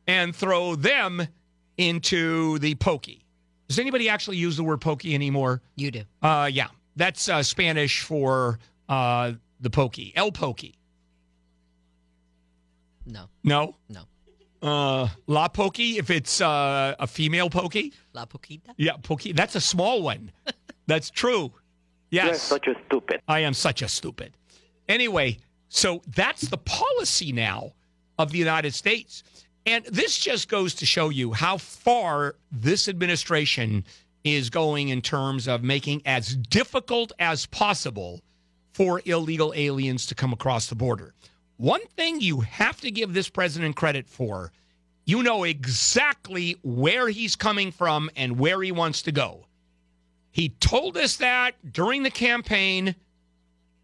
Speaker 3: and throw them into the pokey. Does anybody actually use the word pokey anymore?
Speaker 5: You do.
Speaker 3: Uh, yeah, that's uh, Spanish for uh, the pokey. El pokey.
Speaker 5: No.
Speaker 3: No?
Speaker 5: No.
Speaker 3: Uh, La pokey, if it's uh, a female pokey.
Speaker 5: La Poquita?
Speaker 3: Yeah, pokey. That's a small one. That's true. Yes.
Speaker 17: You're such a stupid.
Speaker 3: I am such a stupid. Anyway, so that's the policy now of the United States. And this just goes to show you how far this administration is going in terms of making as difficult as possible for illegal aliens to come across the border. One thing you have to give this president credit for, you know exactly where he's coming from and where he wants to go. He told us that during the campaign,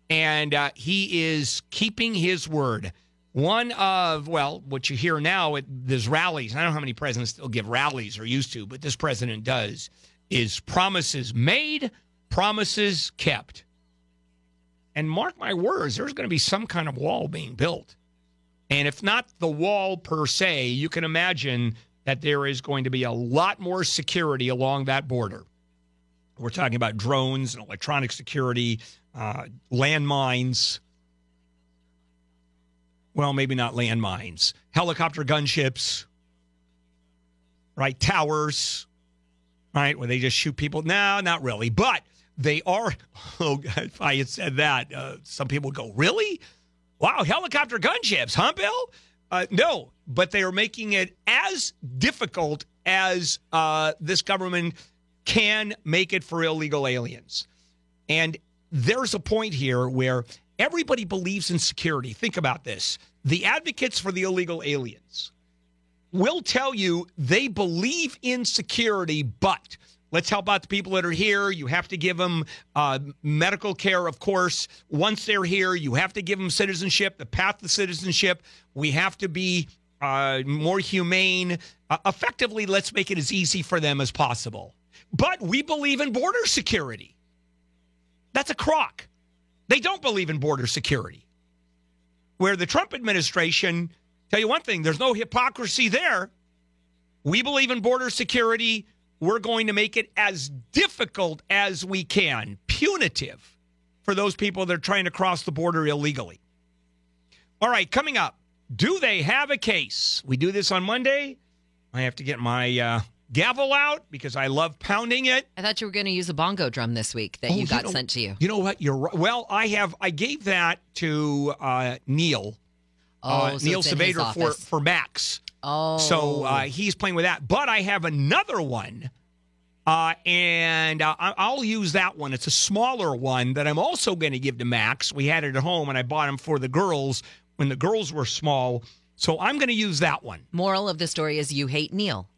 Speaker 3: and uh, he is keeping his word. One of, well, what you hear now at there's rallies. I don't know how many presidents still give rallies or used to, but this president does, is promises made, promises kept. And mark my words, there's going to be some kind of wall being built. And if not the wall per se, you can imagine that there is going to be a lot more security along that border. We're talking about drones and electronic security, uh, landmines. Well, maybe not landmines, helicopter gunships, right? Towers, right? Where they just shoot people. No, not really. But they are. Oh, if I had said that, uh, some people would go, really? Wow, helicopter gunships, huh, Bill? Uh, no, but they are making it as difficult as uh, this government can make it for illegal aliens. And there's a point here where everybody believes in security. Think about this the advocates for the illegal aliens will tell you they believe in security, but let's help out the people that are here. You have to give them uh, medical care, of course. Once they're here, you have to give them citizenship, the path to citizenship. We have to be uh, more humane. Uh, effectively, let's make it as easy for them as possible. But we believe in border security. That's a crock. They don't believe in border security. Where the Trump administration, tell you one thing, there's no hypocrisy there. We believe in border security. We're going to make it as difficult as we can, punitive for those people that are trying to cross the border illegally. All right, coming up, do they have a case? We do this on Monday. I have to get my uh, gavel out because I love pounding it.
Speaker 5: I thought you were going to use a bongo drum this week that
Speaker 3: Oh,
Speaker 5: you got
Speaker 3: know-
Speaker 5: sent to you.
Speaker 3: You know what? You're right. Well, I have. I gave that to uh, Neil.
Speaker 5: Oh,
Speaker 3: uh,
Speaker 5: so
Speaker 3: Neil Saavedra for for Max.
Speaker 5: Oh.
Speaker 3: So uh, he's playing with that. But I have another one, uh, and uh, I- I'll use that one. It's a smaller one that I'm also going to give to Max. We had it at home, and I bought him for the girls when the girls were small. So I'm going to use that one.
Speaker 5: Moral of the story is you hate Neil.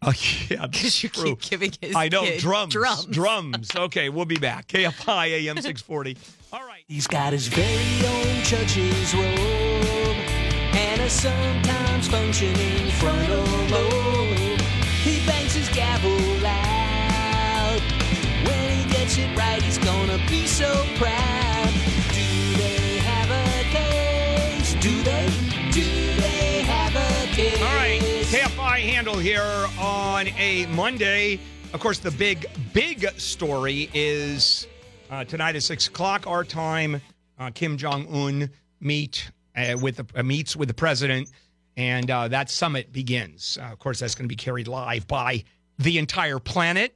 Speaker 3: Oh, yeah, that's
Speaker 5: you
Speaker 3: true.
Speaker 5: keep giving his
Speaker 3: I know
Speaker 5: kid
Speaker 3: drums,
Speaker 5: drums.
Speaker 3: drums. Okay, we'll be back. KFI AM six forty.
Speaker 6: All right, he's got his very own church's robe and a sometimes functioning frontal lobe. He bangs his gavel loud. When he gets it right, he's gonna be so proud. Do they have a case? Do they? Do they have a case?
Speaker 3: All right, KFI Handel here on a Monday. Of course, the big, big story is uh, tonight at six o'clock our time. Uh, Kim Jong Un meet uh, with the, uh, meets with the president, and uh, that summit begins. Uh, of course, that's going to be carried live by the entire planet.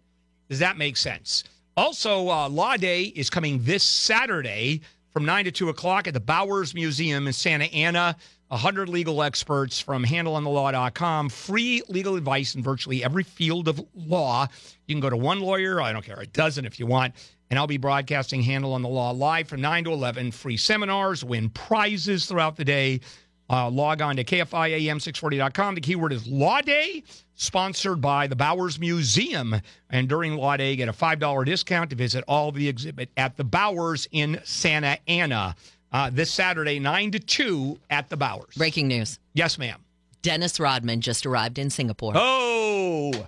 Speaker 3: Does that make sense? Also, Law Day is coming this Saturday from 9 to 2 o'clock at the Bowers Museum in Santa Ana. 100 legal experts from handelonthelaw.com. Free legal advice in virtually every field of law. You can go to one lawyer, I don't care, a dozen if you want. And I'll be broadcasting Handel on the Law live from 9 to 11. Free seminars, win prizes throughout the day. Uh, log on to KFIAM640.com. The keyword is Law Day, sponsored by the Bowers Museum. And during Law Day, get a $5 discount to visit all the exhibit at the Bowers in Santa Ana uh, this Saturday, 9 to 2 at the Bowers.
Speaker 5: Breaking news.
Speaker 3: Yes, ma'am.
Speaker 5: Dennis Rodman just arrived in Singapore.
Speaker 3: Oh,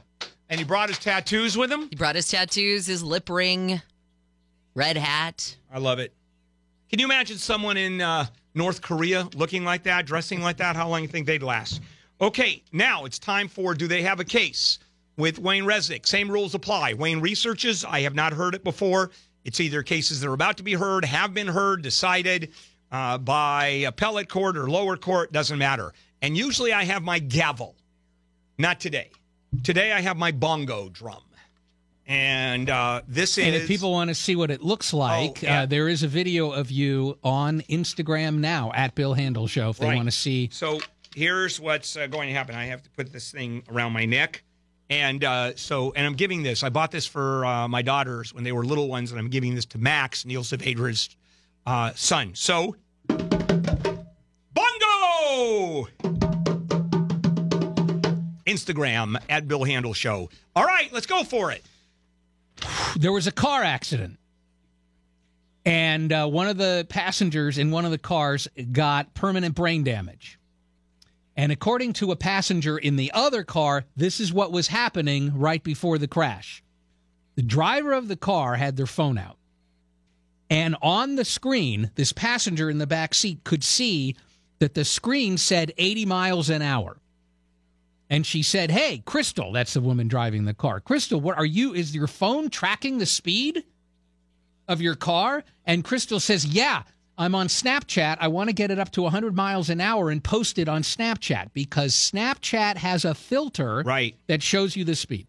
Speaker 3: and he brought his tattoos with him?
Speaker 5: He brought his tattoos, his lip ring, red hat.
Speaker 3: I love it. Can you imagine someone in uh, North Korea looking like that, dressing like that? How long you think they'd last? Okay, now it's time for Do They Have a Case with Wayne Resnick. Same rules apply. Wayne researches. I have not heard it before. It's either cases that are about to be heard, have been heard, decided uh, by appellate court or lower court, doesn't matter. And usually I have my gavel. Not today. Today I have my bongo drum. And uh, this is
Speaker 4: And
Speaker 3: is.
Speaker 4: if people want to see what it looks like,
Speaker 3: yeah.
Speaker 4: uh, there is a video of you on Instagram now at Bill Handel Show if they
Speaker 3: Right.
Speaker 4: want to see
Speaker 3: So here's what's uh, going to happen. I have to put this thing around my neck. And uh, so, and I'm giving this. I bought this for uh, my daughters when they were little ones, and I'm giving this to Max, Neil Saavedra's uh, son. So, bongo! Instagram at Bill Handel Show. All right, let's go for it.
Speaker 4: There was a car accident. And uh, one of the passengers in one of the cars got permanent brain damage. And according to a passenger in the other car this is what was happening right before the crash. The driver of the car had their phone out. And on the screen this passenger in the back seat could see that the screen said 80 miles an hour and she said, "Hey, Crystal, that's the woman driving the car. Crystal, what are you? Is your phone tracking the speed of your car?" And Crystal says, "Yeah, I'm on Snapchat. I want to get it up to 100 miles an hour and post it on Snapchat because Snapchat has a filter
Speaker 3: right.
Speaker 4: that shows you the speed."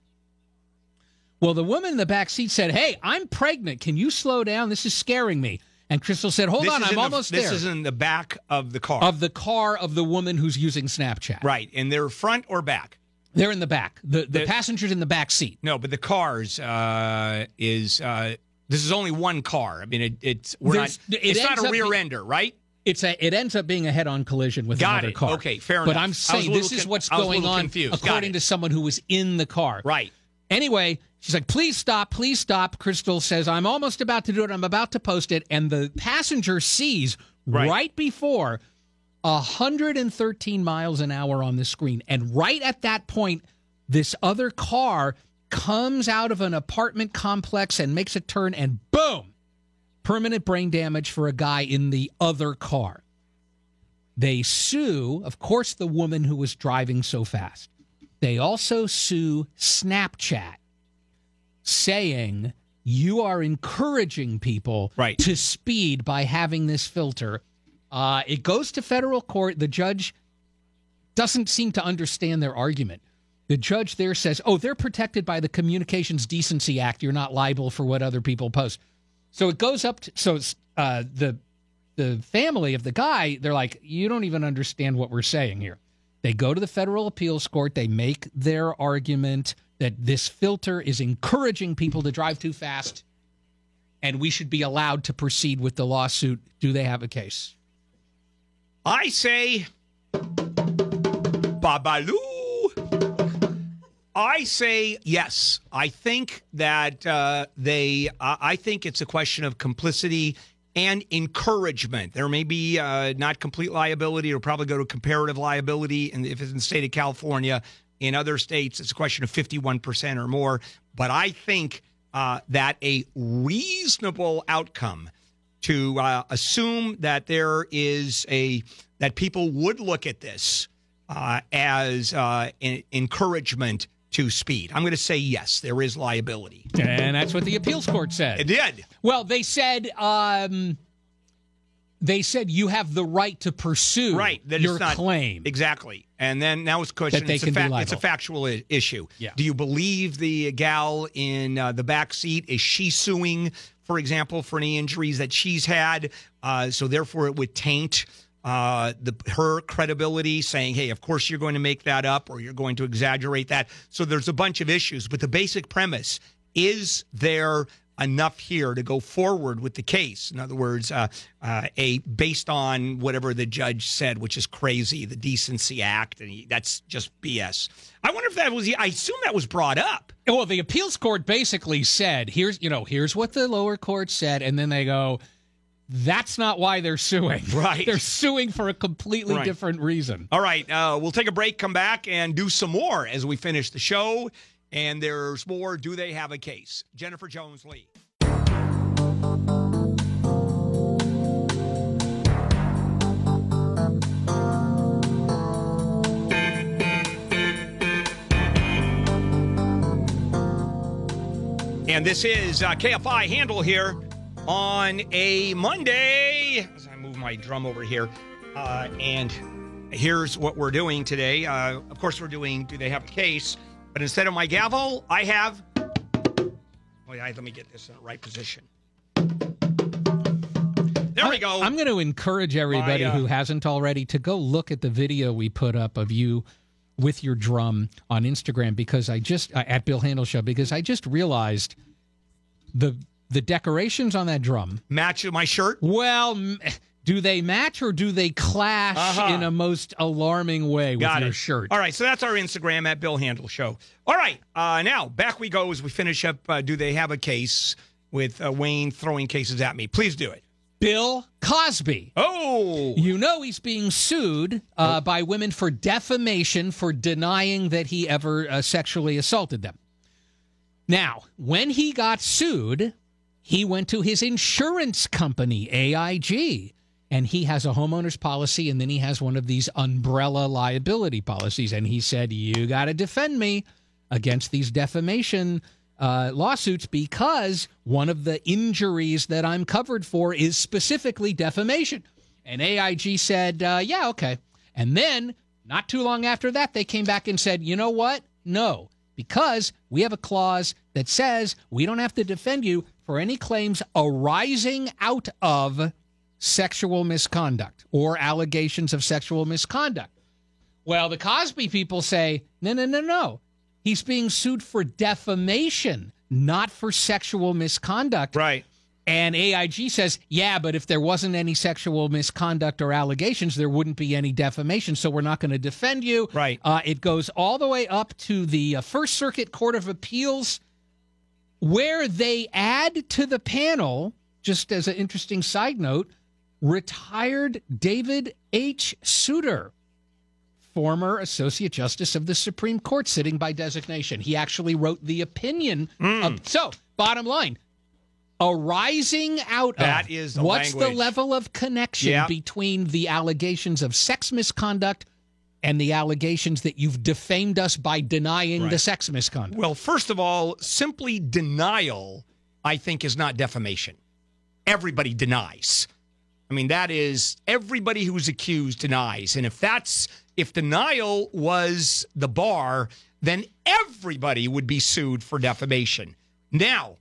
Speaker 4: Well, the woman in the back seat said, "Hey, I'm pregnant. Can you slow down? This is scaring me." And Crystal said, "Hold
Speaker 3: This
Speaker 4: on, I'm
Speaker 3: in the-
Speaker 4: almost
Speaker 3: this
Speaker 4: there."
Speaker 3: This is in the back of the car.
Speaker 4: of the car of the woman who's using Snapchat.
Speaker 3: Right. And they're front or back?
Speaker 4: They're in the back. The the,
Speaker 3: The-
Speaker 4: passenger's in the back seat.
Speaker 3: No, but the cars uh, is uh, this is only one car. I mean, it, it's we're
Speaker 4: There's-
Speaker 3: not.
Speaker 4: it
Speaker 3: it's not a rear ender, right?
Speaker 4: It's a. It ends up being a head-on collision with
Speaker 3: Got
Speaker 4: another
Speaker 3: it.
Speaker 4: car.
Speaker 3: Okay, fair
Speaker 4: But
Speaker 3: enough. But
Speaker 4: I'm saying this is what's
Speaker 3: I was a
Speaker 4: going on
Speaker 3: confused.
Speaker 4: According to someone who was in the car.
Speaker 3: Right.
Speaker 4: Anyway, she's like, "Please stop, please stop." Crystal says, "I'm almost about to do it. I'm about to post it." And the passenger sees right, before 113 miles an hour on the screen, and right at that point, this other car comes out of an apartment complex and makes a turn, and boom, permanent brain damage for a guy in the other car. They sue, of course, the woman who was driving so fast. They also sue Snapchat, saying you are encouraging people
Speaker 3: right.
Speaker 4: to speed by having this filter. Uh, it goes to federal court. The judge doesn't seem to understand their argument. The judge there says, oh, they're protected by the Communications Decency Act. You're not liable for what other people post. So it goes up to, so uh, the, the family of the guy, they're like, you don't even understand what we're saying here. They go to the federal appeals court. They make their argument that this filter is encouraging people to drive too fast, and we should be allowed to proceed with the lawsuit. Do they have a case?
Speaker 3: I say, Babaloo. I say yes. I think that uh, they. Uh, I think it's a question of complicity and encouragement. There may be uh, not complete liability. It'll probably go to comparative liability, and if it's in the state of California, in other states, it's a question of fifty-one percent or more. But I think uh, that a reasonable outcome to uh, assume that there is a that people would look at this uh, as uh, an encouragement to speed. I'm going to say yes, there is liability.
Speaker 4: And that's what the appeals court said.
Speaker 3: It did.
Speaker 4: Well, they said um, they said you have the right to pursue
Speaker 3: Right, that
Speaker 4: your
Speaker 3: not
Speaker 4: claim.
Speaker 3: exactly. And then now it's a question.
Speaker 4: That
Speaker 3: it's, a fa- it's a factual I- issue.
Speaker 4: Yeah.
Speaker 3: Do you believe the gal in uh, the back seat is she suing, for example, for any injuries that she's had? Uh, so therefore, it would taint. Uh, the her credibility, saying, "Hey, of course you're going to make that up, or you're going to exaggerate that." So there's a bunch of issues, but the basic premise is there enough here to go forward with the case. In other words, uh, uh, a based on whatever the judge said, which is crazy, the Decency Act, and he, that's just BS. I wonder if that was. I assume that was brought up.
Speaker 4: Well, the appeals court basically said, "Here's you know, here's what the lower court said," and then they go, "That's not why they're suing.
Speaker 3: Right?
Speaker 4: they're suing for a completely
Speaker 3: Right.
Speaker 4: different reason."
Speaker 3: All right, uh, we'll take a break, come back, and do some more as we finish the show. And there's more. Do they have a case? Jennifer Jones Lee. And this is uh, KFI Handel here on a Monday. As I move my drum over here. Uh, and here's what we're doing today. Uh, of course, we're doing Do They Have a Case? But instead of my gavel, I have. Wait, I, let me get this in the right position. There we go.
Speaker 4: I'm going to encourage everybody
Speaker 3: My, uh,
Speaker 4: who hasn't already to go look at the video we put up of you with your drum on Instagram because I just uh, at Bill Handel Show because I just realized the the decorations on that drum
Speaker 3: match my shirt.
Speaker 4: Well, m- do they match or do they clash
Speaker 3: Uh-huh.
Speaker 4: in a most alarming way with
Speaker 3: Got
Speaker 4: your
Speaker 3: it.
Speaker 4: shirt?
Speaker 3: All right, so that's our Instagram at Bill Handel Show. All right, uh, now back we go as we finish up. Uh, do they have a case with uh, Wayne throwing cases at me? Please do it.
Speaker 4: Bill Cosby.
Speaker 3: Oh,
Speaker 4: You know he's being sued uh, by women for defamation for denying that he ever uh, sexually assaulted them. Now, when he got sued, he went to his insurance company, AIG, and he has a homeowner's policy and then he has one of these umbrella liability policies. And he said, You got to defend me against these defamation uh, lawsuits because one of the injuries that I'm covered for is specifically defamation. And AIG said, uh, Yeah, okay. And then, not too long after that, they came back and said, You know what? No, because we have a clause that says we don't have to defend you for any claims arising out of sexual misconduct or allegations of sexual misconduct. Well, the Cosby people say, no, no, no, no. He's being sued for defamation, not for sexual misconduct.
Speaker 3: Right.
Speaker 4: And AIG says, yeah, but if there wasn't any sexual misconduct or allegations, there wouldn't be any defamation. So we're not going to defend you.
Speaker 3: Right.
Speaker 4: Uh, it goes all the way up to the uh, First Circuit Court of Appeals, where they add to the panel, just as an interesting side note, retired David H. Souter, former Associate Justice of the Supreme Court, sitting by designation. He actually wrote the opinion. Hmm. Of, so, bottom line, arising out
Speaker 3: That
Speaker 4: of
Speaker 3: is the
Speaker 4: what's the level of connection
Speaker 3: Yep.
Speaker 4: between the allegations of sex misconduct and the allegations that you've defamed us by denying the sex misconduct?
Speaker 3: Well, first of all, simply denial, I think, is not defamation. Everybody denies. I mean, that is everybody who's accused denies. And if that's if denial was the bar, then everybody would be sued for defamation. Now,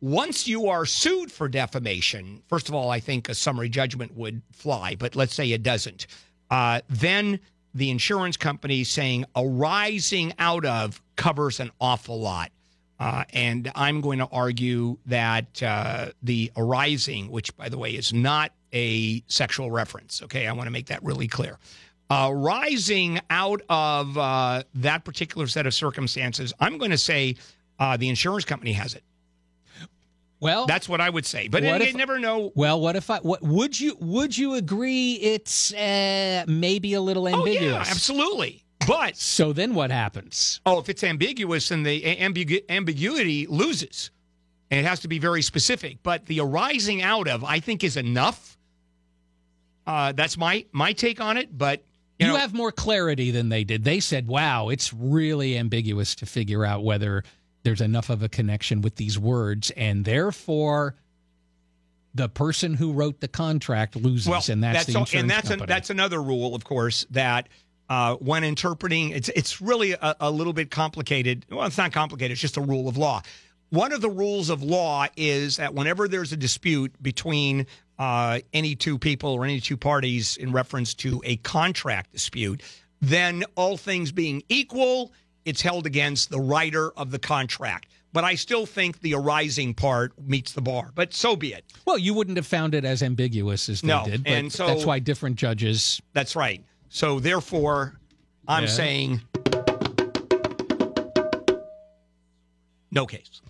Speaker 3: once you are sued for defamation, first of all, I think a summary judgment would fly, but let's say it doesn't. Uh, then the insurance company saying arising out of covers an awful lot. Uh, and I'm going to argue that uh, the arising, which by the way is not a sexual reference, okay, I want to make that really clear. Rising out of uh, that particular set of circumstances, I'm going to say uh, the insurance company has it.
Speaker 4: Well,
Speaker 3: that's what I would say. But you never know.
Speaker 4: Well, what if I? What would you? Would you agree? It's uh, maybe a little ambiguous.
Speaker 3: Oh, yeah, absolutely. But
Speaker 4: so then what happens?
Speaker 3: Oh, if it's ambiguous, then the ambigu- ambiguity loses, and it has to be very specific. But the arising out of, I think, is enough. Uh, that's my my take on it. But
Speaker 4: You,
Speaker 3: you, know,
Speaker 4: have more clarity than they did. They said, "Wow, it's really ambiguous to figure out whether there's enough of a connection with these words, and therefore." The person who wrote the contract loses,
Speaker 3: well,
Speaker 4: and that's, the
Speaker 3: all-
Speaker 4: insurance
Speaker 3: and that's
Speaker 4: company.
Speaker 3: An, that's another rule, of course, that uh, when interpreting, it's it's really a, a little bit complicated. Well, it's not complicated; it's just a rule of law. One of the rules of law is that whenever there's a dispute between uh, any two people or any two parties in reference to a contract dispute, then all things being equal, it's held against the writer of the contract. But I still think the arising part meets the bar. But so be it.
Speaker 4: Well, you wouldn't have found it as ambiguous as they
Speaker 3: No,
Speaker 4: did, but
Speaker 3: and so-
Speaker 4: that's why different judges.
Speaker 3: That's right. So therefore, I'm
Speaker 4: Yeah.
Speaker 3: saying no case.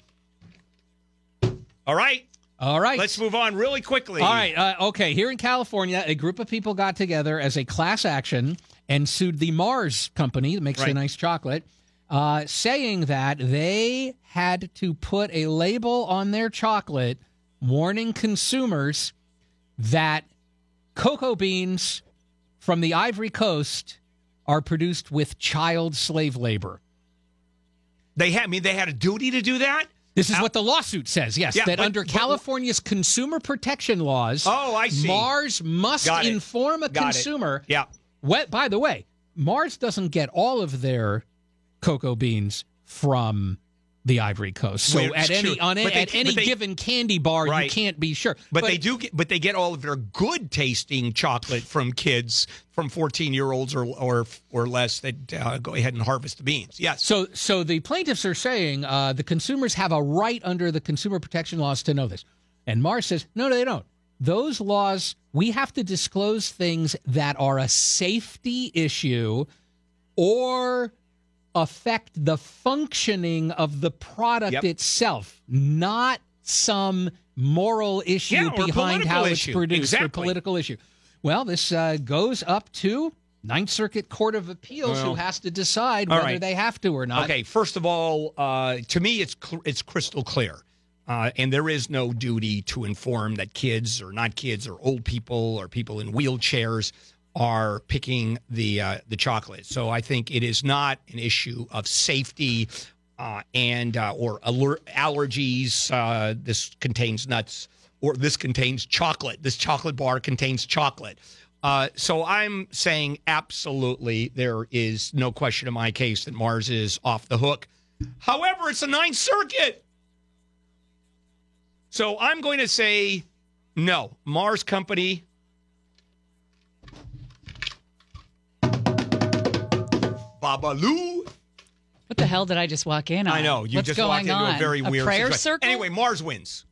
Speaker 3: All right.
Speaker 4: All right.
Speaker 3: Let's move on really quickly.
Speaker 4: All right. Uh, okay. Here in California, a group of people got together as a class action and sued the Mars company that makes the nice chocolate, uh, saying that they had to put a label on their chocolate warning consumers that cocoa beans from the Ivory Coast are produced with child slave labor.
Speaker 3: They had I mean they had a duty to do that?
Speaker 4: This is what the lawsuit says. Yes,
Speaker 3: Yeah,
Speaker 4: that
Speaker 3: but-
Speaker 4: under
Speaker 3: but-
Speaker 4: California's consumer protection laws,
Speaker 3: Oh, I see.
Speaker 4: Mars must
Speaker 3: it.
Speaker 4: inform a
Speaker 3: Got it.
Speaker 4: consumer.
Speaker 3: Yeah.
Speaker 4: What, by the way, Mars doesn't get all of their cocoa beans from the Ivory Coast. So at any on a-
Speaker 3: they-
Speaker 4: at any
Speaker 3: they-
Speaker 4: given candy bar, you can't be sure.
Speaker 3: But, they do get, but they get all of their good tasting chocolate from kids from 14 year olds or or or less that uh, go ahead and harvest the beans. Yes.
Speaker 4: So, so the plaintiffs are saying uh, the consumers have a right under the consumer protection laws to know this, and Mars says no, they don't. Those laws, we have to disclose things that are a safety issue or affect the functioning of the product
Speaker 3: Yep.
Speaker 4: itself, not some moral issue
Speaker 3: Yeah,
Speaker 4: behind how it's
Speaker 3: issue.
Speaker 4: produced or
Speaker 3: Exactly.
Speaker 4: political issue. Well, this uh, goes up to Ninth Circuit Court of Appeals, who has to decide whether
Speaker 3: right.
Speaker 4: they have to or not.
Speaker 3: Okay, first of all, uh, to me, it's cl- it's crystal clear, uh, and there is no duty to inform that kids or not kids or old people or people in wheelchairs are picking the uh, the chocolate. So I think it is not an issue of safety uh, and uh, or aller- allergies. Uh, this contains nuts, or this contains chocolate. This chocolate bar contains chocolate. Uh, so I'm saying absolutely there is no question in my case that Mars is off the hook. However, it's the Ninth Circuit. So I'm going to say no. Mars Company. Babalu.
Speaker 17: What the hell did I just walk in on?
Speaker 3: I know you
Speaker 17: What's
Speaker 3: just
Speaker 17: going
Speaker 3: walked into
Speaker 17: on?
Speaker 3: a very weird
Speaker 17: prayer
Speaker 3: situation.
Speaker 17: circle.
Speaker 3: Anyway, Mars wins.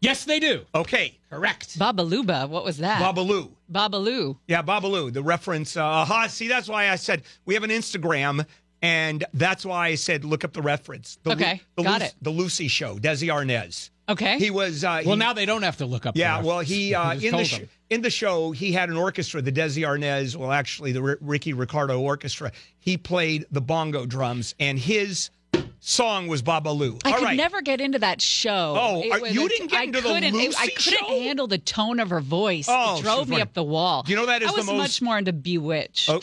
Speaker 4: Yes, they do.
Speaker 3: Okay,
Speaker 4: correct.
Speaker 17: Babaluba. What was that?
Speaker 3: Babalu.
Speaker 17: Babaloo.
Speaker 3: Yeah, Babalu. The reference. Uh, aha. See, that's why I said we have an Instagram, and that's why I said look up the reference. The Lu-
Speaker 17: Okay,
Speaker 3: the
Speaker 17: got
Speaker 3: Lu-
Speaker 17: it.
Speaker 3: The Lucy Show. Desi Arnaz.
Speaker 17: Okay.
Speaker 3: He was. Uh,
Speaker 4: Well,
Speaker 3: he-
Speaker 4: now they don't have to look up.
Speaker 3: Yeah, well, he uh, in the
Speaker 4: told
Speaker 3: sh- in the show he had an orchestra, the Desi Arnaz. Well, actually, the R- Ricky Ricardo Orchestra. He played the bongo drums, and his song was Babalu.
Speaker 17: I
Speaker 3: All
Speaker 17: could
Speaker 3: right.
Speaker 17: never get into that show.
Speaker 3: Oh, are-
Speaker 17: was
Speaker 3: you
Speaker 17: a-
Speaker 3: didn't get
Speaker 17: I
Speaker 3: into the
Speaker 17: couldn't, it- I couldn't
Speaker 3: show?
Speaker 17: handle the tone of her voice.
Speaker 3: Oh,
Speaker 17: it drove me
Speaker 3: funny.
Speaker 17: up the wall.
Speaker 3: You know that is
Speaker 17: I
Speaker 3: the
Speaker 17: was
Speaker 3: most-
Speaker 17: much more into Bewitched.
Speaker 3: Oh,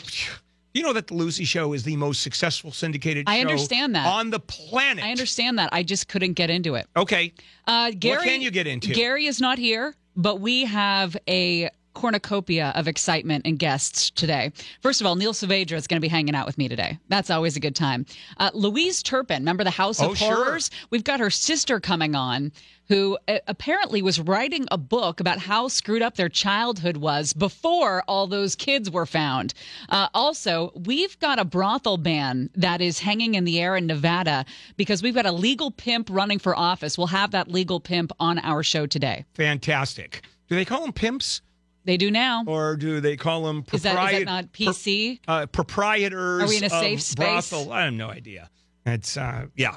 Speaker 3: you know that the Lucy Show is the most successful syndicated
Speaker 17: I
Speaker 3: show
Speaker 17: understand that.
Speaker 3: on the planet.
Speaker 17: I understand that. I just couldn't get into it.
Speaker 3: Okay.
Speaker 17: Uh, Gary,
Speaker 3: can you get into?
Speaker 17: Gary is not here, but we have a cornucopia of excitement and guests today. First of all, Neil Saavedra is going to be hanging out with me today. That's always a good time. Uh, Louise Turpin, remember the House of
Speaker 3: Oh, sure.
Speaker 17: Horrors? We've got her sister coming on, who uh, apparently was writing a book about how screwed up their childhood was before all those kids were found. Uh, also, we've got a brothel ban that is hanging in the air in Nevada because we've got a legal pimp running for office. We'll have that legal pimp on our show today.
Speaker 3: Fantastic. Do they call them pimps?
Speaker 17: They do now.
Speaker 3: Or do they call them
Speaker 17: Is that, is that not PC?
Speaker 3: uh, proprietors
Speaker 17: Are we in a safe space?
Speaker 3: brothel. I have no idea. It's uh, yeah,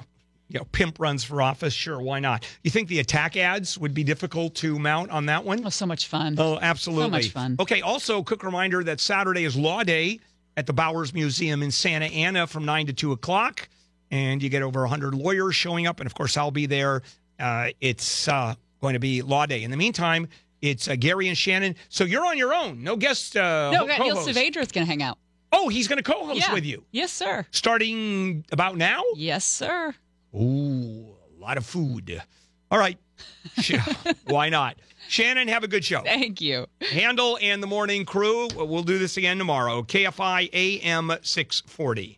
Speaker 3: you know, pimp runs for office. Sure, why not? You think the attack ads would be difficult to mount on that one?
Speaker 17: Oh, so much fun.
Speaker 3: Oh, absolutely.
Speaker 17: So much fun.
Speaker 3: Okay. Also, quick reminder that Saturday is Law Day at the Bowers Museum in Santa Ana from nine to two o'clock, and you get over hundred lawyers showing up, and of course, I'll be there. Uh, it's uh, going to be Law Day. In the meantime. It's uh, Gary and Shannon. So you're on your own. No guest. Uh,
Speaker 17: no, we got Neil
Speaker 3: co-host.
Speaker 17: Saavedra is going to hang out.
Speaker 3: Oh, he's going to co-host
Speaker 17: Yeah.
Speaker 3: with you.
Speaker 17: Yes, sir.
Speaker 3: Starting about now?
Speaker 17: Yes, sir.
Speaker 3: Ooh, a lot of food. All right. Why not? Shannon, have a good show.
Speaker 17: Thank you.
Speaker 3: Handel and the morning crew. We'll do this again tomorrow. KFI AM 640.